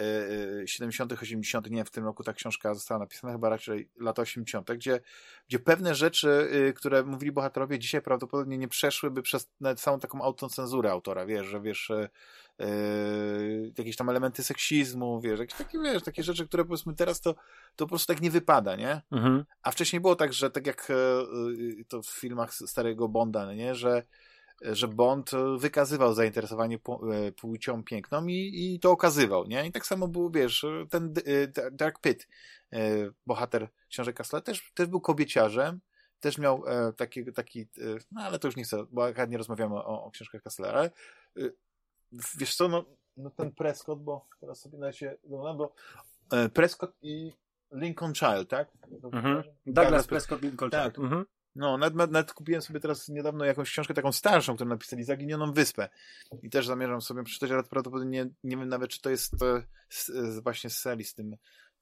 e, 70., 80., nie wiem, w tym roku ta książka została napisana, chyba raczej lata 80., gdzie, gdzie pewne rzeczy, y, które mówili bohaterowie, dzisiaj prawdopodobnie nie przeszłyby przez samą taką autocenzurę autora, wiesz, że wiesz, e, jakieś tam elementy seksizmu, wiesz, jakieś takie, wiesz, takie rzeczy, które powiedzmy teraz to, to po prostu tak nie wypada, nie? Mhm. A wcześniej było tak, że tak jak e, to w filmach starego Bonda, no nie, że, że Bond e, wykazywał zainteresowanie płcią piękną i, i to okazywał, nie? I tak samo był, wiesz, ten Da- Dark Pit, bohater książek Kassela, też, też był kobieciarzem, też miał taki, taki no ale to już nie chcę, bo nie rozmawiamy o, o książkach e, wiesz co, no, no ten Prescott, bo teraz sobie na się, no, bo e, Prescott i Lincoln Child, tak? Mhm. Douglas Prescott, Lincoln Tak. Child. Mhm. No, nawet, nawet kupiłem sobie teraz niedawno jakąś książkę taką starszą, którą napisali Zaginioną Wyspę. I też zamierzam sobie przeczytać, ale prawdopodobnie nie, nie wiem nawet, czy to jest e, z, właśnie z serii z tym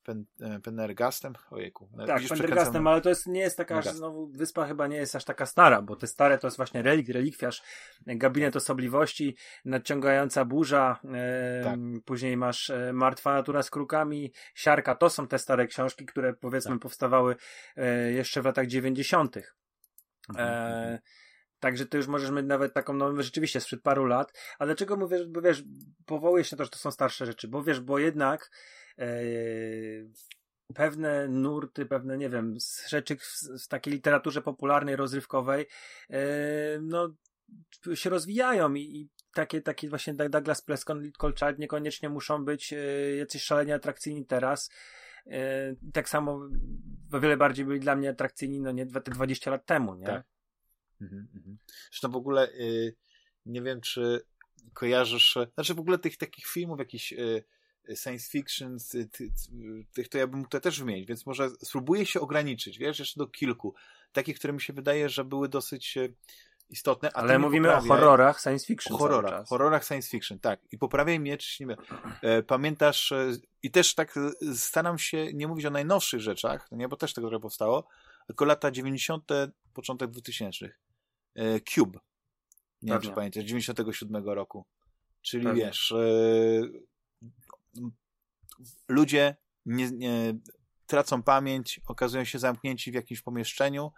Pen, e, Pendergastem? Ojejku. Tak, Widzisz, Pendergastem, ale to jest, nie jest taka, aż, znowu wyspa chyba nie jest aż taka stara, bo te stare to jest właśnie relikt, relikwiarz, gabinet osobliwości, nadciągająca burza, e, tak. później masz e, Martwa natura z krukami, Siarka, to są te stare książki, które powiedzmy tak. powstawały e, jeszcze w latach dziewięćdziesiątych. Mhm, mhm. Także ty już możesz mieć nawet taką, no rzeczywiście sprzed paru lat. A dlaczego mówię, bo wiesz, powołujesz się to, że to są starsze rzeczy, bo wiesz, bo jednak e, pewne nurty, pewne, nie wiem, rzeczy w, w takiej literaturze popularnej, rozrywkowej, e, no się rozwijają i, i takie, takie właśnie Douglas Cole Child niekoniecznie muszą być e, jacyś szalenie atrakcyjni teraz. E, tak samo o wiele bardziej byli dla mnie atrakcyjni, no nie, te 20 lat temu, nie? Tak. Mhm, mhm. Zresztą w ogóle y, nie wiem, czy kojarzysz, znaczy w ogóle tych takich filmów, jakichś y, science fiction, ty, ty, tych to ja bym to też wymienić, więc może spróbuję się ograniczyć, wiesz, jeszcze do kilku. Takich, które mi się wydaje, że były dosyć y, istotne. Ale mówimy o horrorach science fiction. O horrorach, horrorach science fiction, tak. I poprawiaj mnie, czy nie e, Pamiętasz, e, i też tak e, staram się nie mówić o najnowszych rzeczach, no nie, bo też tego trochę powstało, tylko lata 90., początek 2000. E, Cube. Nie wiem, czy pamiętasz, 97 roku. Czyli Pewnie. wiesz, e, ludzie nie, nie, tracą pamięć, okazują się zamknięci w jakimś pomieszczeniu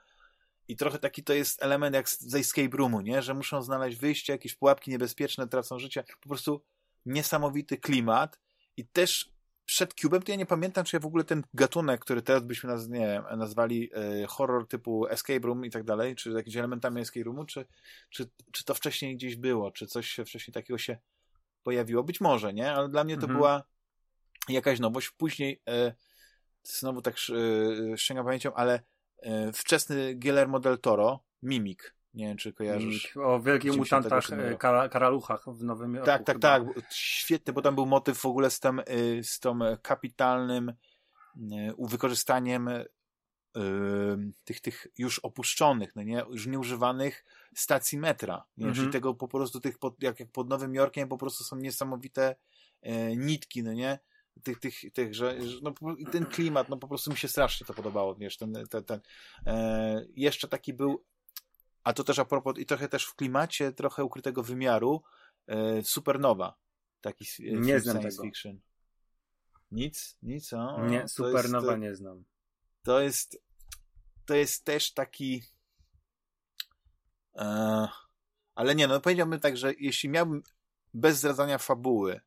i trochę taki to jest element jak z escape roomu, nie? że muszą znaleźć wyjście, jakieś pułapki niebezpieczne, tracą życie. Po prostu niesamowity klimat i też przed Cube'em to ja nie pamiętam, czy ja w ogóle ten gatunek, który teraz byśmy naz, nie wiem, nazwali e, horror typu escape room i tak dalej, czy jakimiś elementami escape roomu, czy, czy, czy to wcześniej gdzieś było, czy coś wcześniej takiego się pojawiło. Być może, nie? Ale dla mnie to mhm. była jakaś nowość. Później e, znowu tak e, sięgam pamięcią, ale e, wczesny Guillermo del Toro, Mimik, nie wiem, czy kojarzysz. O wielkich mutantach, e, karaluchach w Nowym Jorku. Tak, tak, tak. Świetny, bo tam był motyw w ogóle z tym, y, z tą kapitalnym wykorzystaniem tych, tych już opuszczonych, no nie, już nieużywanych stacji metra. Nie? Mhm. Czyli tego po prostu tych, pod, jak, jak pod Nowym Jorkiem po prostu są niesamowite e, nitki, no nie? Tych, tych, tych że, no, i ten klimat, no po prostu mi się strasznie to podobało, wiesz, ten, ten, ten e, jeszcze taki był a to też a propos, i trochę też w klimacie trochę ukrytego wymiaru, e, Supernowa. Taki e, nie znam science tego. fiction. Nic? Nic? O, nie, Supernowa jest, nie znam. To jest to jest też taki e, ale nie, no powiedziałbym tak, że jeśli miałbym bez zdradzania fabuły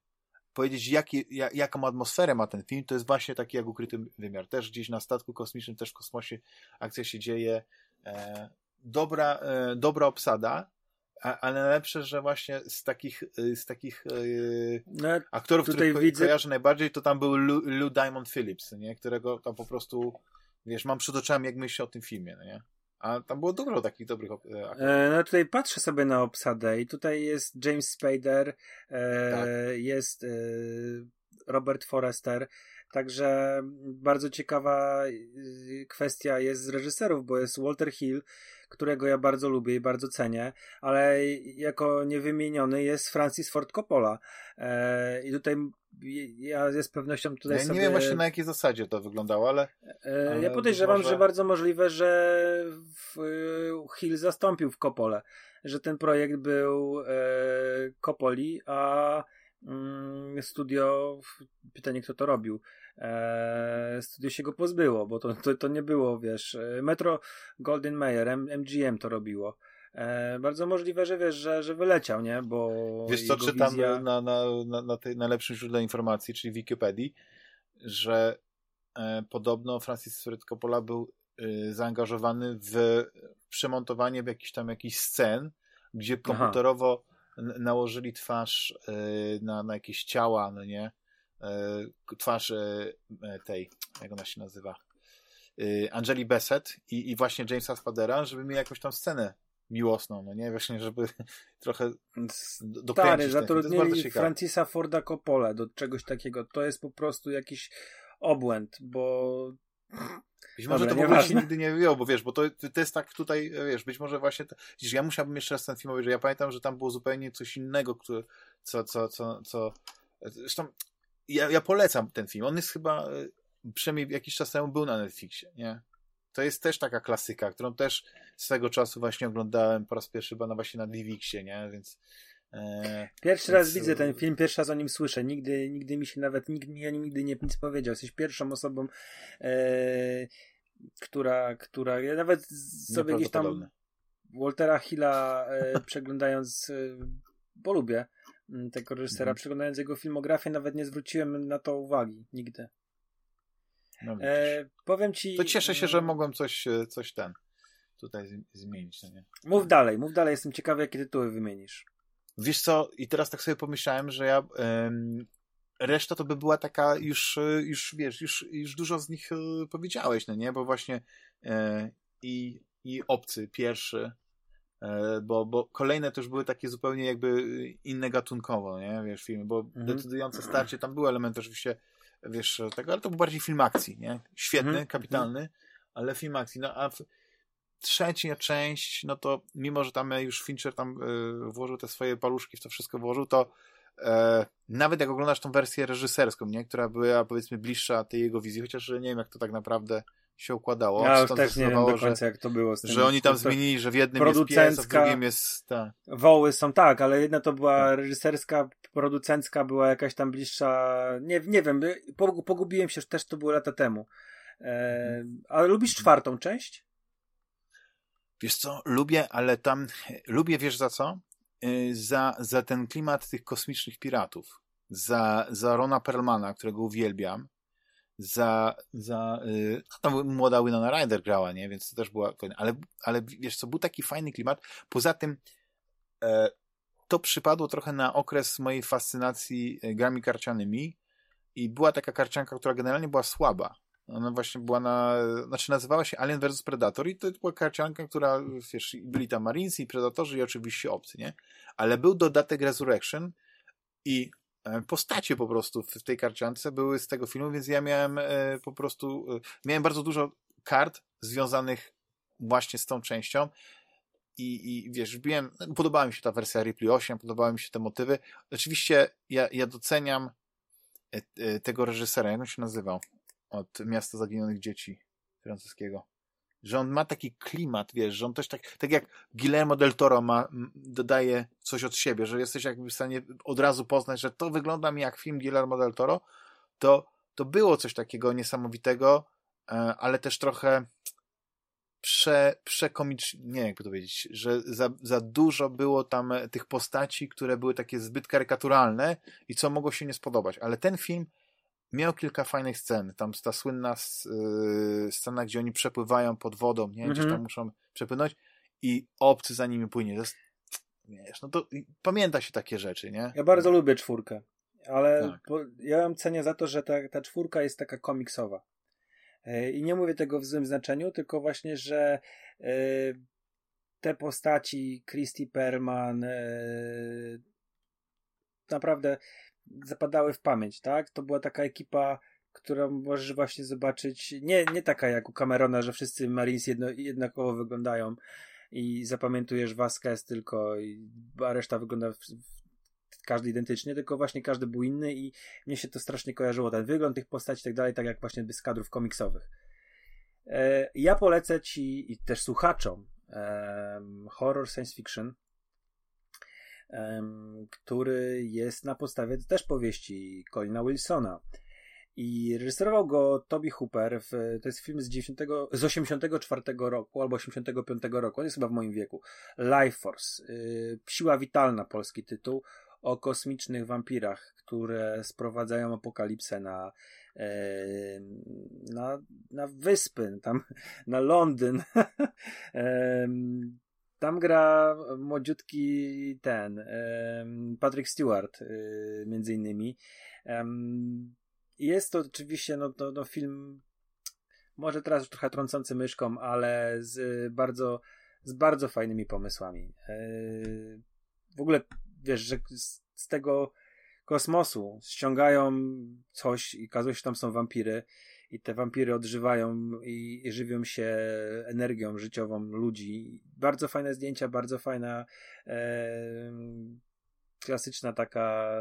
powiedzieć, jaki, jak, jaką atmosferę ma ten film, to jest właśnie taki jak ukryty wymiar. Też gdzieś na statku kosmicznym, też w kosmosie akcja się dzieje. E, dobra, e, dobra obsada, ale najlepsze, że właśnie z takich, e, z takich e, no, aktorów, których widzę... kojarzę najbardziej, to tam był Lou, Lou Diamond Phillips, nie? którego tam po prostu, wiesz, mam przed oczami, jak myślę o tym filmie, no nie? A tam było dużo takich dobrych aktorów. no tutaj patrzę sobie na obsadę i tutaj jest James Spader, e, tak. jest e, Robert Forrester, Także bardzo ciekawa y, kwestia jest z reżyserów, bo jest Walter Hill, którego ja bardzo lubię i bardzo cenię, ale jako niewymieniony jest Francis Ford Coppola. E, I tutaj ja z pewnością tutaj ja sobie... Nie wiem właśnie na jakiej zasadzie to wyglądało, ale... E, ale ja podejrzewam, może... że bardzo możliwe, że Hill zastąpił w Coppole, że ten projekt był e, Coppoli, a mm, studio, pytanie kto to robił, e, studio się go pozbyło, bo to, to, to nie było, wiesz, e, Metro Golden Mayer, MGM to robiło. E, bardzo możliwe, że wiesz, że, że wyleciał, nie? Bo wiesz co, czytam wizja... na, na, na, na tej najlepszym źródle informacji, czyli Wikipedii, że e, podobno Francis Ford Coppola był e, zaangażowany w przemontowanie w jakiś tam jakiś scen, gdzie komputerowo Aha. nałożyli twarz e, na, na jakieś ciała, no nie? E, twarz e, tej, jak ona się nazywa, Angeli Bassett i, i właśnie Jamesa Spadera, żeby mieli jakąś tam scenę miłosną, no nie? Właśnie, żeby trochę dokręcić. Stary, zatrudnili Francisa Forda Coppola do czegoś takiego. To jest po prostu jakiś obłęd, bo być może Dobra, to w ogóle się nigdy nie wyjął, bo wiesz, bo to, to jest tak tutaj, wiesz, być może właśnie, to, widzisz, ja musiałbym jeszcze raz ten film że ja pamiętam, że tam było zupełnie coś innego, które, co, co, co, co, zresztą ja, ja polecam ten film. On jest chyba. przynajmniej jakiś czas temu był na Netflixie, nie? To jest też taka klasyka, którą też swego czasu właśnie oglądałem po raz pierwszy chyba na właśnie na DivXie, nie? Więc e, Pierwszy raz widzę ten film, pierwszy raz o nim słyszę. Nigdy, nigdy mi się nawet, nikt mi nigdy nie nic powiedział. Jesteś pierwszą osobą, e, która, która, ja nawet sobie gdzieś tam Waltera Hilla e, przeglądając, e, bo lubię mm, tego reżysera, mhm. przeglądając jego filmografię, nawet nie zwróciłem na to uwagi nigdy. No, e, powiem ci. To cieszę się, że mm, mogłem coś, e, coś ten tutaj zmienić. No nie? Mów dalej, mów dalej, jestem ciekawy, jakie tytuły wymienisz. Wiesz co, i teraz tak sobie pomyślałem, że ja. Ym, reszta to by była taka już, e, już wiesz, już, już dużo z nich powiedziałeś, no nie? Bo właśnie i i Obcy pierwszy, bo, bo kolejne też były takie zupełnie jakby inne gatunkowo, nie, wiesz, filmy, bo mhm. decydujące starcie, tam były elementy oczywiście, wiesz, tego, ale to był bardziej film akcji, nie, świetny, mhm. kapitalny, ale film akcji, no a w, trzecia część, no to mimo, że tam już Fincher tam y, włożył te swoje paluszki w to wszystko włożył, to e, nawet jak oglądasz tą wersję reżyserską, nie, która była powiedzmy bliższa tej jego wizji, chociaż nie wiem jak to tak naprawdę się układało. Ja już też nie wiem do końca, że, jak to było. Tym, że oni tam zmienili, że w jednym jest pies, a w drugim jest... Ta. Woły są tak, ale jedna to była tak. reżyserska, producencka była jakaś tam bliższa... Nie, nie wiem, pogubiłem się, że też to było lata temu. E, ale lubisz czwartą część? Wiesz co, lubię, ale tam... Lubię, wiesz za co? Y, za, za ten klimat tych kosmicznych piratów. Za, za Rona Perlmana, którego uwielbiam za, za yy, młoda Winona Ryder grała, nie? Więc to też była ale, ale wiesz co, był taki fajny klimat. Poza tym e, to przypadło trochę na okres mojej fascynacji e, grami karcianymi i była taka karcianka, która generalnie była słaba. Ona właśnie była na, znaczy nazywała się Alien vs Predator i to była karcianka, która, wiesz, byli tam Marines i Predatorzy i oczywiście obcy, nie? Ale był dodatek Resurrection i postacie po prostu w tej karciance były z tego filmu, więc ja miałem e, po prostu, e, miałem bardzo dużo kart związanych właśnie z tą częścią i, i wiesz, wbiłem, podobała mi się ta wersja Ripley 8, podobały mi się te motywy. Oczywiście ja, ja doceniam tego reżysera, jak on się nazywał? Od Miasta Zaginionych Dzieci francuskiego że on ma taki klimat, wiesz, że on też tak, tak jak Guillermo del Toro ma, dodaje coś od siebie, że jesteś jakby w stanie od razu poznać, że to wygląda mi jak film Guillermo del Toro, to, to było coś takiego niesamowitego, e, ale też trochę prze, przekomicznie, nie jak to powiedzieć, że za, za dużo było tam tych postaci, które były takie zbyt karykaturalne i co mogło się nie spodobać, ale ten film miał kilka fajnych scen. Tam ta słynna yy, scena, gdzie oni przepływają pod wodą, nie? Gdzieś tam mhm. muszą przepłynąć i obcy za nimi płynie. To jest, wiesz, no to pamięta się takie rzeczy, nie? Ja bardzo lubię czwórkę, ale tak. ja ją cenię za to, że ta, ta czwórka jest taka komiksowa. Yy, I nie mówię tego w złym znaczeniu, tylko właśnie, że yy, te postaci, Christy Perman, yy, naprawdę zapadały w pamięć, tak? To była taka ekipa, którą możesz właśnie zobaczyć, nie, nie taka jak u Camerona, że wszyscy Marines jedno, jednakowo wyglądają i zapamiętujesz Vasquez tylko, a reszta wygląda w, w, każdy identycznie, tylko właśnie każdy był inny i mnie się to strasznie kojarzyło, ten wygląd tych postaci i tak dalej, tak jak właśnie z kadrów komiksowych. E, ja polecę ci i też słuchaczom horror science fiction, który jest na podstawie też powieści Colina Wilsona. I reżyserował go Toby Hooper. W, to jest film z, 90, z 84 roku albo 85 roku. On jest chyba w moim wieku. Life Force. Y, Siła witalna, polski tytuł. O kosmicznych wampirach, które sprowadzają apokalipsę na, na, na wyspy, tam na Londyn. Tam gra młodziutki ten Patrick Stewart y, między innymi. Jest to oczywiście no, no, film może teraz już trochę trącący myszką, ale z bardzo z bardzo fajnymi pomysłami. E, w ogóle wiesz, że z tego kosmosu ściągają coś i okazuje się, że tam są wampiry i te wampiry odżywają i, i żywią się energią życiową ludzi. Bardzo fajne zdjęcia, bardzo fajna e, klasyczna taka,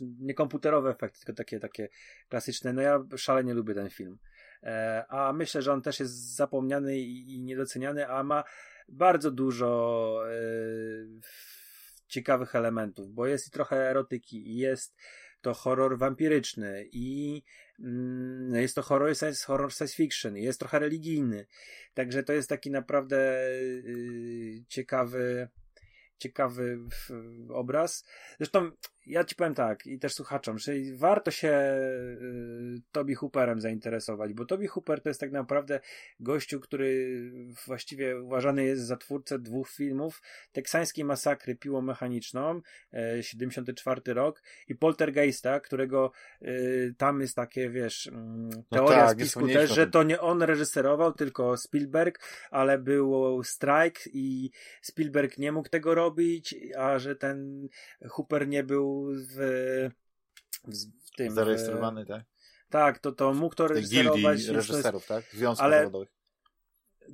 nie komputerowe efekty, tylko takie, takie klasyczne. No ja szalenie lubię ten film. E, a myślę, że on też jest zapomniany i, i niedoceniany, a ma bardzo dużo e, ciekawych elementów, bo jest i trochę erotyki, i jest to horror wampiryczny i jest to horror science, horror science fiction, jest trochę religijny. Także to jest taki naprawdę yy, ciekawy ciekawy obraz. Zresztą ja ci powiem tak i też słuchaczom, że warto się y, Toby Hooperem zainteresować, bo Toby Hooper to jest tak naprawdę gościu, który właściwie uważany jest za twórcę dwóch filmów, Teksańskiej Masakry Piłą Mechaniczną, y, 74 rok i Poltergeista, którego y, tam jest takie, wiesz, mm, no teoria no tak, spisku też, że to nie on reżyserował, tylko Spielberg, ale był strajk i Spielberg nie mógł tego robić, a że ten Hooper nie był w, w, w tym. Zarejestrowany, w, tak? Tak, to, to mógł to rejestrować. reżyserów, tak? Związków ale, zawodowych.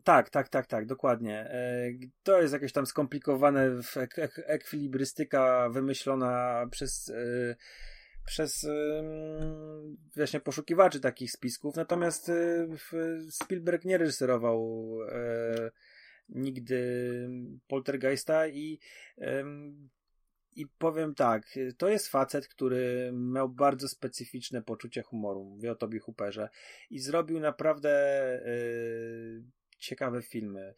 Tak, tak, tak, tak, dokładnie. E, to jest jakieś tam skomplikowane ek ekwilibrystyka wymyślona przez e, przez właśnie poszukiwaczy takich spisków, natomiast e, Spielberg nie reżyserował nigdy Poltergeista i i powiem tak, to jest facet, który miał bardzo specyficzne poczucie humoru, mówię o Tobie Hooperze i zrobił naprawdę yy, ciekawe filmy.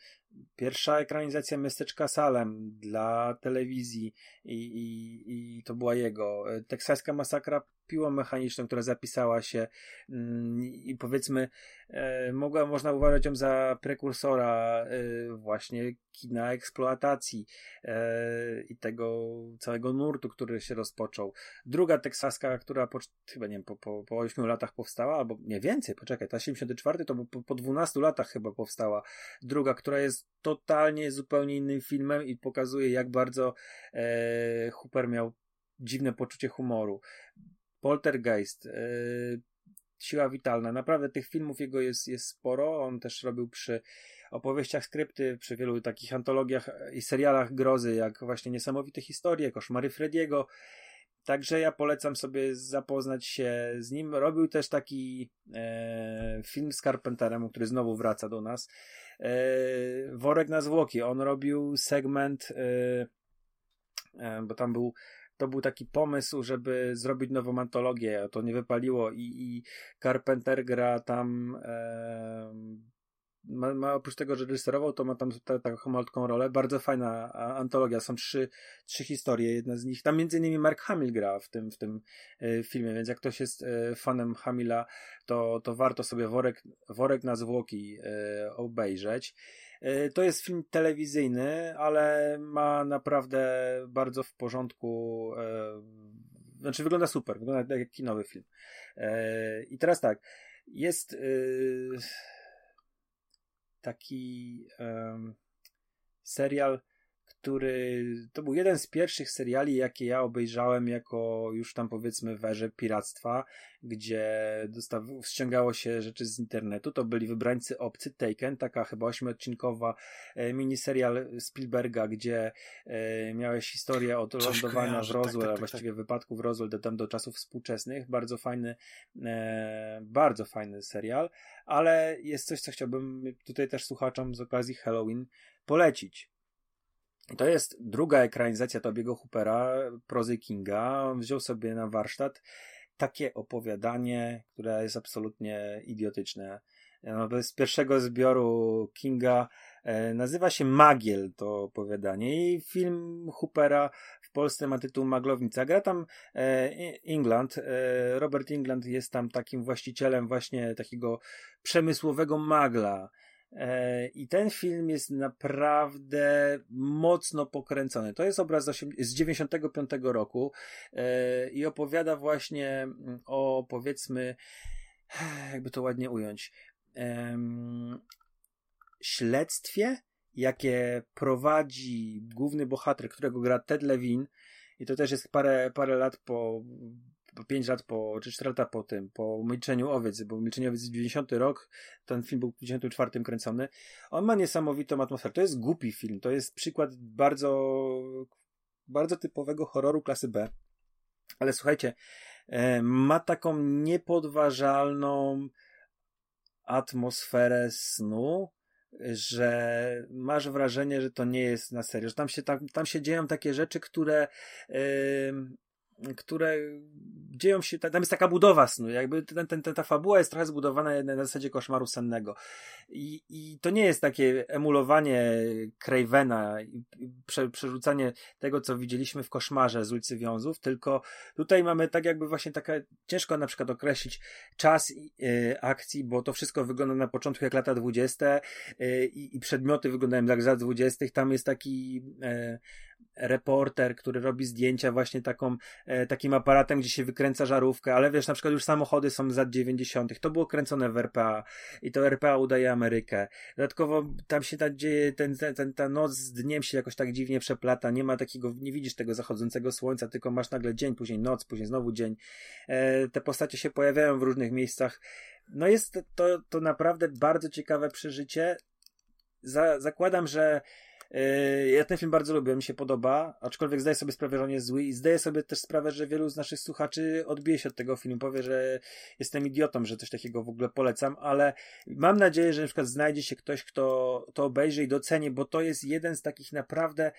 Pierwsza ekranizacja Miasteczka Salem dla telewizji i, i, i to była jego. Teksaska Masakra piłą mechaniczną, która zapisała się mm, i powiedzmy e, mogła, można uważać ją za prekursora e, właśnie kina eksploatacji e, i tego całego nurtu, który się rozpoczął. Druga teksaska, która po, chyba nie wiem, po, po, po 8 latach powstała, albo nie więcej, poczekaj, ta 74 to po, po 12 latach chyba powstała. Druga, która jest totalnie zupełnie innym filmem i pokazuje jak bardzo e, Hooper miał dziwne poczucie humoru. Poltergeist, yy, Siła Witalna. Naprawdę tych filmów jego jest, jest sporo. On też robił przy opowieściach skrypty, przy wielu takich antologiach i serialach grozy, jak właśnie Niesamowite Historie, Koszmary Frediego. Także ja polecam sobie zapoznać się z nim. Robił też taki e, film z Carpenterem, który znowu wraca do nas. E, Worek na zwłoki. On robił segment, e, e bo tam był to był taki pomysł, żeby zrobić nową antologię, to nie wypaliło i, i Carpenter gra tam e, ma, ma, oprócz tego, że reżyserował, to ma tam taką malutką rolę. Bardzo fajna antologia. Są trzy, trzy historie. Jedna z nich, tam między innymi Mark Hamill gra w tym, w tym e, filmie, więc jak ktoś jest e, fanem Hamila, to, to warto sobie worek, worek na zwłoki e, obejrzeć. To jest film telewizyjny, ale ma naprawdę bardzo w porządku. Znaczy, wygląda super, wygląda jak kinowy film. I teraz tak, jest taki serial który to był jeden z pierwszych seriali, jakie ja obejrzałem jako już tam powiedzmy w erze piractwa, gdzie dostaw, ściągało się rzeczy z internetu. To byli Wybrańcy Obcy, Taken, taka chyba ośmiodcinkowa e, miniserial Spielberga, gdzie e, miałeś historię od coś lądowania kojarzy, w Roswell, tak, tak, tak, właściwie tak. wypadku w Roswell, tam do czasów współczesnych. Bardzo fajny, e, bardzo fajny serial, ale jest coś, co chciałbym tutaj też słuchaczom z okazji Halloween polecić. To jest druga ekranizacja Tobiego Hoopera, prozy Kinga. Wziął sobie na warsztat takie opowiadanie, które jest absolutnie idiotyczne. No, z pierwszego zbioru Kinga e, nazywa się Magiel to opowiadanie i film Hoopera w Polsce ma tytuł Maglownica. Gra tam e, England. E, Robert England jest tam takim właścicielem właśnie takiego przemysłowego magla I ten film jest naprawdę mocno pokręcony. To jest obraz z 95 roku e, i opowiada właśnie mm, o powiedzmy, jakby to ładnie ująć, śledztwie, jakie prowadzi główny bohater, którego gra Ted Levin. I to też jest parę, parę lat po 5 lat po, czy 4 lata po tym, po Milczeniu Owiec, bo Milczenie Owiec jest 90 rok, ten film był w 94 kręcony. On ma niesamowitą atmosferę. To jest głupi film, to jest przykład bardzo bardzo typowego horroru klasy B. Ale słuchajcie, e, ma taką niepodważalną atmosferę snu, że masz wrażenie, że to nie jest na serio, że tam się, tam, tam się dzieją takie rzeczy, które które dzieją się, tam jest taka budowa snu, jakby ten, ten, ta fabuła jest trochę zbudowana na zasadzie koszmaru sennego. I, i to nie jest takie emulowanie Cravena i prze, przerzucanie tego, co widzieliśmy w koszmarze z ulicy Wiązów, tylko tutaj mamy tak jakby właśnie taka, ciężko na przykład określić czas y, akcji, bo to wszystko wygląda na początku jak lata dwudzieste y, i przedmioty wyglądają jak lat dwudziestych, tam jest taki y, reporter, który robi zdjęcia właśnie taką, e, takim aparatem, gdzie się wykręca żarówkę, ale wiesz, na przykład już samochody są z lat 90. To było kręcone w RPA i to RPA udaje Amerykę. Dodatkowo tam się ta dzieje, ten, ten, ta noc z dniem się jakoś tak dziwnie przeplata, nie ma takiego, nie widzisz tego zachodzącego słońca, tylko masz nagle dzień, później noc, później znowu dzień. E, te postacie się pojawiają w różnych miejscach. No jest to, to naprawdę bardzo ciekawe przeżycie. Za, zakładam, że ja ten film bardzo lubię, mi się podoba, aczkolwiek zdaję sobie sprawę, że on jest zły i zdaję sobie też sprawę, że wielu z naszych słuchaczy odbije się od tego filmu, powie, że jestem idiotą, że coś takiego w ogóle polecam, ale mam nadzieję, że na przykład znajdzie się ktoś, kto to obejrzy i doceni, bo to jest jeden z takich naprawdę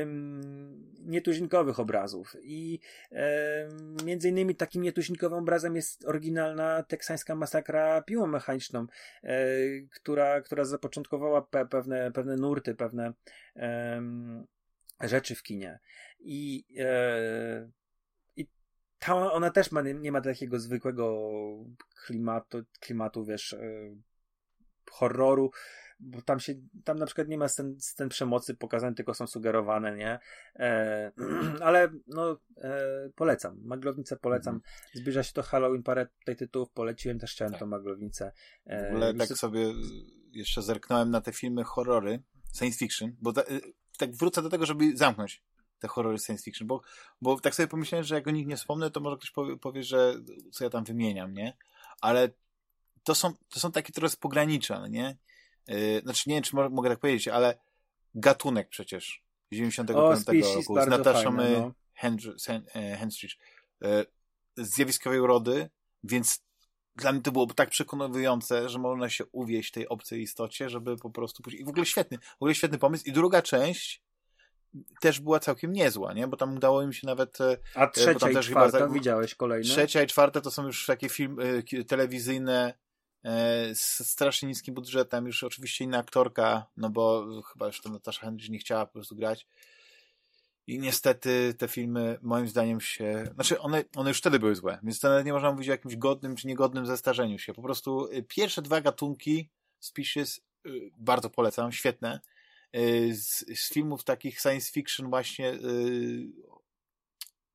ym, nietuzinkowych obrazów i ym, między innymi takim nietuzinkowym obrazem jest oryginalna teksańska masakra piłą mechaniczną, yy, która, która zapoczątkowała pe pewne, pewne nurty, pewne rzeczy w kinie. I, e, i ta, ona też ma, nie ma takiego zwykłego klimatu, klimatu wiesz, e, horroru, bo tam się, tam na przykład nie ma scen, scen przemocy pokazane, tylko są sugerowane, nie? E, ale no, e, polecam. Maglownicę polecam. Mhm. Zbliża się to Halloween, parę tutaj tytułów poleciłem, też chciałem tak. tą Maglownicę. E, w ogóle tak sobie jeszcze zerknąłem na te filmy horrory science fiction, bo ta, y, tak wrócę do tego, żeby zamknąć te horrory science fiction, bo, bo tak sobie pomyślałem, że jak o nich nie wspomnę, to może ktoś powie, powie, że co ja tam wymieniam, nie? Ale to są, to są takie trochę pogranicza, nie? Yy, znaczy nie wiem, czy mogę tak powiedzieć, ale gatunek przecież 95 o, roku z Nataszą no. Henstridge. Yy, zjawiskowej urody, więc dla mnie to było tak przekonujące, że można się uwieść tej obcej istocie, żeby po prostu pójść. I w ogóle świetny, w ogóle świetny pomysł. I druga część też była całkiem niezła, nie? Bo tam udało im się nawet... E, A trzecia i czwarta chyba, widziałeś kolejne? Trzecia i czwarta to są już takie filmy telewizyjne e, z strasznie niskim budżetem, już oczywiście inna aktorka, no bo chyba już to Natasza Hendricz nie chciała po prostu grać. I niestety te filmy moim zdaniem się, znaczy one, one już wtedy były złe, więc to nawet nie można mówić o jakimś godnym czy niegodnym zestarzeniu się. Po prostu y, pierwsze dwa gatunki Species y, bardzo polecam, świetne. Y, z, z filmów takich science fiction właśnie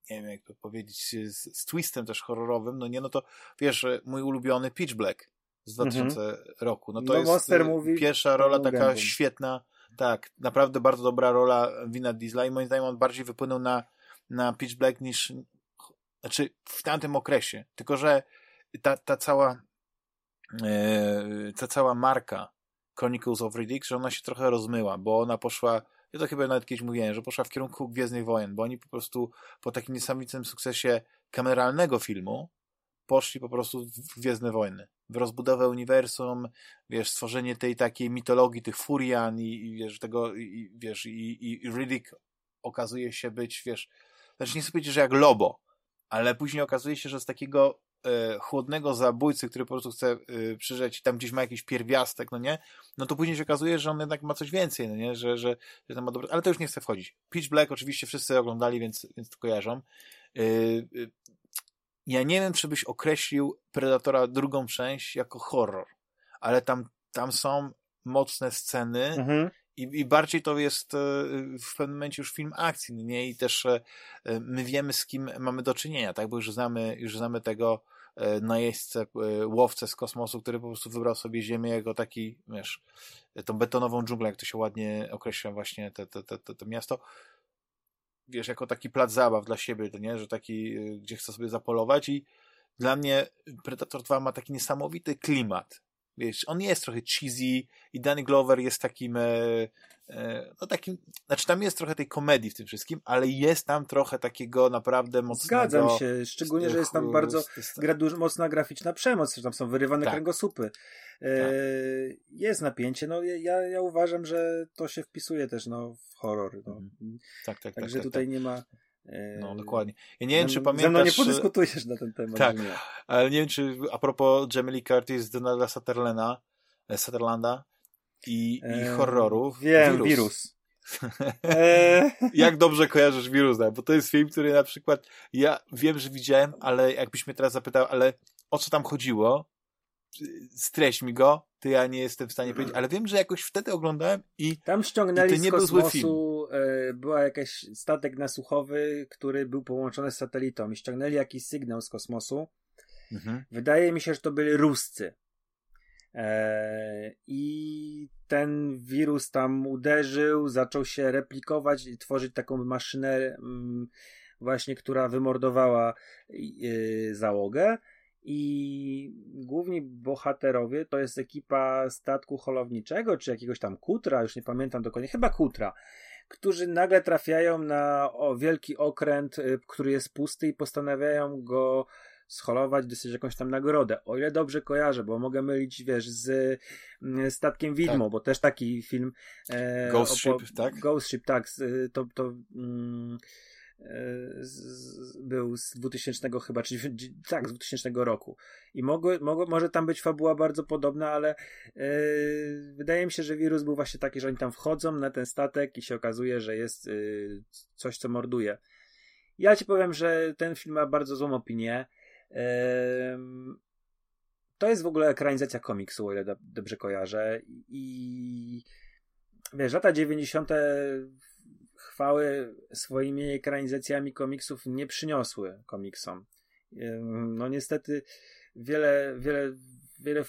nie wiem jak to powiedzieć, z, z twistem też horrorowym, no nie, no to wiesz, mój ulubiony Pitch Black z 2000 mm -hmm. roku, no to no, jest pierwsza rola taka świetna tak, naprawdę bardzo dobra rola Wina Diesla i moim zdaniem on bardziej wypłynął na, na Pitch Black niż znaczy w tamtym okresie. Tylko, że ta, ta cała e, ta cała marka Chronicles of Riddick, że ona się trochę rozmyła, bo ona poszła ja to chyba nawet kiedyś mówiłem, że poszła w kierunku Gwiezdnych Wojen, bo oni po prostu po takim niesamowitym sukcesie kameralnego filmu poszli po prostu w Gwiezdne Wojny, w rozbudowę uniwersum, wiesz, stworzenie tej takiej mitologii, tych Furian i, i wiesz, tego, i, wiesz, i, i Riddick okazuje się być, wiesz, znaczy nie chcę powiedzieć, że jak Lobo, ale później okazuje się, że z takiego e, chłodnego zabójcy, który po prostu chce e, przyrzeć i tam gdzieś ma jakiś pierwiastek, no nie, no to później się okazuje, że on jednak ma coś więcej, no nie, że, że, że ma dobre, ale to już nie chcę wchodzić. Pitch Black oczywiście wszyscy oglądali, więc, więc to kojarzą. E, ja nie wiem, czy byś określił Predatora drugą część jako horror, ale tam, tam są mocne sceny mhm. i, i bardziej to jest e, w pewnym momencie już film akcji, nie? I też e, my wiemy, z kim mamy do czynienia, tak? Bo już znamy, już znamy tego e, najeźdźcę, łowcę z kosmosu, który po prostu wybrał sobie Ziemię jako taki, wiesz, tą betonową dżunglę, jak to się ładnie określa właśnie te, te, te, te, to miasto wiesz, jako taki plac zabaw dla siebie, to nie, że taki, y, gdzie chcę sobie zapolować i dla mnie Predator 2 ma taki niesamowity klimat. Wiesz, on jest trochę cheesy i Danny Glover jest takim, e, e, no takim, znaczy tam jest trochę tej komedii w tym wszystkim, ale jest tam trochę takiego naprawdę mocnego... Zgadzam się, szczególnie, że jest tam bardzo gra, dużo, mocna graficzna przemoc, że tam są wyrywane tak. kręgosłupy. E, tak. Jest napięcie, no ja, ja uważam, że to się wpisuje też no, w horror. No. Mhm. Tak, tak, Także tak, tutaj tak. nie ma no, dokładnie. Ja nie wiem, czy pamiętasz... Ze mną nie podyskutujesz na ten temat. Tak, ale nie wiem, czy a propos Jamie Lee Curtis, Donalda Sutherlanda, e, Sutherlanda i, i horrorów. Wiem, wirus. wirus. Jak dobrze kojarzysz wirus, bo to jest film, który na przykład ja wiem, że widziałem, ale jakbyś mnie teraz zapytał, ale o co tam chodziło, streść mi go, to ja nie jestem w stanie powiedzieć, ale wiem, że jakoś wtedy oglądałem i tam ściągnęli i to nie z kosmosu, e, była jakiś statek nasłuchowy, który był połączony z satelitą i ściągnęli jakiś sygnał z kosmosu. Mhm. Wydaje mi się, że to byli Ruscy. E, I ten wirus tam uderzył, zaczął się replikować i tworzyć taką maszynę, mm, właśnie, która wymordowała e, załogę i główni bohaterowie to jest ekipa statku holowniczego, czy jakiegoś tam kutra, już nie pamiętam dokładnie, chyba kutra, którzy nagle trafiają na wielki okręt, y, który jest pusty i postanawiają go scholować, dostać jakąś tam nagrodę. O ile dobrze kojarzę, bo mogę mylić, wiesz, z y, Statkiem Widmo, tak. bo też taki film... E, Ghost Ship, tak? Ghost Ship, tak. To, to mm, był z 2000 chyba, czyli tak, z 2000 roku. I mogło, może tam być fabuła bardzo podobna, ale yy, wydaje mi się, że wirus był właśnie taki, że oni tam wchodzą na ten statek i się okazuje, że jest yy, coś, co morduje. Ja ci powiem, że ten film ma bardzo złą opinię. Yy, to jest w ogóle ekranizacja komiksu, o ile dobrze kojarzę. I wiesz, lata 90 chwały swoimi ekranizacjami komiksów nie przyniosły komiksom. No niestety wiele, wiele, wiele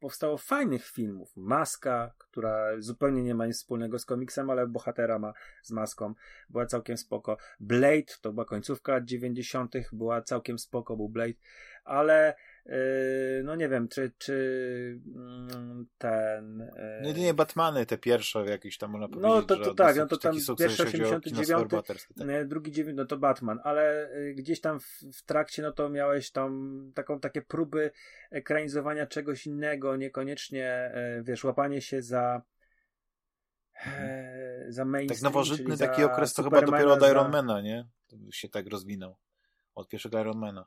powstało fajnych filmów. Maska, która zupełnie nie ma nic wspólnego z komiksem, ale bohatera ma z maską, była całkiem spoko. Blade, to była końcówka lat 90., była całkiem spoko, był Blade, ale Yy, no nie wiem, czy, czy ten... Yy, nie, Batmany te pierwsze jakieś tam można powiedzieć, No to, to tak, no to tam pierwszy 89, tak. drugi 9, no to Batman, ale y, gdzieś tam w, w, trakcie, no to miałeś tam taką, takie próby ekranizowania czegoś innego, niekoniecznie, wiesz, łapanie się za e, za mainstream. Tak nowożytny taki okres to chyba dopiero od Ironmana, nie? To się tak rozwinął. Od pierwszego Ironmana.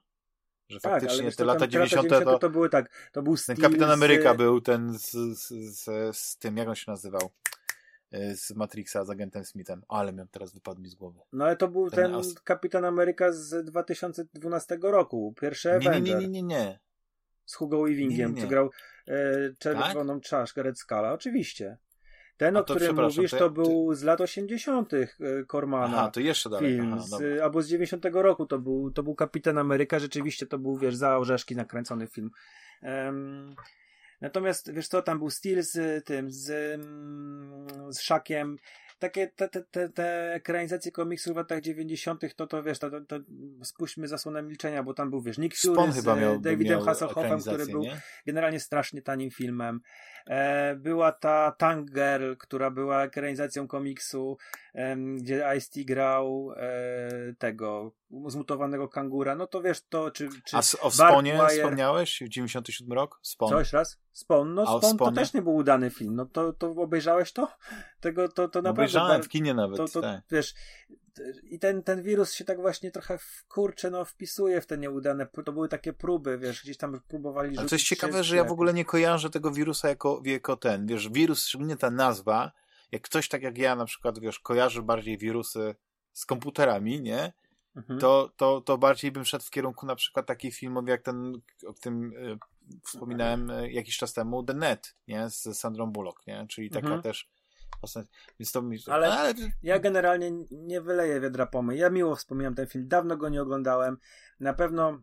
Że tak, faktycznie te lata 90. 90 to, to były tak, to był Ten Kapitan Ameryka z... był ten z, z, z, tym, jak on się nazywał? E, z Matrixa, z agentem Smithem. Ale miałem teraz wypadł mi z głowy. No ale to był ten, ten. Kapitan Ameryka z 2012 roku, pierwszy Avenger. Nie, nie, nie, nie, nie. Z Hugo Weavingiem, co grał e, czerwoną tak? czaszkę Red Scala, oczywiście. Ten, o którym mówisz, to, był z lat 80. Kormana. Aha, to jeszcze dalej. Film, Aha, z, albo z 90 roku to był, to był Kapitan Ameryka. Rzeczywiście to był, wiesz, za orzeszki nakręcony film. Um, natomiast, wiesz co, tam był Steel z tym, z, z Szakiem takie te, te, te, te ekranizacje komiksów w latach 90. to to wiesz, to, to, to spuśćmy zasłonę milczenia, bo tam był wiesz, Nick Fury z miał, Davidem Hasselhoffem, który był nie? generalnie strasznie tanim filmem. E, była ta Tank Girl, która była ekranizacją komiksu, e, gdzie Ice-T grał e, tego zmutowanego kangura. No to wiesz, to czy. czy A o Sponie wspomniałeś? 97 rok? Spawn. Coś raz? Spawn. No Spawn to też nie był udany film. No to, to obejrzałeś to? Tego to, to naprawdę. Obejrzałem w kinie nawet. To, to, tak. Wiesz, i ten, ten wirus się tak właśnie trochę w, kurczę, no wpisuje w te nieudane, to były takie próby, wiesz, gdzieś tam próbowali Ale to jest ciekawe, że ja w ogóle nie kojarzę tego wirusa jako, jako ten, wiesz, wirus, szczególnie ta nazwa, jak ktoś tak jak ja na przykład, wiesz, kojarzy bardziej wirusy z komputerami, nie? Mhm. To, to, to bardziej bym szedł w kierunku na przykład takich filmów jak ten, o którym y, wspominałem y, jakiś czas temu, The Net, nie? Z Sandrą Bullock, nie? Czyli taka mhm. też więc to mi... ale, ale, ja generalnie nie wyleję wiadra pomy. Ja miło wspominam ten film, dawno go nie oglądałem. Na pewno.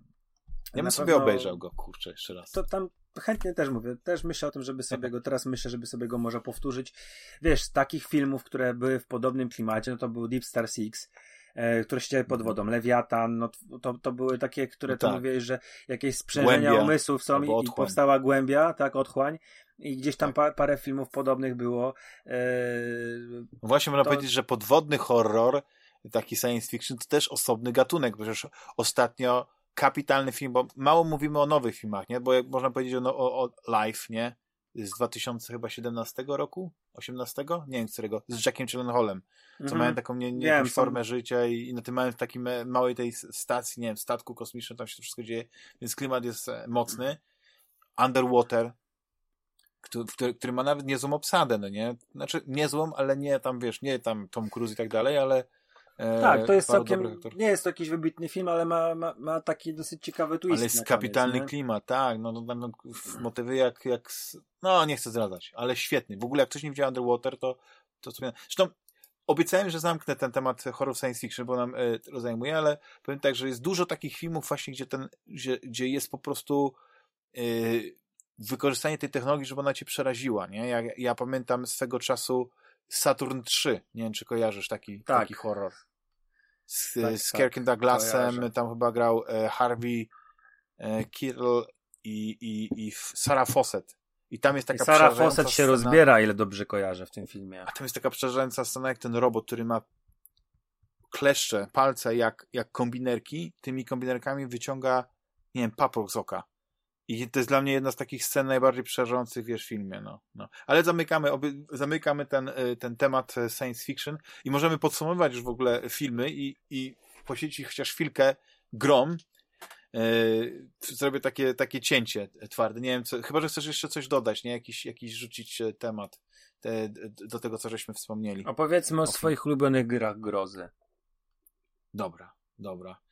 Ja bym sobie obejrzał go, kurczę, jeszcze raz. To tam chętnie też mówię, też myślę o tym, żeby sobie go, teraz myślę, żeby sobie go może powtórzyć. Wiesz, z takich filmów, które były w podobnym klimacie, no to był Deep Star Six. E, które się pod wodą. Lewiatan, no to, to były takie, które no tak. to mówiłeś, że jakieś sprzężenia głębia, umysłów są i, i, powstała głębia, tak, otchłań. I gdzieś tam tak. pa, parę filmów podobnych było. E, Właśnie można to... powiedzieć, że podwodny horror, taki science fiction, to też osobny gatunek, przecież ostatnio kapitalny film, bo mało mówimy o nowych filmach, nie? Bo jak można powiedzieć o, no, o, o Life, nie? Z 2017 roku? 18? Nie wiem, którego. Z Jackiem Gyllenhaalem. Co mm -hmm. mają taką nie, nie wiem, formę życia i, i na tym mają w takiej małej tej stacji, nie wiem, statku kosmicznym, tam się to wszystko dzieje, więc klimat jest e, mocny. Underwater, który, który ma nawet niezłą obsadę, no nie? Znaczy niezłą, ale nie tam, wiesz, nie tam Tom Cruise i tak dalej, ale tak, to jest całkiem, nie jest to jakiś wybitny film, ale ma, ma, ma taki dosyć ciekawy twist. Ale jest kapitalny koniec, klimat, tak, no, no, no, motywy jak, jak, no nie chcę zdradzać, ale świetny. W ogóle jak ktoś nie widział Underwater, to, to sobie, zresztą obiecałem, że zamknę ten temat horror science fiction, bo nam y, to zajmuje, ale powiem tak, że jest dużo takich filmów właśnie, gdzie ten, gdzie, gdzie jest po prostu y, wykorzystanie tej technologii, żeby ona cię przeraziła, nie? Ja, ja pamiętam swego czasu Saturn 3, nie wiem, czy kojarzysz taki, tak. taki horror. Z, tak, z Kirkiem tak, Douglasem, kojarzę. tam chyba grał e, Harvey e, Kirill i, i, i Sarah Fawcett. I tam jest taka I Sarah Fawcett się scena, rozbiera, ile dobrze kojarzę w tym filmie. A tam jest taka przerażająca scena, jak ten robot, który ma kleszcze, palce jak, jak kombinerki, tymi kombinerkami wyciąga, nie wiem, paprok z oka. I to jest dla mnie jedna z takich scen najbardziej przerażających, wiesz, w filmie, no. no. Ale zamykamy, oby, zamykamy ten, y, ten temat y, science fiction i możemy podsumować już w ogóle filmy i, i poświęcić chociaż chwilkę grom. Yy, zrobię takie, takie cięcie twarde. Nie wiem, co, chyba, że chcesz jeszcze coś dodać, nie? Jakiś, jakiś rzucić e, temat te, do tego, co żeśmy wspomnieli. Opowiedzmy o, o swoich ulubionych grach grozy. Dobra, dobra.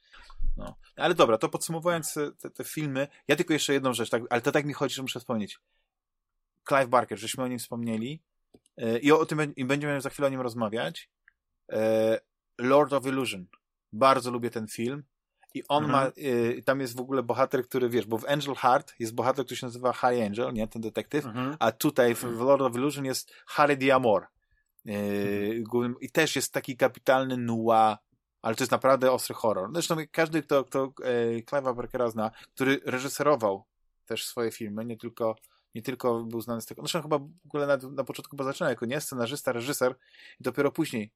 No. Ale dobra, to podsumowując e, te, te, filmy, ja tylko jeszcze jedną rzecz, tak, ale to tak mi chodzi, że muszę wspomnieć. Clive Barker, żeśmy o nim wspomnieli yy, i o tym i będziemy za chwilę o nim rozmawiać. Yy, Lord of Illusion. Bardzo lubię ten film. I on mhm. ma, y, tam jest w ogóle bohater, który wiesz, bo w Angel Heart jest bohater, który się nazywa Harry Angel, nie, ten detektyw, mhm. a tutaj w, w Lord of Illusion jest Harry Diamor. Y, mhm. I też jest taki kapitalny noir ale to jest naprawdę ostry horror. Zresztą każdy, kto, kto e, Clive'a Barkera zna, który reżyserował też swoje filmy, nie tylko, nie tylko był znany z tego, zresztą chyba w ogóle na, na początku chyba zaczynał jako nie scenarzysta, reżyser i dopiero później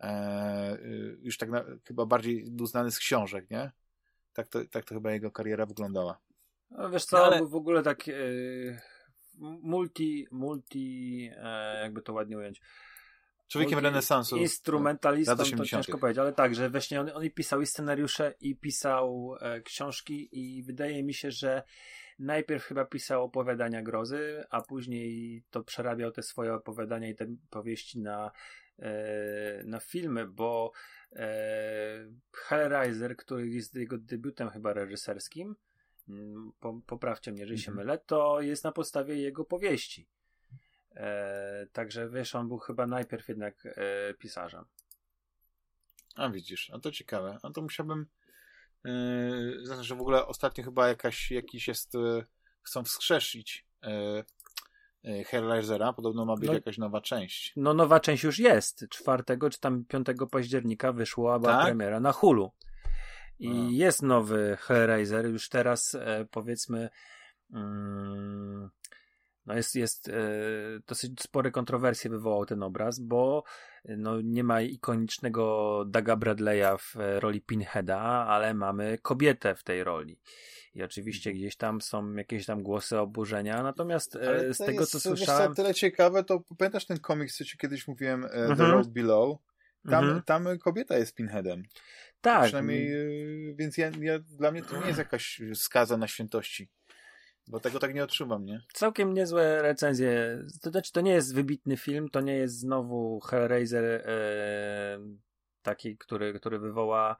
e, y, już tak na, chyba bardziej był znany z książek, nie? Tak to, tak to chyba jego kariera wyglądała. No, wiesz co, no, ale... w ogóle tak e, multi, multi, e, jakby to ładnie ująć, Człowiekiem renesansu. Instrumentalistą, to ciężko powiedzieć, ale tak, że właśnie on, on i pisał i scenariusze, i pisał e, książki i wydaje mi się, że najpierw chyba pisał opowiadania grozy, a później to przerabiał te swoje opowiadania i te powieści na, e, na filmy, bo e, Hellraiser, który jest jego debiutem chyba reżyserskim, mm, po, poprawcie mnie, jeżeli się mhm. mylę, to jest na podstawie jego powieści. E, także wiesz, on był chyba najpierw jednak e, pisarzem. A widzisz, a to ciekawe. A to musiałbym. Yy, znaczy, że w ogóle ostatnio chyba jakaś, jakiś jest. Yy, chcą wskrzeszyć yy, yy, Hellraisera. Podobno ma być no, jakaś nowa część. No, nowa część już jest. 4 czy tam 5 października wyszła była tak? premiera na Hulu. I a. jest nowy Hellraiser. Już teraz e, powiedzmy. Mm, no jest, jest e, dosyć spore kontrowersje wywołał ten obraz, bo no, nie ma ikonicznego Daga Bradley'a w roli Pinheada, ale mamy kobietę w tej roli. I oczywiście gdzieś tam są jakieś tam głosy oburzenia, natomiast e, z tego, jest, co słyszałem... Wiesz, tyle ciekawe, to pamiętasz ten komiks, co ci kiedyś mówiłem, e, The mhm. Road Below? Tam, mhm. tam kobieta jest Pinheadem. Tak. Przynajmniej, e, więc ja, ja, dla mnie to nie jest jakaś skaza na świętości. Bo tego tak nie otrzymam, nie? Całkiem niezłe recenzje. To znaczy, to nie jest wybitny film, to nie jest znowu Hellraiser e, taki, który, który wywoła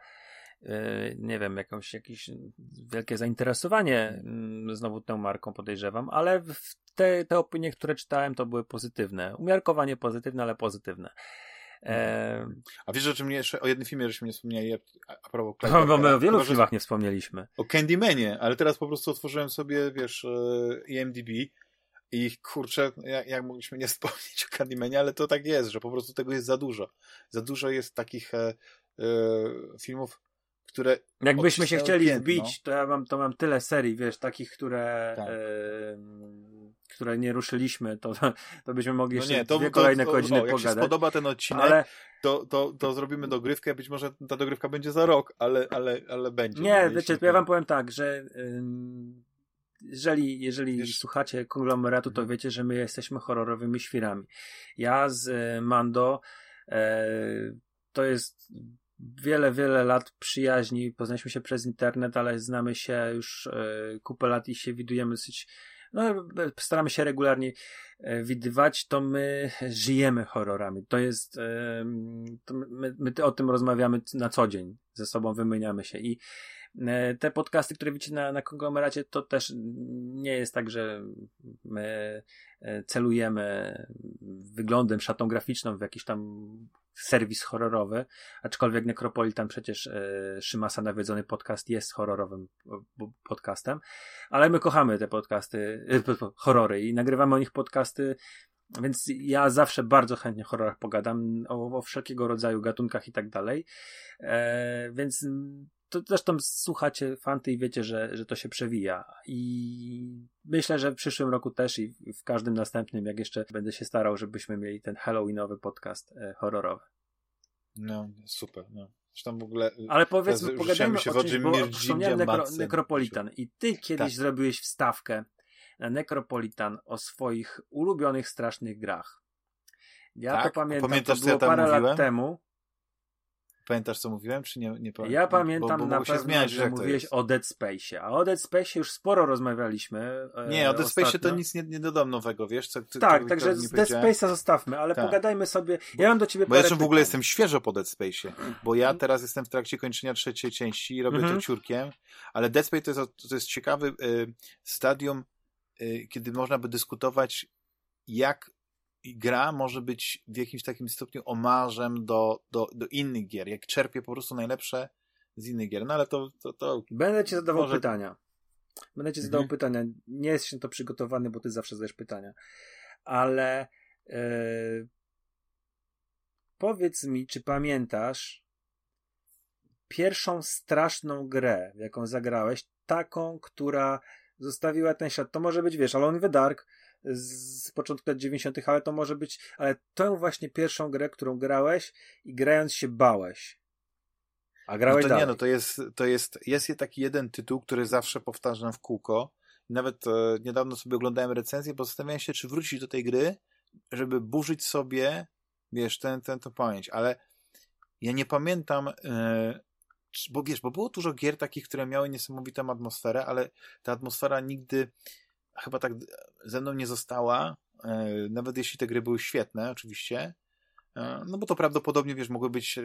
e, nie wiem, jakąś, jakieś wielkie zainteresowanie mm, znowu tą marką podejrzewam, ale te, te opinie, które czytałem, to były pozytywne. Umiarkowanie pozytywne, ale pozytywne. A wiesz, o czym jeszcze, o jednym filmie żeśmy nie wspomnieli, a, a propos Clive'a, my o wielu filmach nie wspomnieliśmy. O Candymanie, ale teraz po prostu otworzyłem sobie, wiesz, IMDb e, i kurczę, jak, jak mogliśmy nie wspomnieć o Candymanie, ale to tak jest, że po prostu tego jest za dużo. Za dużo jest takich e, filmów, które. Jakbyśmy się chcieli piętno. wbić, to ja mam, to mam tyle serii, wiesz, takich, które. Tak. które nie ruszyliśmy, to, to byśmy mogli no jeszcze nie, to, dwie to, kolejne to, godziny o, jak pogadać. Jak się spodoba ten odcinek, ale... to, to, to zrobimy dogrywkę, być może ta dogrywka będzie za rok, ale, ale, ale będzie. Nie, wiecie, ja wam powiem tak, że jeżeli, jeżeli Wiesz... słuchacie konglomeratu, to mhm. wiecie, że my jesteśmy horrorowymi świrami. Ja z e, Mando e, to jest wiele, wiele lat przyjaźni. Poznaliśmy się przez internet, ale znamy się już e, kupę lat i się widujemy dosyć no, staramy się regularnie e, widywać, to my żyjemy horrorami. To jest, e, to my, my o tym rozmawiamy na co dzień, ze sobą wymieniamy się i E, te podcasty, które widzicie na, na konglomeracie, to też nie jest tak, że my e, celujemy wyglądem, szatą graficzną w jakiś tam serwis horrorowy, aczkolwiek Necropolitan przecież e, Szymasa nawiedzony podcast jest horrorowym podcastem, ale my kochamy te podcasty, e, horrory i nagrywamy o nich podcasty więc ja zawsze bardzo chętnie o horrorach pogadam, o, o wszelkiego rodzaju gatunkach i tak dalej. E, więc to zresztą słuchacie fanty i wiecie, że, że to się przewija. I myślę, że w przyszłym roku też i w każdym następnym, jak jeszcze będę się starał, żebyśmy mieli ten Halloweenowy podcast e, horrorowy. No, super. No. Zresztą w ogóle. E, Ale powiedzmy, pogadajmy się o czymś, bo wspomniałem nekro, Nekropolitan i ty kiedyś tak. zrobiłeś wstawkę na Nekropolitan o swoich ulubionych strasznych grach. Ja tak? to pamiętam, Pamiętasz, to było ja parę mówiłem? lat temu. Pamiętasz, co mówiłem, czy nie, nie pamiętam? Ja pamiętam bo, bo na pewno, zmieniać, że mówiłeś o Dead Space, a o Dead Space już sporo rozmawialiśmy. E, nie, o Dead Space to nic nie, nie dodam nowego, wiesz? Co, co, tak, także z Dead Space'a zostawmy, ale tak. pogadajmy sobie. Ja mam do ciebie Bo ja w ogóle jestem świeżo po Dead Space'ie, bo ja teraz jestem w trakcie kończenia trzeciej części i robię -hmm. to mhm. ciurkiem, ale Dead Space to jest, to jest ciekawy y, stadium, y, kiedy można by dyskutować, jak gra może być w jakimś takim stopniu omarzem do, do, do innych gier, jak czerpie po prostu najlepsze z innych gier. No ale to. to, to Będę ci zadawał może... pytania. Będę ci zadawał mhm. pytania. Nie jesteś na to przygotowany, bo ty zawsze zadajesz pytania. Ale yy... powiedz mi, czy pamiętasz pierwszą straszną grę, w jaką zagrałeś, taką, która zostawiła ten ślad. To może być, wiesz, Alone in the Dark, z początku lat 90., ale to może być, ale tę właśnie pierwszą grę, którą grałeś i grając się bałeś. A grałeś no to dalej. nie, no to jest, to jest, jest taki jeden tytuł, który zawsze powtarzam w kółko. Nawet e, niedawno sobie oglądałem recenzję, bo zastanawiałem się, czy wrócić do tej gry, żeby burzyć sobie, wiesz, ten, ten, pamięć, ale ja nie pamiętam, e, bo wiesz, bo było dużo gier takich, które miały niesamowitą atmosferę, ale ta atmosfera nigdy chyba tak ze mną nie została, e, nawet jeśli te gry były świetne, oczywiście, e, no bo to prawdopodobnie, wiesz, mogły być e,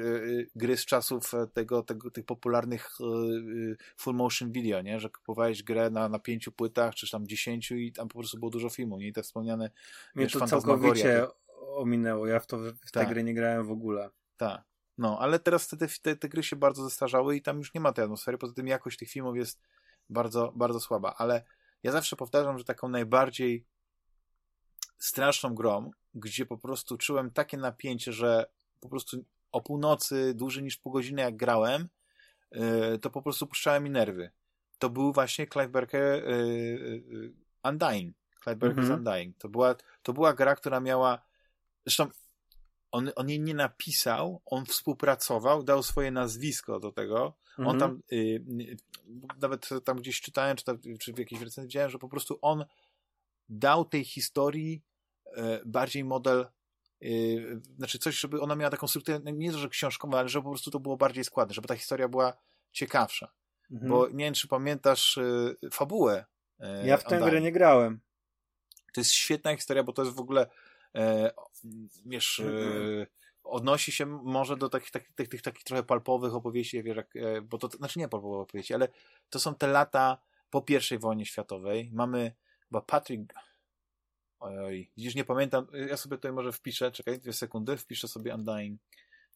gry z czasów tego, tego, tych popularnych full motion video, nie? Że kupowałeś grę na, na pięciu płytach, czy tam dziesięciu i tam po prostu było dużo filmów, nie? I te wspomniane, Mnie wiesz, to całkowicie ominęło, ja w, to, w te tak. gry nie grałem w ogóle. Tak. No, ale teraz te, te, te gry się bardzo zestarzały i tam już nie ma tej atmosfery, poza tym jakość tych filmów jest bardzo, bardzo słaba, ale ja zawsze powtarzam, że taką najbardziej straszną grą, gdzie po prostu czułem takie napięcie, że po prostu o północy, dłużej niż pół godziny jak grałem, yy, to po prostu puszczałem mi nerwy. To był właśnie Clive Barker yy, yy, Undying. Clive Barker's mm -hmm. Undying. To była, to była gra, która miała zresztą on, on jej nie napisał, on współpracował, dał swoje nazwisko do tego. On mhm. tam, y, y, nawet tam gdzieś czytałem, czy, tam, czy w jakiejś recenzji widziałem, że po prostu on dał tej historii y, bardziej model, y, znaczy coś, żeby ona miała taką strukturę, nie to, że książkową, ale żeby po prostu to było bardziej składne, żeby ta historia była ciekawsza. Mhm. Bo nie wiem, czy pamiętasz y, fabułę. Y, ja w tę grę nie grałem. To jest świetna historia, bo to jest w ogóle e, wiesz, e, odnosi się może do takich, takich, takich, takich trochę palpowych opowieści, wiesz, jak, e, bo to, znaczy nie palpowe opowieści, ale to są te lata po I wojnie światowej. Mamy chyba Patrick Oj, widzisz, nie pamiętam, ja sobie tutaj może wpiszę, czekaj, dwie sekundy, wpiszę sobie Undying,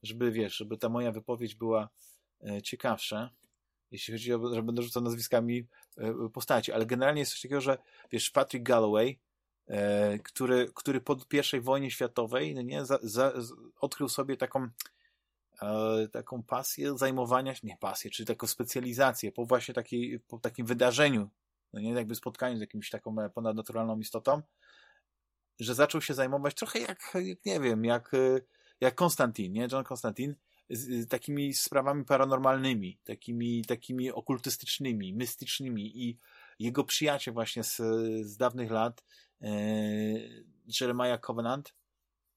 żeby, wiesz, żeby ta moja wypowiedź była e, ciekawsza, jeśli chodzi o, że będę rzucał nazwiskami postaci, ale generalnie jest coś takiego, że, wiesz, Patrick Galloway który, który po I wojnie światowej no nie, za, za, odkrył sobie taką e, taką pasję zajmowania się, nie pasję, czyli taką specjalizację po właśnie takiej, po takim wydarzeniu, no nie jakby spotkaniu z jakimś taką e, ponadnaturalną istotą, że zaczął się zajmować trochę jak, jak nie wiem, jak, e, jak Konstantin, nie? John Konstantin, z, takimi sprawami paranormalnymi, takimi, takimi okultystycznymi, mystycznymi i jego przyjaciel właśnie z, z dawnych lat, e, Jeremiah Covenant,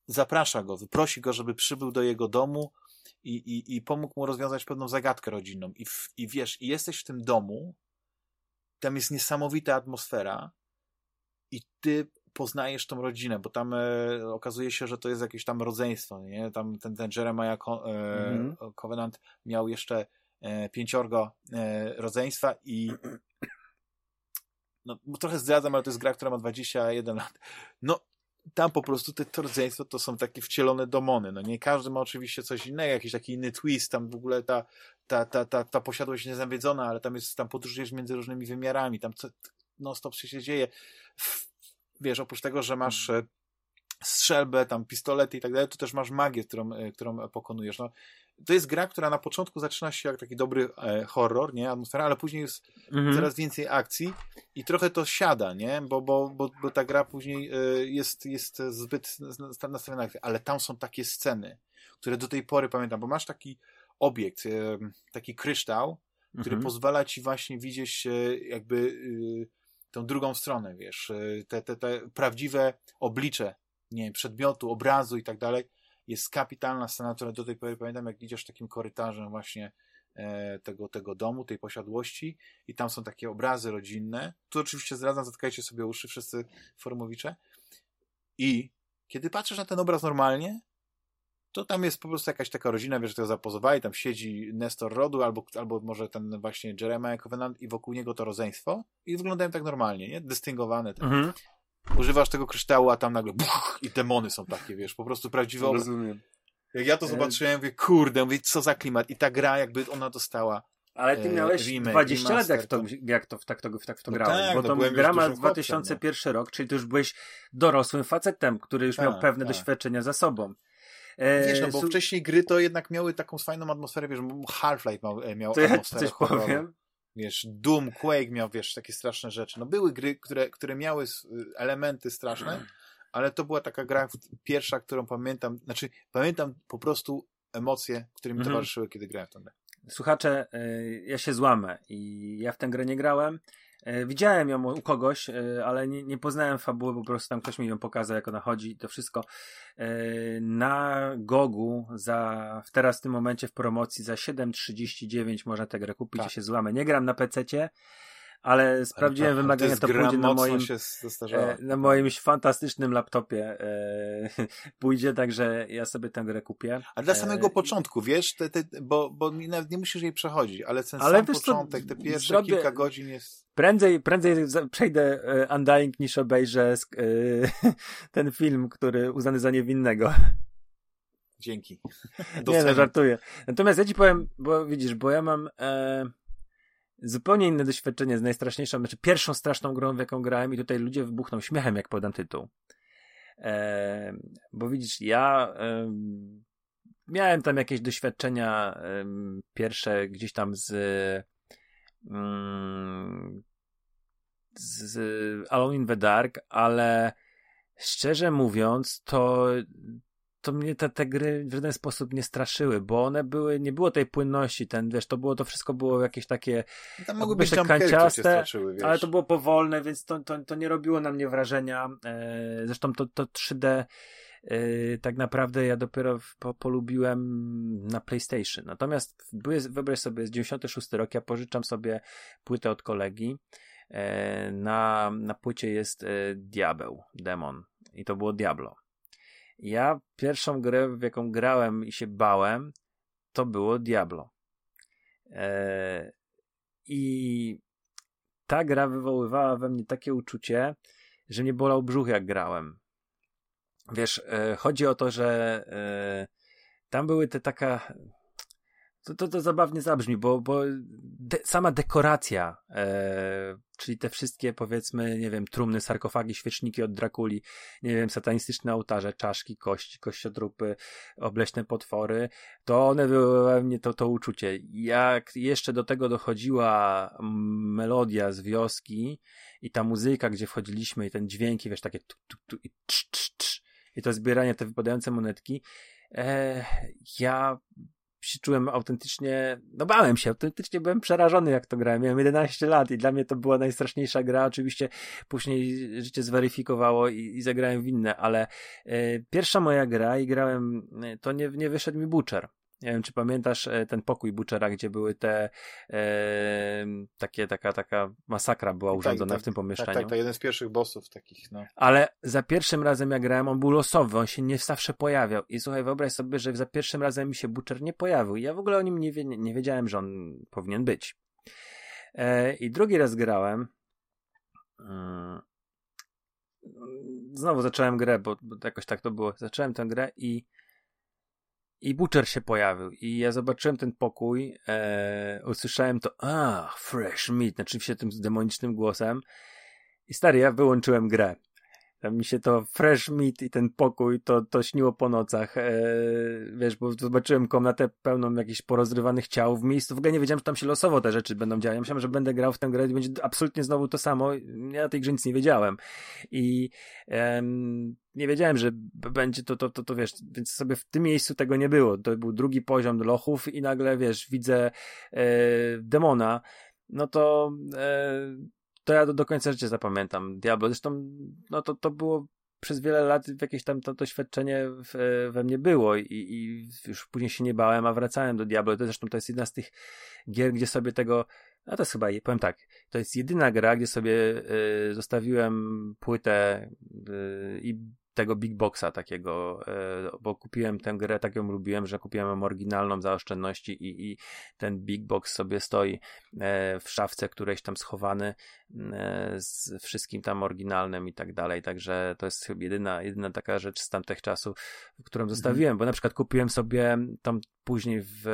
zaprasza go, prosi go, żeby przybył do jego domu i, i, i pomógł mu rozwiązać pewną zagadkę rodzinną. I, w, I wiesz, i jesteś w tym domu, tam jest niesamowita atmosfera i ty poznajesz tą rodzinę, bo tam e, okazuje się, że to jest jakieś tam rodzeństwo, nie? Tam ten, ten Jeremiah Co e, mm -hmm. Covenant miał jeszcze e, pięciorgo e, rodzeństwa i no, trochę zdradzam, ale to jest gra, która ma 21 lat. No, tam po prostu te, to rodzeństwo to są takie wcielone domony. No nie każdy ma oczywiście coś innego, jakiś taki inny twist, tam w ogóle ta, ta, ta, ta, ta posiadłość niezawiedzona, ale tam jest, tam podróżujesz między różnymi wymiarami, tam co, no stop się dzieje. Wiesz, oprócz tego, że masz e, strzelbę, tam pistolety i tak dalej, to też masz magię, którą, e, którą pokonujesz. No, to jest gra, która na początku zaczyna się jak taki dobry e, horror, nie, atmosfera, ale później jest mhm. coraz więcej akcji i trochę to siada, nie, bo, bo, bo, bo ta gra później e, jest, jest zbyt nastawiona, ale tam są takie sceny, które do tej pory pamiętam, bo masz taki obiekt, e, taki kryształ, który mhm. pozwala ci właśnie widzieć jakby e, tą drugą stronę, wiesz, e, te, te, te prawdziwe oblicze, nie wiem, przedmiotu, obrazu i tak dalej, jest kapitalna scena, która do tej pory pamiętam, jak idziesz takim korytarzem właśnie e, tego, tego domu, tej posiadłości i tam są takie obrazy rodzinne. Tu oczywiście zdradzam, zatkajcie sobie uszy wszyscy formowicze. I kiedy patrzysz na ten obraz normalnie, to tam jest po prostu jakaś taka rodzina, wiesz, że to zapozowali, tam siedzi Nestor Rodu, albo, albo może ten właśnie Jeremiah Covenant i wokół niego to rodzeństwo i wyglądają tak normalnie, nie? Dystyngowane. Mhm używasz tego kryształu, a tam nagle buch, i demony są takie, wiesz, po prostu prawdziwe obraz. Rozumiem. Jak ja to e, zobaczyłem, mówię, kurde, mówię, co za klimat. I ta gra, jakby ona dostała ale ty e, miałeś remake, 20 lat, jak, to, jak to, tak, to, tak w to no grałeś. Tak, bo to gra ma 2001 chłopcem, rok, czyli ty już byłeś dorosłym facetem, który już tak, miał pewne tak. doświadczenia za sobą. E, wiesz, no bo wcześniej gry to jednak miały taką fajną atmosferę, wiesz, Half-Life miał, miał to atmosferę ja coś powiem wiesz, Doom, Quake miał, wiesz, takie straszne rzeczy. No były gry, które, które miały elementy straszne, ale to była taka gra pierwsza, którą pamiętam, znaczy pamiętam po prostu emocje, które mi mhm. towarzyszyły, kiedy grałem w tę grę. Słuchacze, y, ja się złamę i ja w tę grę nie grałem, widziałem ją u kogoś, e, ale nie, nie poznałem fabuły, po prostu tam ktoś mi ją pokazał, jak ona chodzi, to wszystko. E, na Gogu za, teraz w tym momencie w promocji za 7,39 można tę grę kupić, tak. ja się złamę. Nie gram na PC-cie, ale sprawdziłem ale wymagania, to, to pójdzie na moim, e, na moim fantastycznym laptopie e, pójdzie, także ja sobie tę grę kupię. A dla samego e, początku, wiesz, te, te, bo, bo nie musisz jej przechodzić, ale ten ale sam początek, te pierwsze zrobię, kilka godzin jest... Prędzej, prędzej przejdę Undying niż obejrzę ten film, który uznany za niewinnego. Dzięki. nie no, żartuję. Natomiast ja ci powiem, bo widzisz, bo ja mam... E, zupełnie inne doświadczenie z najstraszniejszą, znaczy pierwszą straszną grą, w jaką grałem i tutaj ludzie wybuchną śmiechem, jak podam tytuł. E, bo widzisz, ja e, miałem tam jakieś doświadczenia e, pierwsze gdzieś tam z mm, z Alone in the Dark, ale szczerze mówiąc, to to mnie te, te gry w żaden sposób nie straszyły, bo one były, nie było tej płynności, ten, wiesz, to było, to wszystko było jakieś takie Tam mogły być tak kanciaste, ale to było powolne, więc to, to, to nie robiło na mnie wrażenia. E, zresztą to, to 3D e, tak naprawdę ja dopiero po, polubiłem na PlayStation. Natomiast były, wyobraź sobie, z 96 rok, ja pożyczam sobie płytę od kolegi. E, na, na płycie jest Diabeł, Demon. I to było Diablo. Ja pierwszą grę, w jaką grałem i się bałem, to było Diablo. Eee, I ta gra wywoływała we mnie takie uczucie, że mnie bolał brzuch, jak grałem. Wiesz, e, chodzi o to, że e, tam były te taka. To, to, to zabawnie zabrzmi, bo, bo de, sama dekoracja, e, czyli te wszystkie, powiedzmy, nie wiem, trumny, sarkofagi, świeczniki od Drakuli, nie wiem, satanistyczne ołtarze, czaszki, kości, kościotrupy, obleśne potwory, to one we mnie to, to uczucie. Jak jeszcze do tego dochodziła melodia z wioski i ta muzyka, gdzie wchodziliśmy i ten dźwięki, wiesz, takie tu, tu, tu i trz, trz, i to zbieranie, te wypadające monetki, e, ja się czułem autentycznie, no bałem się, autentycznie byłem przerażony jak to grałem. Miałem 11 lat i dla mnie to była najstraszniejsza gra. Oczywiście później życie zweryfikowało i, i zagrałem w inne, ale y, pierwsza moja gra i grałem, e, to nie, nie wyszedł mi Butcher. Nie wiem, czy pamiętasz e, ten pokój Butchera, gdzie były te e, takie, taka, taka masakra była tak, urządzona tak, w tym pomieszczeniu. Tak, tak, to jeden z pierwszych bossów takich, no. Ale za pierwszym razem jak grałem, on był losowy, on się nie zawsze pojawiał. I słuchaj, wyobraź sobie, że za pierwszym razem mi się Butcher nie pojawił. I ja w ogóle o nim nie, wie, nie wiedziałem, że on powinien być. E, I drugi raz grałem. Mm, znowu zacząłem grę, bo, bo jakoś tak to było. Zacząłem tę grę i i Butcher się pojawił i ja zobaczyłem ten pokój, e, usłyszałem to, a, fresh meat, znaczy się tym demonicznym głosem i stary, ja wyłączyłem grę. Tam mi się to fresh meat i ten pokój to, to śniło po nocach. E, wiesz, bo zobaczyłem komnatę pełną jakichś porozrywanych ciał w miejscu. W ogóle nie wiedziałem, że tam się losowo te rzeczy będą działać. Ja myślałem, że będę grał w tę grę i będzie absolutnie znowu to samo. Ja tej grze nic nie wiedziałem. I nie wiedziałem, że będzie to, to, to, to, wiesz, więc sobie w tym miejscu tego nie było. To był drugi poziom lochów i nagle, wiesz, widzę e, demona. No to e, to ja do, do końca życia zapamiętam Diablo. Zresztą, no to, to było przez wiele lat jakieś tam to doświadczenie w, we mnie było i, i już później się nie bałem, a wracałem do Diablo. To zresztą to jest jedna z tych gier, gdzie sobie tego, no to jest chyba, powiem tak, to jest jedyna gra, gdzie sobie y, zostawiłem płytę y, i tego big boxa takiego, e, bo kupiłem tę grę, tak ją lubiłem, że kupiłem ją oryginalną za oszczędności i, i ten big box sobie stoi e, w szafce którejś tam schowany e, z wszystkim tam oryginalnym i tak dalej, także to jest chyba jedyna, jedyna taka rzecz z tamtych czasów, którą mhm. zostawiłem, bo na przykład kupiłem sobie tam później w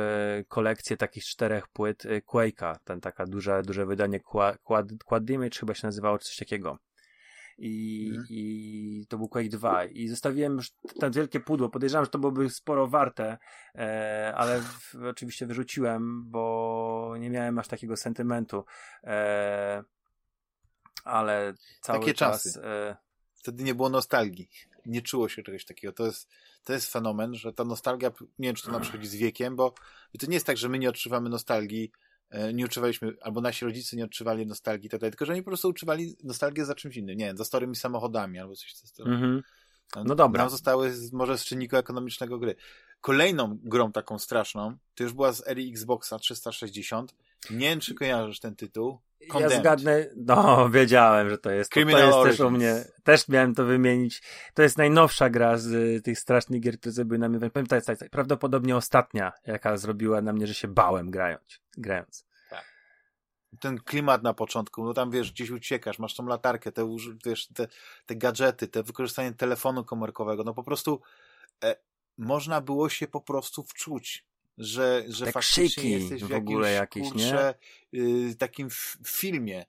kolekcję takich czterech płyt Quake'a, ten taka duże, duże wydanie Quad, Quad, Quad Image chyba się nazywało, czy coś takiego i, mhm. i to był Quake 2 i zostawiłem już to wielkie pudło, podejrzewam, że to byłoby sporo warte, e, ale w, oczywiście wyrzuciłem, bo nie miałem aż takiego sentymentu, e, ale cały Takie czas... Czasy. E, Wtedy nie było nostalgii, nie czuło się czegoś takiego, to jest to jest fenomen, że ta nostalgia, nie wiem, czy to nam przychodzi z wiekiem, bo to nie jest tak, że my nie odczuwamy nostalgii nie uczywaliśmy, albo nasi rodzice nie odczuwali nostalgii tak dalej, tylko że oni po prostu uczywali nostalgię za czymś innym, nie wiem, za starymi samochodami albo coś w stylu. Mm-hmm. No dobra. Nam zostały z, może z czynniku ekonomicznego gry. Kolejną grą taką straszną, to już była z ery Xboxa 360. Nie wiem, czy kojarzysz ten tytuł. Condemned. Ja zgadnę, no wiedziałem, że to jest. To, to jest też u mnie, też miałem to wymienić. To jest najnowsza gra z y, tych strasznych gier, które zrobiły na mnie. Tak, tak, tak, prawdopodobnie ostatnia, jaka zrobiła na mnie, że się bałem grając. grając. Ten klimat na początku, no tam wiesz, gdzieś uciekasz, masz tą latarkę, te, wiesz, te, te gadżety, te wykorzystanie telefonu komórkowego, no po prostu e, można było się po prostu wczuć że, że Te faktycznie krzyki jesteś w, w ogóle jakieś, kurczę, nie? Y, takim filmie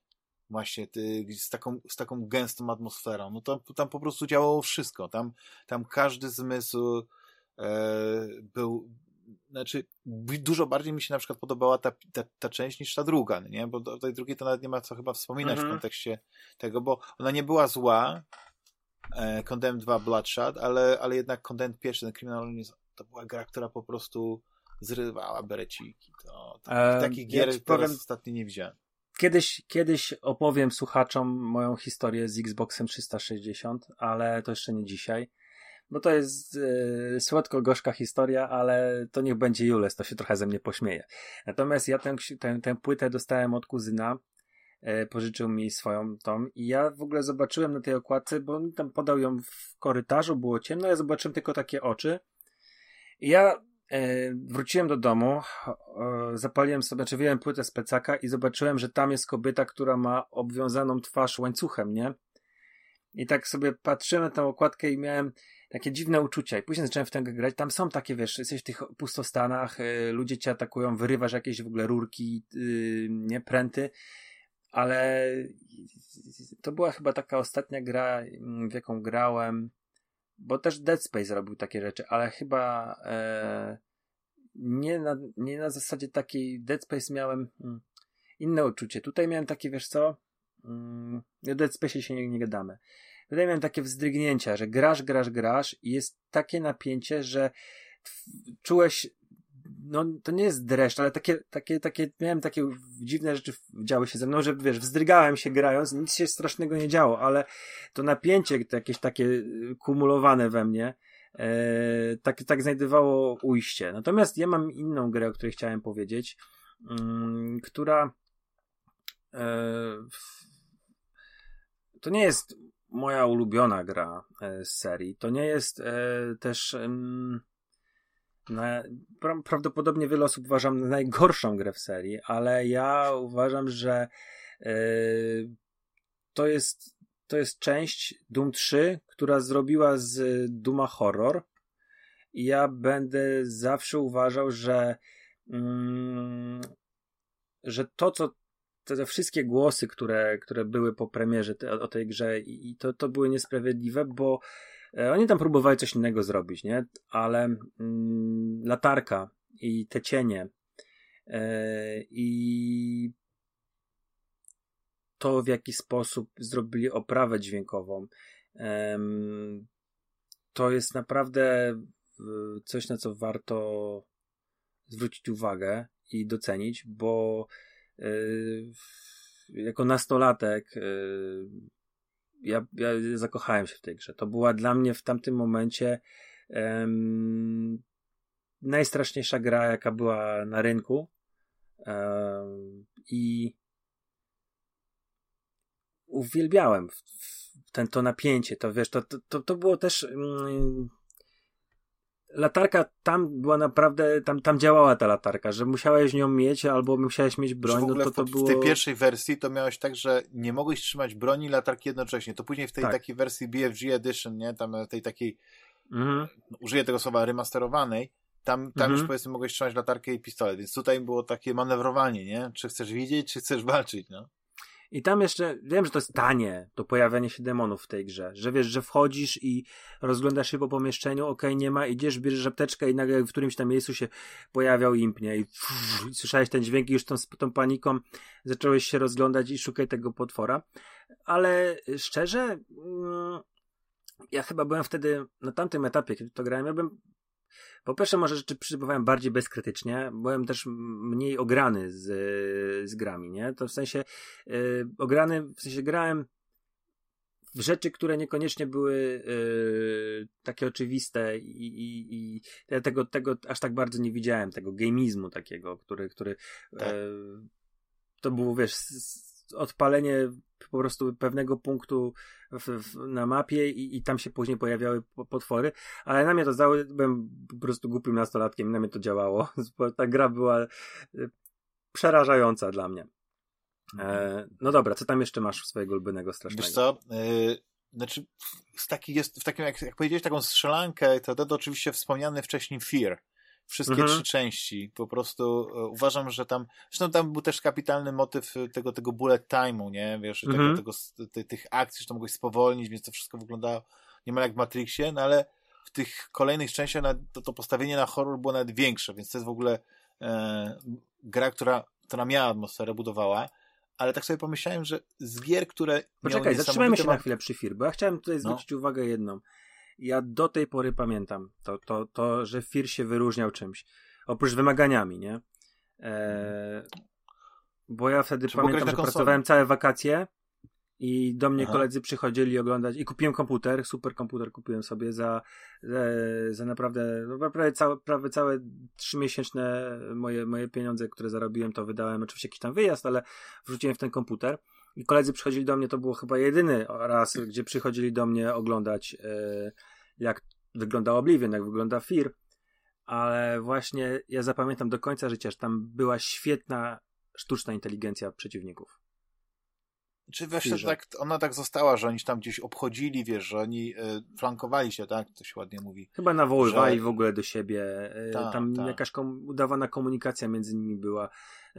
właśnie ty, z, taką, z taką gęstą atmosferą. No tam, tam po prostu działało wszystko. Tam, tam każdy zmysł e, był, znaczy dużo bardziej mi się na przykład podobała ta, ta, ta część niż ta druga, nie? Bo do tej drugiej to nawet nie ma co chyba wspominać mhm. w kontekście tego, bo ona nie była zła, e, Condemned 2 Bloodshot, ale, ale jednak Condemned pierwszy, ten Criminal to była gra, która po prostu zrywała bereciki. To, to e, takich gier ja powiem, ostatnio nie widziałem. Kiedyś, kiedyś opowiem słuchaczom moją historię z Xboxem 360, ale to jeszcze nie dzisiaj. Bo to jest e, słodko-gorzka historia, ale to niech będzie Jules, to się trochę ze mnie pośmieje. Natomiast ja tę, tę, tę płytę dostałem od kuzyna, e, pożyczył mi swoją tą i ja w ogóle zobaczyłem na tej okładce, bo on tam podał ją w korytarzu, było ciemno, ja zobaczyłem tylko takie oczy. I ja E, wróciłem do domu, zapaliłem sobie, czy wyjąłem płytę z plecaka i zobaczyłem, że tam jest kobieta, która ma obwiązaną twarz łańcuchem, nie? I tak sobie patrzyłem na tę okładkę i miałem, takie dziwne uczucia i później zacząłem w tę grać, tam są takie, wiesz, jesteś w tych pustostanach, y, ludzie cię atakują, wyrywasz jakieś w ogóle rurki, y, nie, pręty, ale to była chyba taka ostatnia gra, w jaką grałem, bo też Dead Space robił takie rzeczy, ale chyba e, nie, na, nie na zasadzie takiej Dead Space miałem hmm, inne uczucie. Tutaj miałem takie, wiesz co, hmm, o Dead Space się nie, nie gadamy. Tutaj miałem takie wzdrygnięcia, że grasz, grasz, grasz i jest takie napięcie, że czułeś no to nie jest dreszcz, ale takie, takie, takie, miałem takie dziwne rzeczy działy się ze mną, że wiesz, wzdrygałem się grając, nic się strasznego nie działo, ale to napięcie to jakieś takie y, kumulowane we mnie, e, tak, tak znajdowało ujście. Natomiast ja mam inną grę, o której chciałem powiedzieć, mm, która e, to nie jest moja ulubiona gra e, z serii. To nie jest e, też na, pra, prawdopodobnie wiele osób uważa najgorszą grę w serii, ale ja uważam, że e, to jest to jest część Doom 3, która zrobiła z Duma horror. I ja będę zawsze uważał, że mm, że to, co te, te, wszystkie głosy, które, które były po premierze te, o tej grze i, i to, to były niesprawiedliwe, bo E, oni tam próbowali coś innego zrobić, nie? Ale mm, latarka i te cienie e, i to, w jaki sposób zrobili oprawę dźwiękową, e, to jest naprawdę coś, na co warto zwrócić uwagę i docenić, bo jako nastolatek e, ja, ja zakochałem się w tej grze. To była dla mnie w tamtym momencie um, najstraszniejsza gra, jaka była na rynku. Um, I uwielbiałem w, w ten, to napięcie, to wiesz, to, to, to było też um, latarka tam była naprawdę, tam, tam działała ta latarka, że musiałeś nią mieć albo musiałeś mieć broń, no to to było... W tej pierwszej wersji to miałeś tak, że nie mogłeś trzymać broni i latarki jednocześnie. To później w tej tak. takiej wersji BFG Edition, nie, tam tej takiej, mhm. użyję tego słowa, remasterowanej, tam, tam mhm. już powiedzmy mogłeś trzymać latarkę i pistolet, więc tutaj było takie manewrowanie, nie? Czy chcesz widzieć, czy chcesz walczyć, no? I tam jeszcze, wiem, że to jest tanie, to pojawianie się demonów w tej grze, że wiesz, że wchodzisz i rozglądasz się po pomieszczeniu, okej, okay, nie ma, idziesz, bierzesz apteczkę i nagle w którymś tam miejscu się pojawiał impnie i, i słyszałeś ten dźwięk i już tą, tą paniką zacząłeś się rozglądać i szukać tego potwora. Ale szczerze, mm, ja chyba byłem wtedy na tamtym etapie, kiedy to grałem, ja bym po pierwsze, może rzeczy przybywałem bardziej bezkrytycznie, byłem też mniej ograny z, z grami, nie? To w sensie yy, ograny, w sensie grałem w rzeczy, które niekoniecznie były yy, takie oczywiste i, i, i ja tego, tego aż tak bardzo nie widziałem, tego gamizmu takiego, który, który tak. yy, to było, wiesz, odpalenie po prostu pewnego punktu w, w, na mapie i, i, tam się później pojawiały potwory, ale na mnie to zało, byłem po prostu głupim nastolatkiem, na mnie to działało. Ta gra była e, przerażająca dla mnie. E, mhm. no dobra, co tam jeszcze masz swojego ulubionego strasznego? Wiesz co, yy, znaczy w, taki jest, w takim, jak, jak powiedziałeś, taką strzelankę, to, to, to oczywiście wspomniany wcześniej Fear wszystkie mhm. trzy części. Po prostu e, uważam, że tam, zresztą tam był też kapitalny motyw e, tego, tego bullet time'u, nie? Wiesz, mhm. tego, tego, te, tych akcji, że to mogłeś spowolnić, więc to wszystko wyglądało niemal jak w Matrixie, no ale w tych kolejnych częściach to, to postawienie na horror było nawet większe, więc to jest w ogóle e, gra, która, która miała atmosferę, budowała. Ale tak sobie pomyślałem, że z gier, które. Poczekaj, zatrzymajmy się na chwilę przy Fir, bo ja chciałem tutaj no. zwrócić no. uwagę jedną ja do tej pory pamiętam to, to, to że Fir się wyróżniał czymś. Oprócz wymaganiami, nie? E, bo ja wtedy Czy pamiętam, że pracowałem całe wakacje i do mnie Aha. koledzy przychodzili oglądać i kupiłem komputer, super komputer kupiłem sobie za, za, za naprawdę, no prawie całe, prawie całe trzymiesięczne moje, moje pieniądze, które zarobiłem, to wydałem oczywiście jakiś tam wyjazd, ale wrzuciłem w ten komputer i koledzy przychodzili do mnie, to było chyba jedyny raz, gdzie przychodzili do mnie oglądać, e, jak wygląda Oblivion, jak wygląda Fear. Ale właśnie ja zapamiętam do końca życia, że tam była świetna sztuczna inteligencja przeciwników. Czy wiesz, tak, ona tak została, że oni tam gdzieś obchodzili, wiesz, że oni y, flankowali się, tak? To się ładnie mówi. Chyba nawoływali że... w ogóle do siebie. Y, ta, tam ta. jakaś kom udawana komunikacja między nimi była,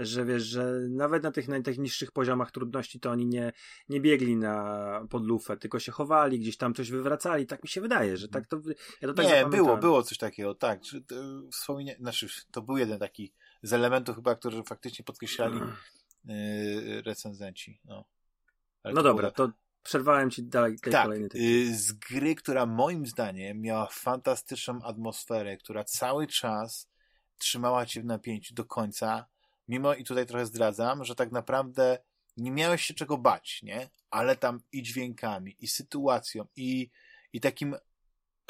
że wiesz, że nawet na tych najtechnicznych poziomach trudności to oni nie, nie biegli na podlufę, tylko się chowali, gdzieś tam coś wywracali. Tak mi się wydaje, że tak to. Ja to tak nie, było, było coś takiego, tak. Wspomina... Znaczy, to był jeden taki z elementów chyba, którzy faktycznie podkreślali yy, recenzenci. No. Ale no dobra, to przerwałem ci dalej tak, kolejny tytuł. Yy, z gry, która moim zdaniem miała fantastyczną atmosferę, która cały czas trzymała cię w napięciu do końca, mimo i tutaj trochę zdradzam, że tak naprawdę nie miałeś się czego bać, nie? Ale tam i dźwiękami, i sytuacją, i, i takim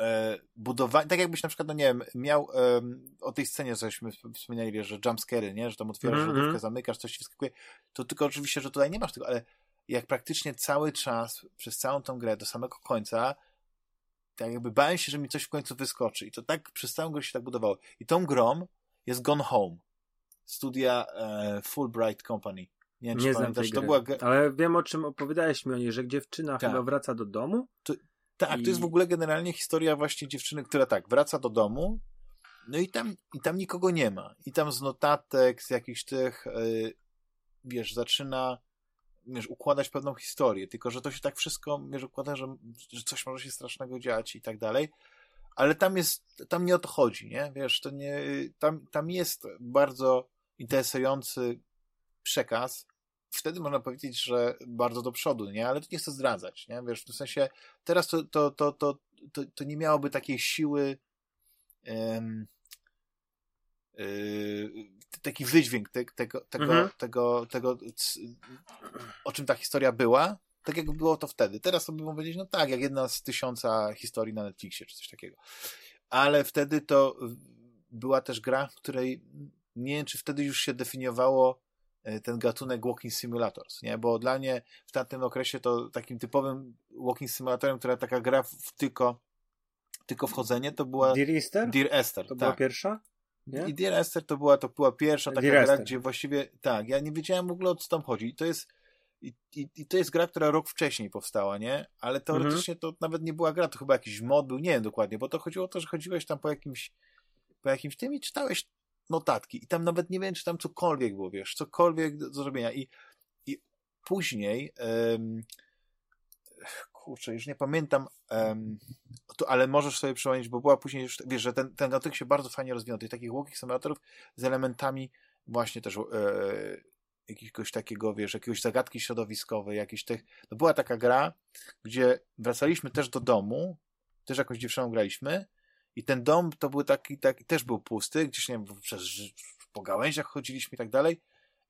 e, budowaniem, tak jakbyś na przykład, no nie wiem, miał e, o tej scenie, cośmy wspomnieli, wiesz, że jumpscary, nie? Że tam otwierasz mm -hmm. lodówkę, zamykasz, coś ci wyskakuje, to tylko oczywiście, że tutaj nie masz tego, ale jak praktycznie cały czas, przez całą tą grę, do samego końca, tak jakby bałem się, że mi coś w końcu wyskoczy. I to tak przez całą grę się tak budowało. I tą grą jest Gone Home. Studia e, Fulbright Company. Nie, wiem, nie znam pamiętasz, to była... Ale wiem, o czym opowiadałeś mi o niej, że dziewczyna tak. chyba wraca do domu. To, tak, i... to jest w ogóle generalnie historia właśnie dziewczyny, która tak, wraca do domu, no i tam, i tam nikogo nie ma. I tam z notatek, z jakichś tych, yy, wiesz, zaczyna wiesz, układać pewną historię, tylko że to się tak wszystko wiesz, układa, że, że coś może się strasznego dziać i tak dalej, ale tam jest, tam nie o to chodzi, nie? Wiesz, to nie, tam, tam jest bardzo interesujący przekaz, wtedy można powiedzieć, że bardzo do przodu, nie? Ale to nie chcę zdradzać, nie? Wiesz, w sensie teraz to, to, to, to, to, to nie miałoby takiej siły um, yy, taki wydźwięk te, tego, tego, mhm. tego, tego, o czym ta historia była, tak jak było to wtedy. Teraz sobie mogę powiedzieć, no tak, jak jedna z tysiąca historii na Netflixie, czy coś takiego. Ale wtedy to była też gra, w której nie wiem, czy wtedy już się definiowało e, ten gatunek Walking Simulators, nie? Bo dla mnie w tamtym okresie to takim typowym Walking Simulatorem, która taka gra w tylko, tylko wchodzenie, to była Dear Esther? Dear Esther, To tak. była pierwsza? Nie? I Dear Esther to była, to była pierwsza taka Dear gra, Esther. gdzie właściwie, tak, ja nie wiedziałem w ogóle o co tam chodzi. I to jest, i, i, i to jest gra, która rok wcześniej powstała, nie? Ale teoretycznie mhm. to nawet nie była gra, to chyba jakiś mod był, nie wiem dokładnie, bo to chodziło o to, że chodziłeś tam po jakimś, po jakimś tym i czytałeś notatki. I tam nawet nie wiem, czy tam cokolwiek było, wiesz, cokolwiek do, zrobienia. I, i później, um, kurczę, już nie pamiętam, um, to, ale możesz sobie przypomnieć, bo była później już, wiesz, że ten, ten gatunek się bardzo fajnie rozwinął, tych takich walking simulatorów z elementami właśnie też e, jakiegoś takiego, wiesz, jakiegoś zagadki środowiskowej, jakiś tych, no była taka gra, gdzie wracaliśmy też do domu, też jakąś dziewczyną graliśmy i ten dom to był taki, taki też był pusty, gdzieś, nie wiem, przez, po gałęziach chodziliśmy i tak dalej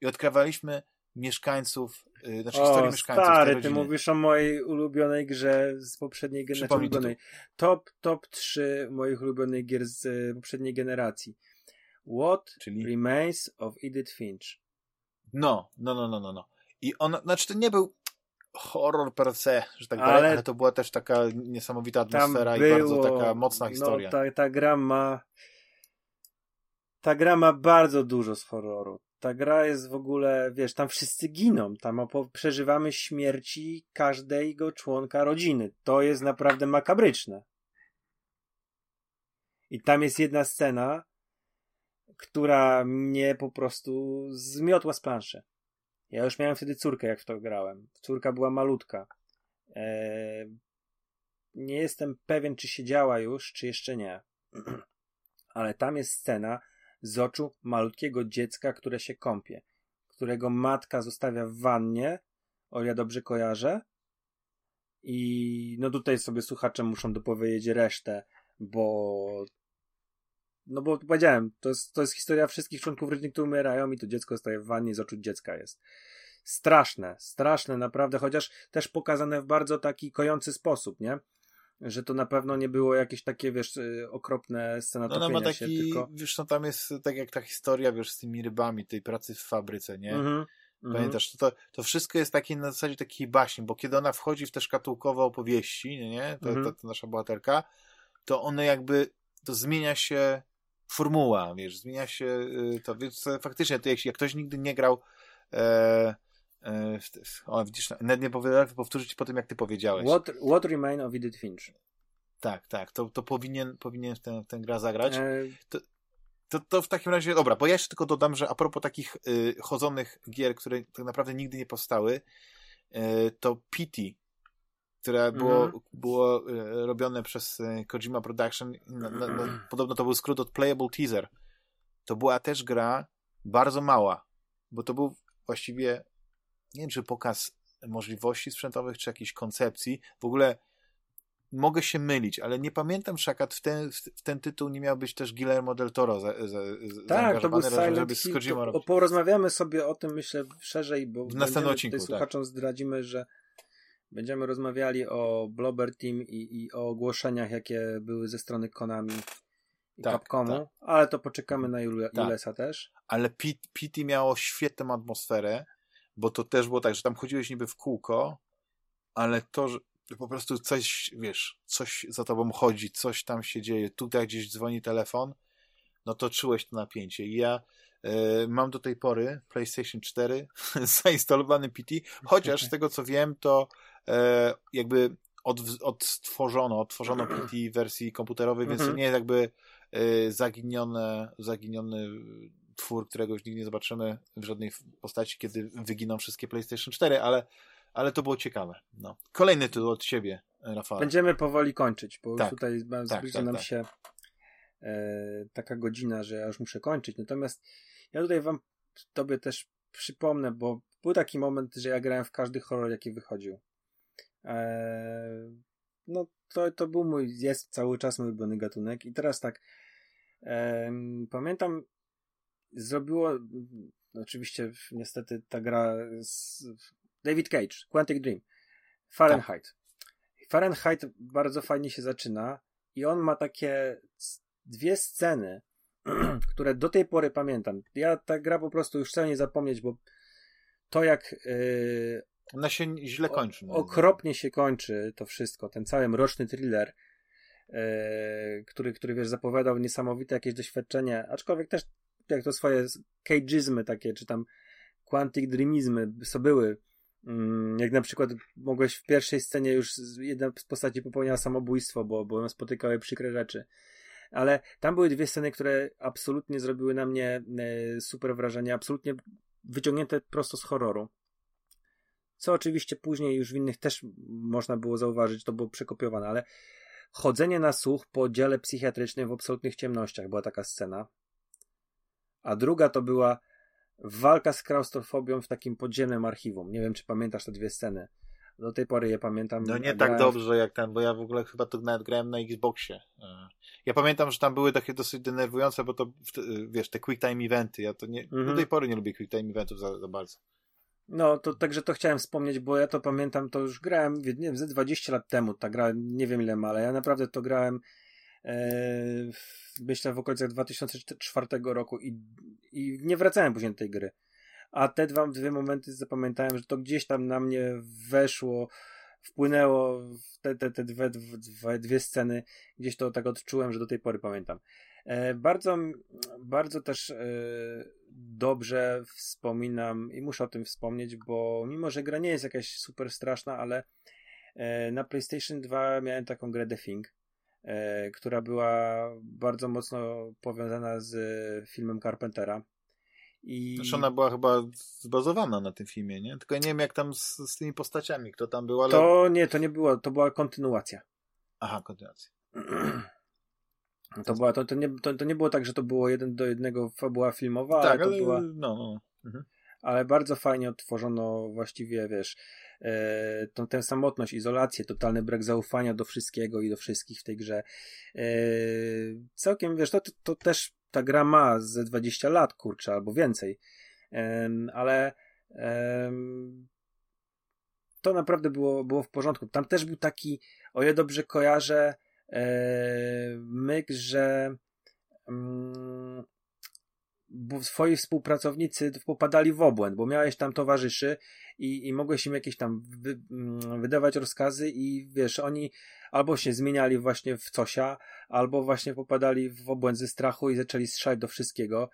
i odkrywaliśmy mieszkańców, yy, znaczy o, historii mieszkańców. Stary, ty mówisz o mojej ulubionej grze z poprzedniej generacji. Top, top 3 moich ulubionych gier z y, poprzedniej generacji. What Czyli? Remains of Edith Finch. No, no, no, no, no, no. I on, znaczy to nie był horror per se, że tak ale, dalej, ale to była też taka niesamowita atmosfera było, i bardzo taka mocna no, historia. No, ta, ta gra ma ta gra ma bardzo dużo z horroru ta gra jest w ogóle, wiesz, tam wszyscy giną, tam przeżywamy śmierci każdego członka rodziny. To jest naprawdę makabryczne. I tam jest jedna scena, która mnie po prostu zmiotła z planszy. Ja już miałem wtedy córkę, jak w to grałem. Córka była malutka. Eee, nie jestem pewien, czy się działa już, czy jeszcze nie. Ale tam jest scena, z oczu malutkiego dziecka, które się kąpie, którego matka zostawia w wannie, o ja dobrze kojarzę. I no tutaj sobie słuchacze muszą dopowiedzieć resztę, bo no bo powiedziałem, to jest, to jest historia wszystkich członków rodziny, które umierają i to dziecko zostaje w wannie z oczu dziecka jest. Straszne, straszne naprawdę, chociaż też pokazane w bardzo taki kojący sposób, nie? że to na pewno nie było jakieś takie, wiesz, y, okropne scena no, no ma taki, się, tylko... wiesz, no tam jest tak jak ta historia, wiesz, z tymi rybami, tej pracy w fabryce, nie? Mm -hmm. Pamiętasz, to, to wszystko jest takie na zasadzie takiej baśni, bo kiedy ona wchodzi w te szkatułkowe opowieści, nie, nie? To, to, to nasza bohaterka, to one jakby, to zmienia się formuła, wiesz, zmienia się y, to, więc faktycznie, to jak, jak ktoś nigdy nie grał e, E, o, widzisz, nawet nie powiem powtórzyć po tym, jak ty powiedziałeś. What, what Remain of Edith Finch. Tak, tak, to, to powinien, powinien ten, ten gra zagrać. E... To, to, to w takim razie, dobra, bo ja jeszcze tylko dodam, że a propos takich y, chodzonych gier, które tak naprawdę nigdy nie powstały, y, to PT, które było, mm. było y, robione przez y, Kojima Production, no, no, no, podobno to był skrót od Playable Teaser. To była też gra bardzo mała, bo to był właściwie, nie wiem, czy pokaz możliwości sprzętowych, czy jakiejś koncepcji. W ogóle mogę się mylić, ale nie pamiętam, czy akad w ten, w ten tytuł nie miał być też Guillermo del Toro za, za, Tak, to był Silent Hill. To, porozmawiamy sobie o tym, myślę, szerzej, bo w następnym odcinku, tak. słuchaczom zdradzimy, że będziemy rozmawiali o Blobber Team i, i o ogłoszeniach, jakie były ze strony Konami i tak, Capcomu, tak. ale to poczekamy na Jule, tak. Julesa też. Ale PT miało świetną atmosferę, bo to też było tak, że tam chodziłeś niby w kółko, ale to, że po prostu coś, wiesz, coś za tobą chodzi, coś tam się dzieje, tutaj gdzieś dzwoni telefon, no to czułeś to napięcie. I ja e, mam do tej pory PlayStation 4 zainstalowany PT, chociaż z tego co wiem, to jakby od, odtworzono, odtworzono PT w wersji komputerowej, więc to mhm. nie jest jakby e, zaginione, zaginiony twór, którego już nigdy nie zobaczymy w żadnej postaci, kiedy wyginą wszystkie PlayStation 4, ale ale to było ciekawe. No. Kolejny tytuł od siebie, Rafał. Będziemy powoli kończyć, bo tak, tutaj zbliża tak, tak, nam tak. się e, taka godzina, że ja już muszę kończyć. Natomiast ja tutaj wam tobie też przypomnę, bo był taki moment, że ja grałem w każdy horror, jaki wychodził. E, no to, to był mój, jest cały czas mój ulubiony gatunek i teraz tak e, pamiętam zrobiło oczywiście niestety ta gra z, David Cage, Quantic Dream, Fahrenheit. Tak. Fahrenheit bardzo fajnie się zaczyna i on ma takie dwie sceny, które do tej pory pamiętam. Ja ta gra po prostu już chcę nie zapomnieć, bo to jak yy, ona się źle kończy. O, okropnie się kończy to wszystko, ten cały mroczny thriller, yy, który, który wiesz, zapowiadał niesamowite jakieś doświadczenie, aczkolwiek też jak to swoje cageizmy takie, czy tam quantic dreamizmy so były Mm, jak na przykład mogłeś w pierwszej scenie już jedna z postaci popełniała samobójstwo, bo, bo spotykały przykre rzeczy. Ale tam były dwie sceny, które absolutnie zrobiły na mnie e, super wrażenie, absolutnie wyciągnięte prosto z horroru. Co oczywiście później już w innych też można było zauważyć, to było przekopiowane, ale chodzenie na słuch po dziale psychiatrycznym w absolutnych ciemnościach była taka scena. A druga to była walka z klaustrofobią w takim podziemnym archiwum. Nie wiem, czy pamiętasz te dwie sceny. Do tej pory je pamiętam. No nie tak dobrze jak ten, bo ja w ogóle chyba to nawet grałem na Xboxie. E, ja pamiętam, że tam były takie dosyć denerwujące, bo to, wiesz, te quick time eventy, ja to nie, mhm. do tej pory nie lubię quick time eventów za, za bardzo. No, to także to chciałem wspomnieć, bo ja to pamiętam, to już grałem, nie wiem, ze 20 lat temu, ta gra, nie wiem ile ma, ale ja naprawdę to grałem e, myślę w okolicach 2004 roku i, i nie wracałem później do tej gry. A te dwa, dwie momenty zapamiętałem, że to gdzieś tam na mnie weszło, wpłynęło te, te, te dwie, dwie, dwie sceny, gdzieś to tak odczułem, że do tej pory pamiętam. E, bardzo, bardzo też e, dobrze wspominam i muszę o tym wspomnieć, bo mimo, że gra nie jest jakaś super straszna, ale e, na PlayStation 2 miałem taką grę The Thing która była bardzo mocno powiązana z filmem Carpentera. I... Zresztą ona była chyba zbazowana na tym filmie, nie? Tylko ja nie wiem jak tam z, z tymi postaciami, kto tam był, ale... To nie, to nie było, to była kontynuacja. Aha, kontynuacja. To, była, to, to, nie, to, to nie było tak, że to było jeden do jednego fabuła filmowa, tak, ale to ale, była... No, no. Mhm. Ale bardzo fajnie odtworzono właściwie, wiesz, e, tą, tę samotność, izolację, totalny brak zaufania do wszystkiego i do wszystkich w tej grze. E, całkiem, wiesz, to, to, też ta gra ma ze 20 lat, kurczę, albo więcej. E, ale to naprawdę było, było w porządku. Tam też był taki, o ile dobrze kojarzę, myk, że mm, bo swoi współpracownicy popadali w obłęd, bo miałeś tam towarzyszy i, i mogłeś im jakieś tam wy, mm, wydawać rozkazy i wiesz, oni albo się zmieniali właśnie w cosia, albo właśnie popadali w obłęd ze strachu i zaczęli strzelać do wszystkiego.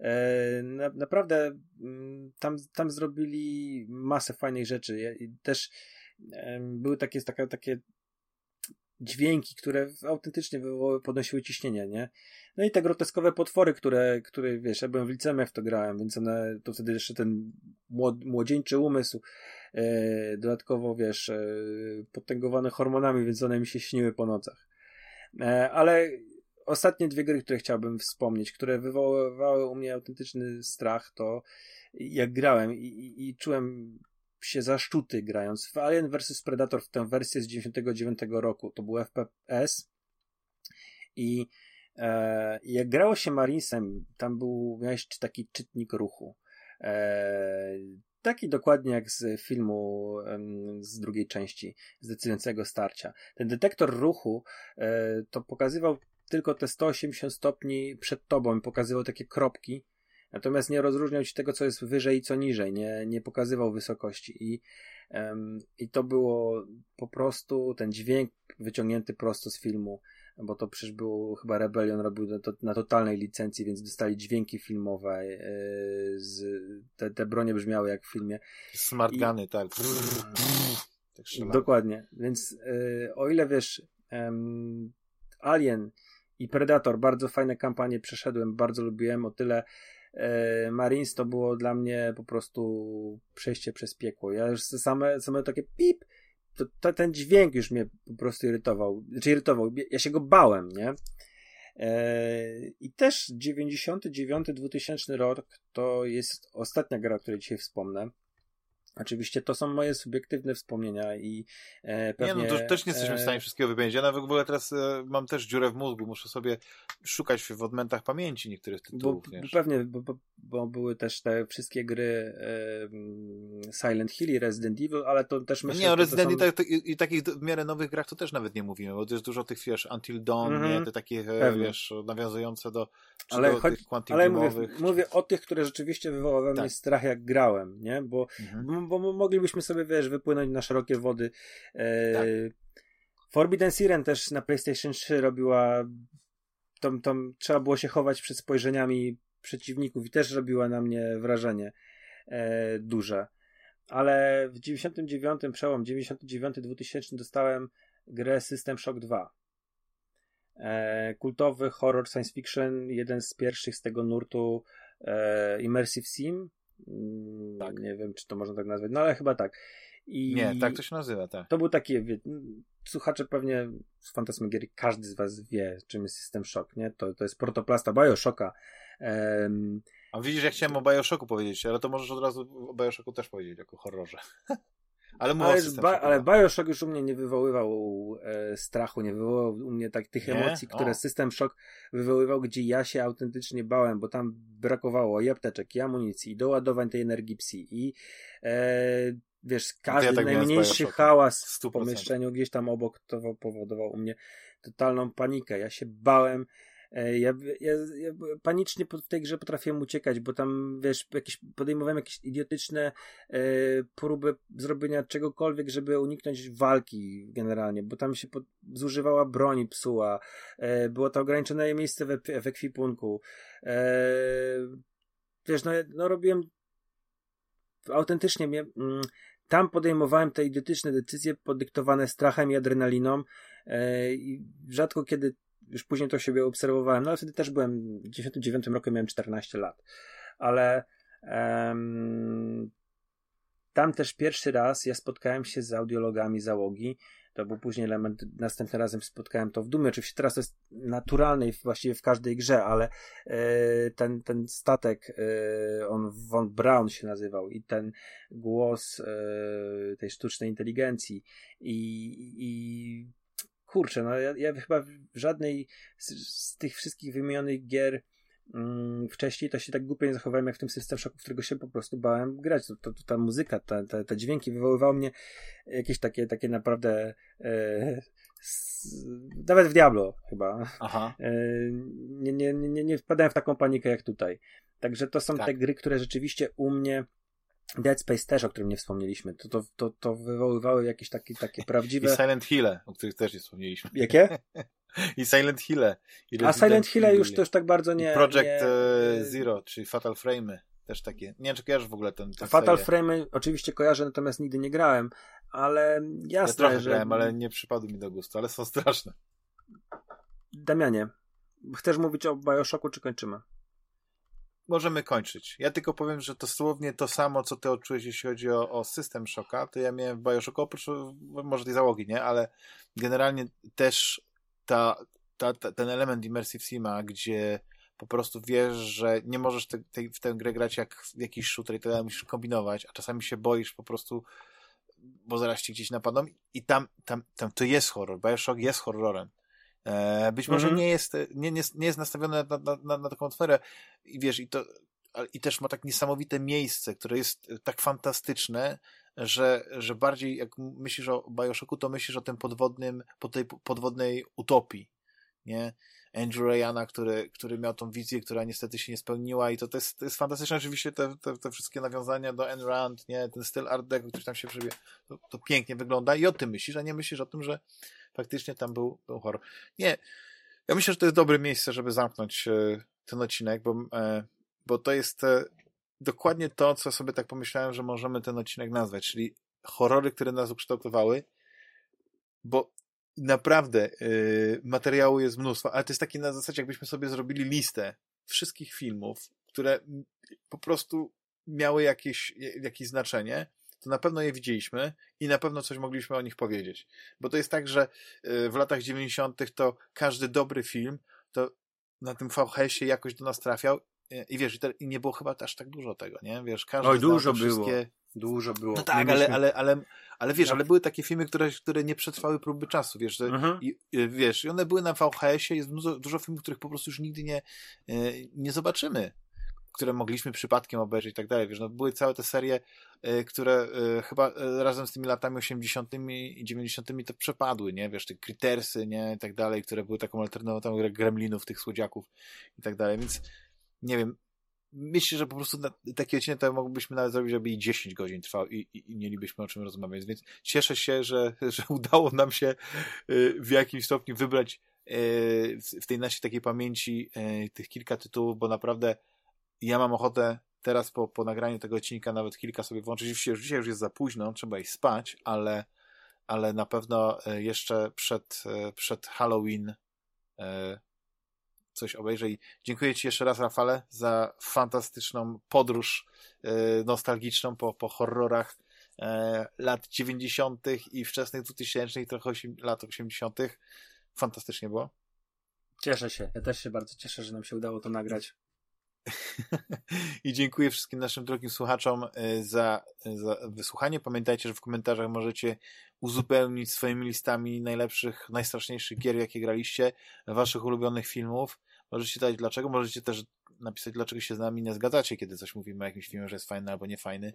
E, na, naprawdę mm, tam, tam zrobili masę fajnych rzeczy. Też były takie, taka, takie dźwięki, które autentycznie podnosiły ciśnienie, nie? No i te groteskowe potwory, które, które wiesz, ja byłem w liceum, jak to grałem, więc one, to wtedy jeszcze ten młodzieńczy umysł, e, dodatkowo, wiesz, e, potęgowany hormonami, więc one mi się śniły po nocach. E, ale ostatnie dwie gry, które chciałbym wspomnieć, które wywoływały u mnie autentyczny strach, to jak grałem i, i, i czułem się zaszczuty grając w Alien vs Predator w tę wersję z 99 roku. To był FPS i e, jak grało się Marinesem, tam był, miałeś taki czytnik ruchu. E, taki dokładnie jak z filmu z drugiej części, z decydującego starcia. Ten detektor ruchu e, to pokazywał tylko te 180 stopni przed tobą, pokazywał takie kropki, Natomiast nie rozróżniał ci tego, co jest wyżej i co niżej, nie, nie pokazywał wysokości. I, um, I to było po prostu ten dźwięk wyciągnięty prosto z filmu, bo to przecież było, chyba Rebellion robił na, to, na totalnej licencji, więc dostali dźwięki filmowe, yy, z, te, te bronie brzmiały jak w filmie. Smart guny, tak. tak Dokładnie, więc yy, o ile wiesz, um, Alien i Predator, bardzo fajne kampanie przeszedłem, bardzo lubiłem, o tyle Marines to było dla mnie po prostu przejście przez piekło. Ja już same, same takie pip, to, to, ten dźwięk już mnie po prostu irytował. Znaczy irytował, ja się go bałem, nie? E, I też 99-2000 rok to jest ostatnia gra, o której dzisiaj wspomnę. Oczywiście to są moje subiektywne wspomnienia i e, pewnie... Nie, no to też nie jesteśmy w stanie e, wszystkiego wymienić. Ja nawet w ogóle teraz e, mam też dziurę w mózgu, muszę sobie szukać w odmętach pamięci niektórych tytułów. Bo, pewnie, bo, bo, bo, były też te wszystkie gry e, Silent Hill i Resident Evil, ale to też myślę, Nie, o Resident Evil są... i, i, takich w miarę nowych grach to też nawet nie mówimy, bo jest dużo tych, wiesz, Until Dawn, mm -hmm. nie? Te takie, e, pewnie. wiesz, nawiązujące do, ale, do tych ale mówię, mówię o tych, które rzeczywiście wywołały tak. mnie strach jak grałem, nie? Bo, mhm bo moglibyśmy sobie, wiesz, wypłynąć na szerokie wody. E, tak. Forbidden Siren też na PlayStation 3 robiła tam, tam trzeba było się chować przed spojrzeniami przeciwników i też robiła na mnie wrażenie e, duże. Ale w 99, przełom 99-2000 dostałem grę System Shock 2. E, kultowy horror science fiction, jeden z pierwszych z tego nurtu e, Immersive Sim, tak. Nie wiem, czy to można tak nazwać, no ale chyba tak. I nie, tak to się nazywa, tak. To był taki, wie, słuchacze pewnie z Fantasmagierii, każdy z was wie, czym jest System Shock, nie? To, to jest protoplasta Bioshocka. Um, A widzisz, jak chciałem o Bioshocku powiedzieć, ale to możesz od razu o Bioshocku też powiedzieć, jako horrorze. Ale, ale, ba, ale Bioshock już u mnie nie wywoływał e, strachu, nie wywoływał u mnie tak tych nie? emocji, które o. System Shock wywoływał, gdzie ja się autentycznie bałem, bo tam brakowało i apteczek, i amunicji, i doładowań tej energii psi, i e, wiesz, każdy ja tak najmniejszy hałas w pomieszczeniu gdzieś tam obok to powodował u mnie totalną panikę. Ja się bałem, ja, ja, ja panicznie w tej grze potrafiłem uciekać, bo tam, wiesz, jakieś, podejmowałem jakieś idiotyczne e, próby zrobienia czegokolwiek, żeby uniknąć walki generalnie, bo tam się pod, zużywała broń psuła, e, było to ograniczone miejsce w, w ekwipunku. E, wiesz, no, no robiłem autentycznie mnie, mm, tam podejmowałem te idiotyczne decyzje podyktowane strachem i adrenaliną e, i rzadko kiedy już później to siebie obserwowałem, no ale wtedy też byłem, w 99 roku miałem 14 lat, ale um, tam też pierwszy raz ja spotkałem się z audiologami załogi, to był później element, następnym razem spotkałem to w Dumie, oczywiście teraz to jest naturalne właściwie w każdej grze, ale e, ten, ten statek, e, on Von Braun się nazywał i ten głos e, tej sztucznej inteligencji i, i kurczę, no ja, ja chyba w żadnej z, z, tych wszystkich wymienionych gier mm, wcześniej to się tak głupio nie zachowałem jak w tym System Shocku, którego się po prostu bałem grać. To, to, to ta muzyka, ta, ta, te dźwięki wywoływały mnie jakieś takie, takie naprawdę e, s, nawet w Diablo chyba. Aha. E, nie, nie, nie, nie wpadałem w taką panikę jak tutaj. Także to są tak. te gry, które rzeczywiście u mnie Dead Space też, o którym nie wspomnieliśmy, to, to, to, to wywoływały jakieś takie, takie prawdziwe... I Silent Hill, o których też nie wspomnieliśmy. Jakie? I Silent Hill. A Silent Hill już też tak bardzo nie... I Project nie... E, Zero, czyli Fatal Frame. Też takie. Nie wiem, czy kojarzysz w ogóle ten. ten Fatal Frame oczywiście kojarzę, natomiast nigdy nie grałem, ale jasne, ja trochę że... grałem, ale nie przypadły mi do gustu, ale są straszne. Damianie, chcesz mówić o Bioshocku, czy kończymy? Możemy kończyć. Ja tylko powiem, że dosłownie to samo, co ty odczułeś, jeśli chodzi o, o system Shocka, to ja miałem w Bioshocku, oprócz może tej załogi, nie? Ale generalnie też ta, ta, ta ten element Immersive Sima, gdzie po prostu wiesz, że nie możesz te, te, w tę grę grać jak w jakiś shooter i tyle musisz kombinować, a czasami się boisz po prostu, bo zaraz ci gdzieś napadną i tam, tam, tam to jest horror. Bioshock jest horrorem. E, być może mm -hmm. nie, jest, nie, nie, nie jest nastawione na, na, na, na taką atmosferę i wiesz, i to i też ma tak niesamowite miejsce, które jest tak fantastyczne, że, że bardziej jak myślisz o Bioshocku, to myślisz o tym podwodnym, po tej podwodnej utopii, nie? Andrew Ryana, który, który miał tą wizję, która niestety się nie spełniła i to, to, jest, to jest fantastyczne oczywiście te, te, te wszystkie nawiązania do Ayn Rand, nie, ten styl art deco, który tam się przebie, to, to, pięknie wygląda i o tym myślisz, a nie myślisz o tym, że faktycznie tam był, był horror. Nie, ja myślę, że to jest dobre miejsce, żeby zamknąć e, ten odcinek, bo, e, bo to jest e, dokładnie to, co sobie tak pomyślałem, że możemy ten odcinek nazwać, czyli horrory, które nas ukształtowały, bo naprawdę yy, materiału jest mnóstwo, ale to jest takie na zasadzie, jakbyśmy sobie zrobili listę wszystkich filmów, które po prostu miały jakieś, jakieś znaczenie, to na pewno je widzieliśmy i na pewno coś mogliśmy o nich powiedzieć. Bo to jest tak, że yy, w latach 90. to każdy dobry film to na tym VHS-ie jakoś do nas trafiał i wiesz, i, te, i nie było chyba aż tak dużo tego, nie? Wiesz, każdy Oj, dużo było. Dużo było. No tak, ale, ale, ale, ale wiesz, ale były takie filmy, które, które nie przetrwały próby czasu, wiesz, że, mhm. i, wiesz, i one były na VHS-ie, jest dużo, dużo filmów, których po prostu już nigdy nie, e, nie zobaczymy, które mogliśmy przypadkiem obejrzeć i tak dalej, wiesz, no były całe te serie, e, które chyba razem z tymi latami 80 i 90 to przepadły, nie, wiesz, te Critersy, nie, i tak dalej, które były taką alternatywą gremlinów, tych słodziaków i tak dalej, więc nie wiem, myślę, że po prostu na, taki odcinek to moglibyśmy nawet zrobić, żeby i 10 godzin trwał i, i, i, mielibyśmy o czym rozmawiać, więc cieszę się, że, że udało nam się y, w jakimś stopniu wybrać y, w tej naszej takiej pamięci y, tych kilka tytułów, bo naprawdę ja mam ochotę teraz po, po nagraniu tego odcinka nawet kilka sobie włączyć. Dzisiaj, dzisiaj już jest za późno, trzeba iść spać, ale, ale na pewno jeszcze przed, przed Halloween coś obejrzę i dziękuję Ci jeszcze raz, Rafale, za fantastyczną podróż e, nostalgiczną po, po horrorach e, lat 90. i wczesnych 2000 i trochę lat 80. Fantastycznie było. Cieszę się. Ja też się bardzo cieszę, że nam się udało to nagrać. I dziękuję wszystkim naszym drogim słuchaczom e, za, za wysłuchanie. Pamiętajcie, że w komentarzach możecie uzupełnić swoimi listami najlepszych, najstraszniejszych gier, jakie graliście, waszych ulubionych filmów. Możecie dać dlaczego, możecie też napisać, dlaczego się z nami nie zgadzacie, kiedy coś mówimy o jakimś filmie, że jest fajny albo niefajny.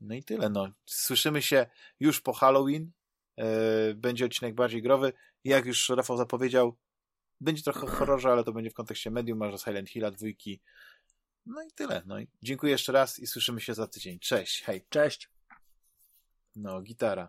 No i tyle. No. Słyszymy się już po Halloween. Yy, będzie odcinek bardziej growy. Jak już Rafał zapowiedział, będzie trochę horrorze, ale to będzie w kontekście medium, może Silent Hilla, dwójki. No i tyle. No i dziękuję jeszcze raz i słyszymy się za tydzień. Cześć, hej. Cześć. No, gitara.